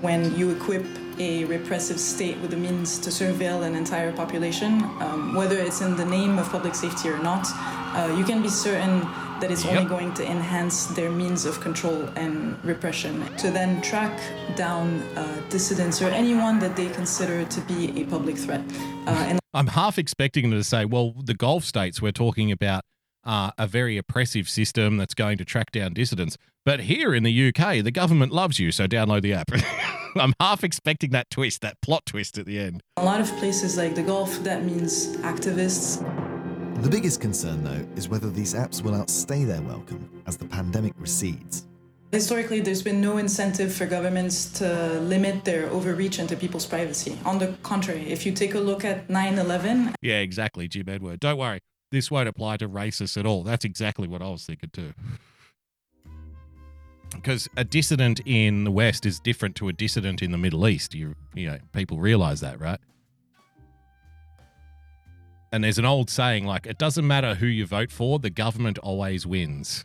When you equip a repressive state with the means to surveil an entire population, um, whether it's in the name of public safety or not, uh, you can be certain that it's only going to enhance their means of control and repression. To then track down uh, dissidents or anyone that they consider to be a public threat. Uh, and I'm half expecting them to say, well, the Gulf states, we're talking about uh, a very oppressive system that's going to track down dissidents. But here in the UK, the government loves you, so download the app. I'm half expecting that twist, that plot twist at the end. a lot of places like the Gulf, that means activists The biggest concern, though, is whether these apps will outstay their welcome as the pandemic recedes. Historically, there's been no incentive for governments to limit their overreach into people's privacy. On the contrary, if you take a look at 9 11, Yeah, exactly, Jim Edward. Don't worry. This won't apply to racists at all. That's exactly what I was thinking too. Because a dissident in the West is different to a dissident in the Middle East. You, you know, people realize that, right? And there's an old saying like, it doesn't matter who you vote for, the government always wins.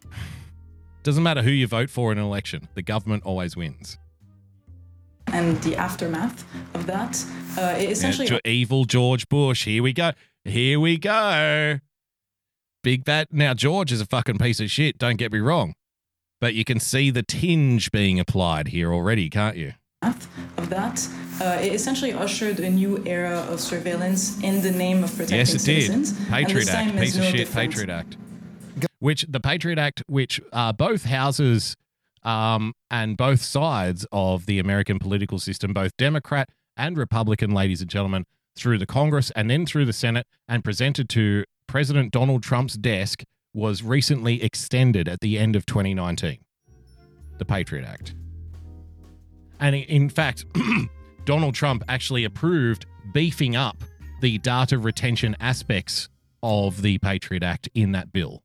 doesn't matter who you vote for in an election, the government always wins. and the aftermath of that, uh, essentially Yeah, evil George Bush. Here we go. Here we go. Big bad. Now, George is a fucking piece of shit. Don't get me wrong. But you can see the tinge being applied here already, can't you? of that, uh, it essentially ushered a new era of surveillance in the name of protecting yes, it did. citizens. And Patriot Act. Piece of shit. Patriot Act. Which the Patriot Act, which uh, both houses um, and both sides of the American political system, both Democrat and Republican, ladies and gentlemen, through the Congress and then through the Senate and presented to President Donald Trump's desk, was recently extended at the end of 2019. The Patriot Act. And in fact, Donald Trump actually approved beefing up the data retention aspects of the Patriot Act in that bill.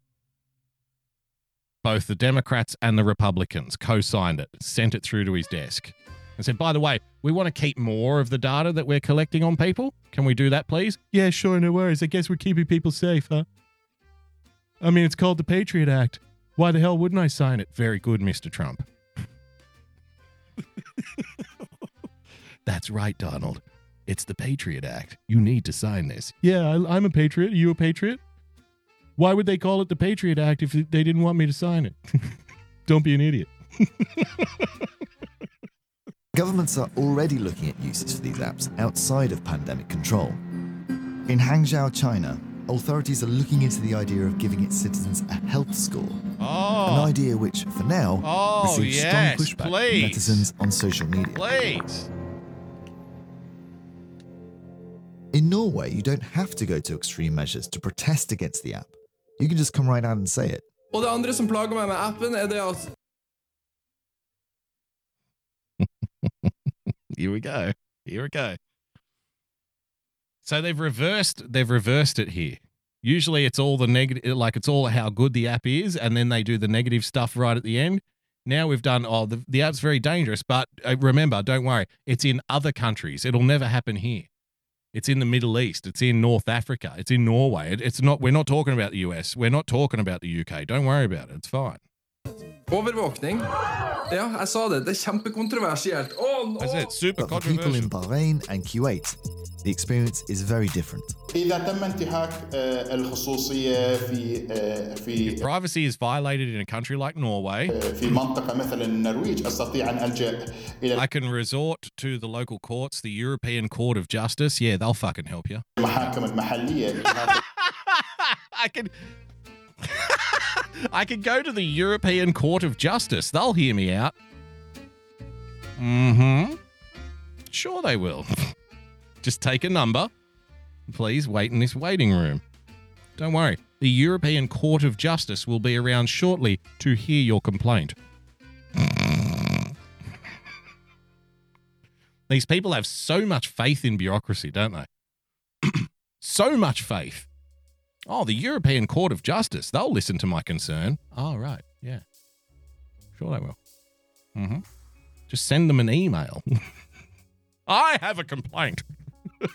Both the Democrats and the Republicans co signed it, sent it through to his desk, and said, by the way, we want to keep more of the data that we're collecting on people. Can we do that, please? Yeah, sure, no worries. I guess we're keeping people safe, huh? I mean, it's called the Patriot Act. Why the hell wouldn't I sign it? Very good, Mr. Trump. That's right, Donald. It's the Patriot Act. You need to sign this. Yeah, I, I'm a patriot. Are you a patriot? Why would they call it the Patriot Act if they didn't want me to sign it? Don't be an idiot. Governments are already looking at uses for these apps outside of pandemic control. In Hangzhou, China, authorities are looking into the idea of giving its citizens a health score. Oh. An idea which, for now, Oh, receives yes, strong pushback please. from netizens on social media. Please. In Norway, you don't have to go to extreme measures to protest against the app. You can just come right out and say it. Og det andre som plager meg med appen, er det at Here we go. Here we go. So they've reversed they've reversed it here. Usually it's all the negative like it's all how good the app is and then they do the negative stuff right at the end. Now we've done oh the, the app's very dangerous but uh, remember don't worry it's in other countries. It'll never happen here. It's in the Middle East. It's in North Africa. It's in Norway. It, it's not. We're not talking about the US. We're not talking about the UK. Don't worry about it. It's fine. Overvåkning. Ja, jeg sa det. Det er kjempekontroversielt. Oh, no. I said super But for people in Bahrain and Kuwait, the experience is very different. If privacy is violated in a country like Norway, I can resort to the local courts, the European Court of Justice. Yeah, they'll fucking help you. I can I could go to the European Court of Justice. They'll hear me out. Mm-hmm. Sure they will. Just take a number. Please wait in this waiting room. Don't worry. The European Court of Justice will be around shortly to hear your complaint. These people have so much faith in bureaucracy, don't they? so much faith. Oh, the European Court of Justice. They'll listen to my concern. Oh, right. Yeah. Sure they will. Mm-hmm. Just send them an email. I have a complaint.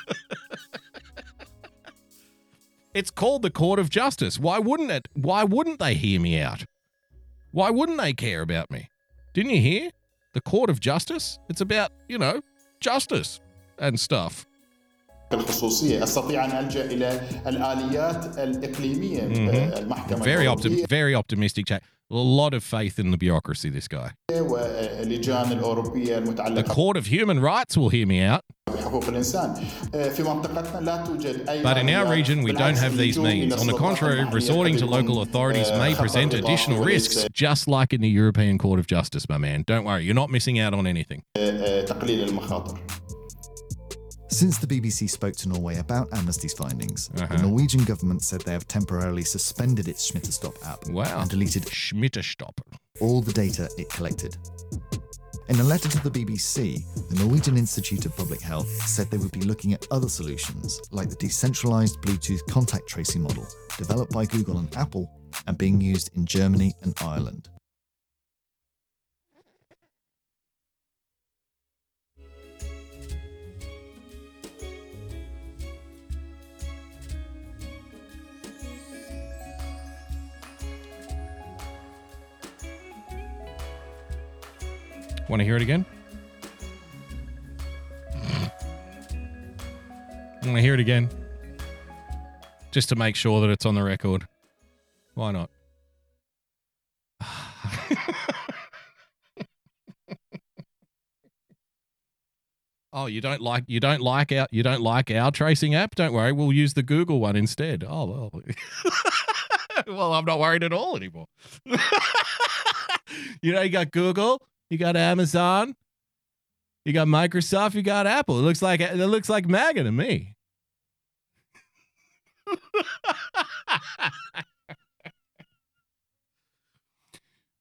it's called the Court of Justice. Why wouldn't it? Why wouldn't they hear me out? Why wouldn't they care about me? Didn't you hear? The Court of Justice? It's about, you know, justice and stuff. الخصوصية أستطيع أن ألجأ إلى الآليات الإقليمية Mhm. المحكمة Very, الأوروبية optim- very optimistic chat. A lot of faith in the bureaucracy, this guy. واللجان الأوروبية The المتعلقة Court of Human Rights will hear me out. بحقوق الإنسان في منطقتنا لا توجد أي But in our آليات. region, we don't بالعكس، have these اللجوء means. إلى On the السلطات contrary, المحلية resorting to قد local يكون، authorities may خطر present إضافي additional وليس risks, just like in the European Court of Justice, my man. Don't worry, you're not missing out on anything. تقليل المخاطر Since the BBC spoke to Norway about Amnesty's findings, Uh-huh. the Norwegian government said they have temporarily suspended its Smittestopp app Wow. and deleted Smittestopp. all the data it collected. In a letter to the BBC, the Norwegian Institute of Public Health said they would be looking at other solutions, like the decentralized Bluetooth contact tracing model developed by Google and Apple and being used in Germany and Ireland. Want to hear it again? Want to hear it again? Just to make sure that it's on the record. Why not? oh, you don't like you don't like our you don't like our tracing app? Don't worry, we'll use the Google one instead. Oh well. well, I'm not worried at all anymore. you know, you got Google, you got Amazon, you got Microsoft, you got Apple. It looks like it looks like MAGA to me.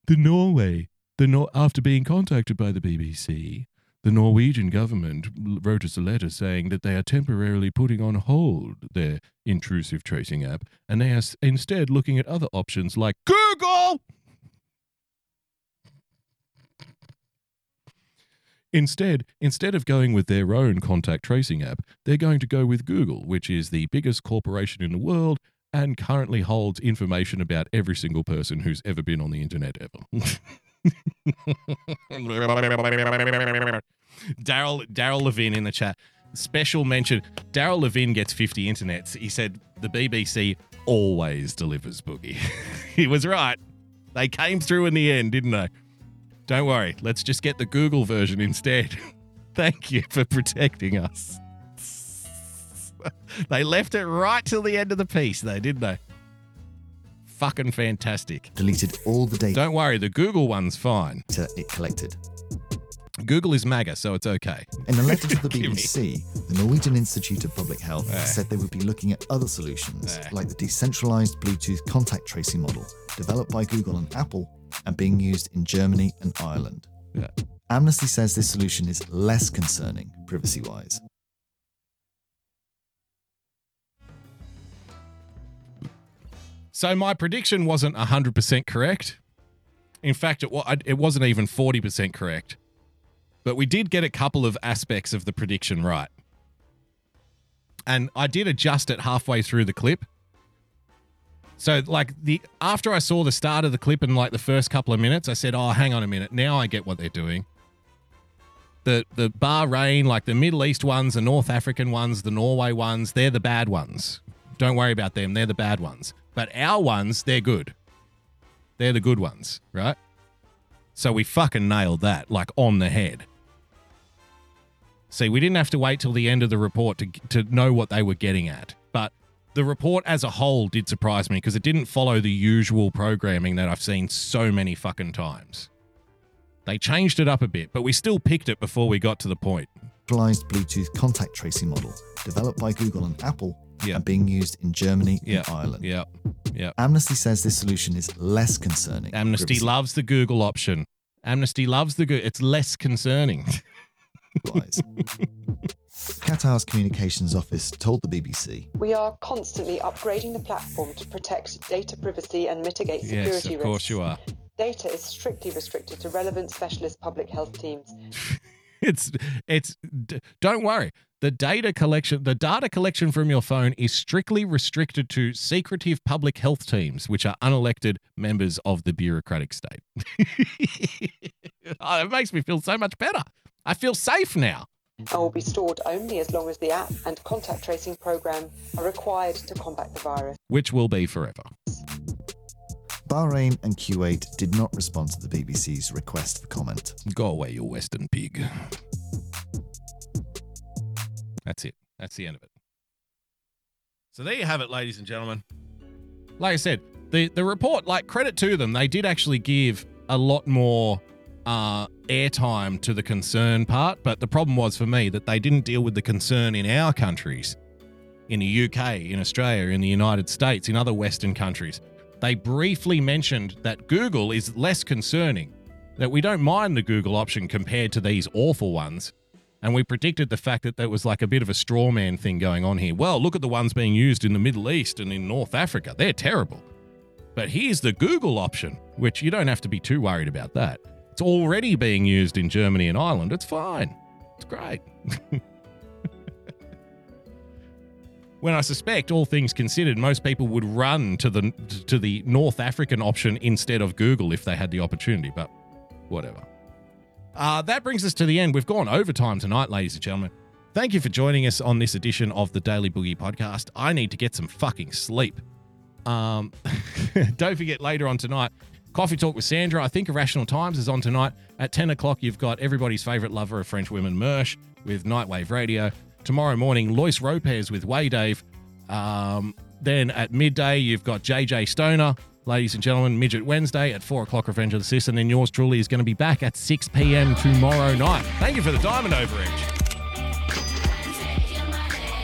the Norway, the Nor- after being contacted by the BBC, the Norwegian government wrote us a letter saying that they are temporarily putting on hold their intrusive tracing app and they are instead looking at other options like Google. Instead, instead of going with their own contact tracing app, they're going to go with Google, which is the biggest corporation in the world and currently holds information about every single person who's ever been on the internet ever. Daryl Daryl Levine in the chat. Special mention. Daryl Levine gets 50 internets. He said the BBC always delivers boogie. he was right. They came through in the end, didn't they? Don't worry. Let's just get the Google version instead. Thank you for protecting us. they left it right till the end of the piece, though, didn't they? Fucking fantastic. Deleted all the data Don't worry, the Google one's fine. it collected. Google is MAGA, so it's okay. In a letter to the BBC, the Norwegian Institute of Public Health Eh. said they would be looking at other solutions, Eh. like the decentralized Bluetooth contact tracing model developed by Google and Apple and being used in Germany and Ireland. Yeah. Amnesty says this solution is less concerning privacy wise. So my prediction wasn't 100% correct. In fact, it, it wasn't even 40% correct. But we did get a couple of aspects of the prediction right. And I did adjust it halfway through the clip. So like the after I saw the start of the clip in like the first couple of minutes, I said, "Oh, hang on a minute. Now I get what they're doing." The the Bahrain, like the Middle East ones, the North African ones, the Norway ones, they're the bad ones. Don't worry about them. They're the bad ones. But our ones, they're good. They're the good ones, right? So we fucking nailed that, like on the head. See, we didn't have to wait till the end of the report to to know what they were getting at. But the report as a whole did surprise me because it didn't follow the usual programming that I've seen so many fucking times. They changed it up a bit, but we still picked it before we got to the point. Centralized Bluetooth contact tracing model developed by Google and Apple and being used in Germany Yeah. and Ireland. Yeah. Yeah. Amnesty says this solution is less concerning. Amnesty loves the Google option. Amnesty loves the Google. It's less concerning. lies. Qatar's communications office told the BBC We are constantly upgrading the platform to protect data privacy and mitigate security risks. yes, of risks. course you are. Data is strictly restricted to relevant specialist public health teams. It's it's d- don't worry. The data collection, the data collection from your phone is strictly restricted to secretive public health teams, which are unelected members of the bureaucratic state. oh, it makes me feel so much better. I feel safe now. and will be stored only as long as the app and contact tracing program are required to combat the virus. which will be forever. Bahrain and Kuwait did not respond to the BBC's request for comment. Go away, you Western pig. That's it. That's the end of it. So there you have it, ladies and gentlemen. Like I said, the the report, like credit to them, they did actually give a lot more uh, airtime to the concern part. But the problem was for me that they didn't deal with the concern in our countries, in the UK, in Australia, in the United States, in other Western countries. They briefly mentioned that Google is less concerning, that we don't mind the Google option compared to these awful ones. And we predicted the fact that there was like a bit of a straw man thing going on here. Well, look at the ones being used in the Middle East and in North Africa. They're terrible. But here's the Google option, which you don't have to be too worried about that. It's already being used in Germany and Ireland. It's fine. It's great. when I suspect, all things considered, most people would run to the to the North African option instead of Google if they had the opportunity. But whatever. Uh, that brings us to the end. We've gone overtime tonight, ladies and gentlemen. Thank you for joining us on this edition of the Daily Boogie Podcast. I need to get some fucking sleep. Um, don't forget later on tonight, Coffee Talk with Sandra. I think Irrational Times is on tonight. At 10 o'clock, you've got everybody's favorite lover of French women, Mersh, with Nightwave Radio. Tomorrow morning, Lois Ropez with Way Dave. Um, then at midday, you've got JJ Stoner. Ladies and gentlemen, Midget Wednesday at 4 o'clock, Revenge of the Sis. And then yours truly is going to be back at 6 p.m. tomorrow night. Thank you for the diamond overage.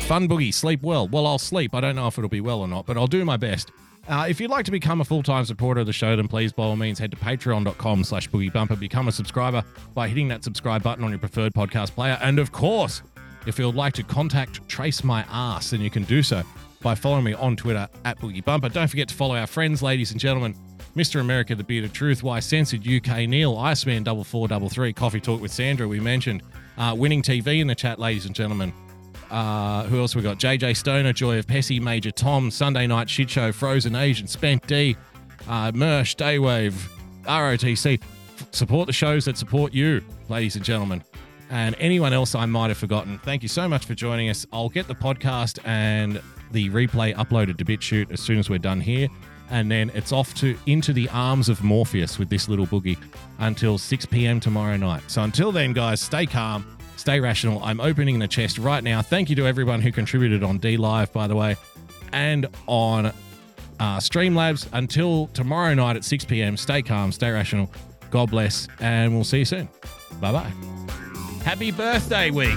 Fun boogie, sleep well. Well, I'll sleep. I don't know if it'll be well or not, but I'll do my best. Uh, if you'd like to become a full-time supporter of the show, then please, by all means, head to patreon.com slash boogiebumper. Become a subscriber by hitting that subscribe button on your preferred podcast player. And of course, if you'd like to contact Trace My Ass, then you can do so by following me on Twitter at boogiebumper. Don't forget to follow our friends, ladies and gentlemen. Mr. America, The Beard of Truth, Why Censored, UK Neil, Iceman, Double Four Double Three, Coffee Talk with Sandra, we mentioned. Uh, winning TV in the chat, ladies and gentlemen. Uh, who else we got? JJ Stoner, Joy of Pessy, Major Tom, Sunday Night Shit Show, Frozen Asian, Spent D, uh, Mersh, Daywave, ROTC. Support the shows that support you, ladies and gentlemen. And anyone else I might have forgotten, thank you so much for joining us. I'll get the podcast and the replay uploaded to BitChute as soon as we're done here. And then it's off to into the arms of Morpheus with this little boogie until 6 p.m. tomorrow night. So until then, guys, stay calm, stay rational. I'm opening the chest right now. Thank you to everyone who contributed on D Live, by the way, and on uh, Streamlabs. Until tomorrow night at 6 p.m., stay calm, stay rational. God bless, and we'll see you soon. Bye bye. Happy birthday week.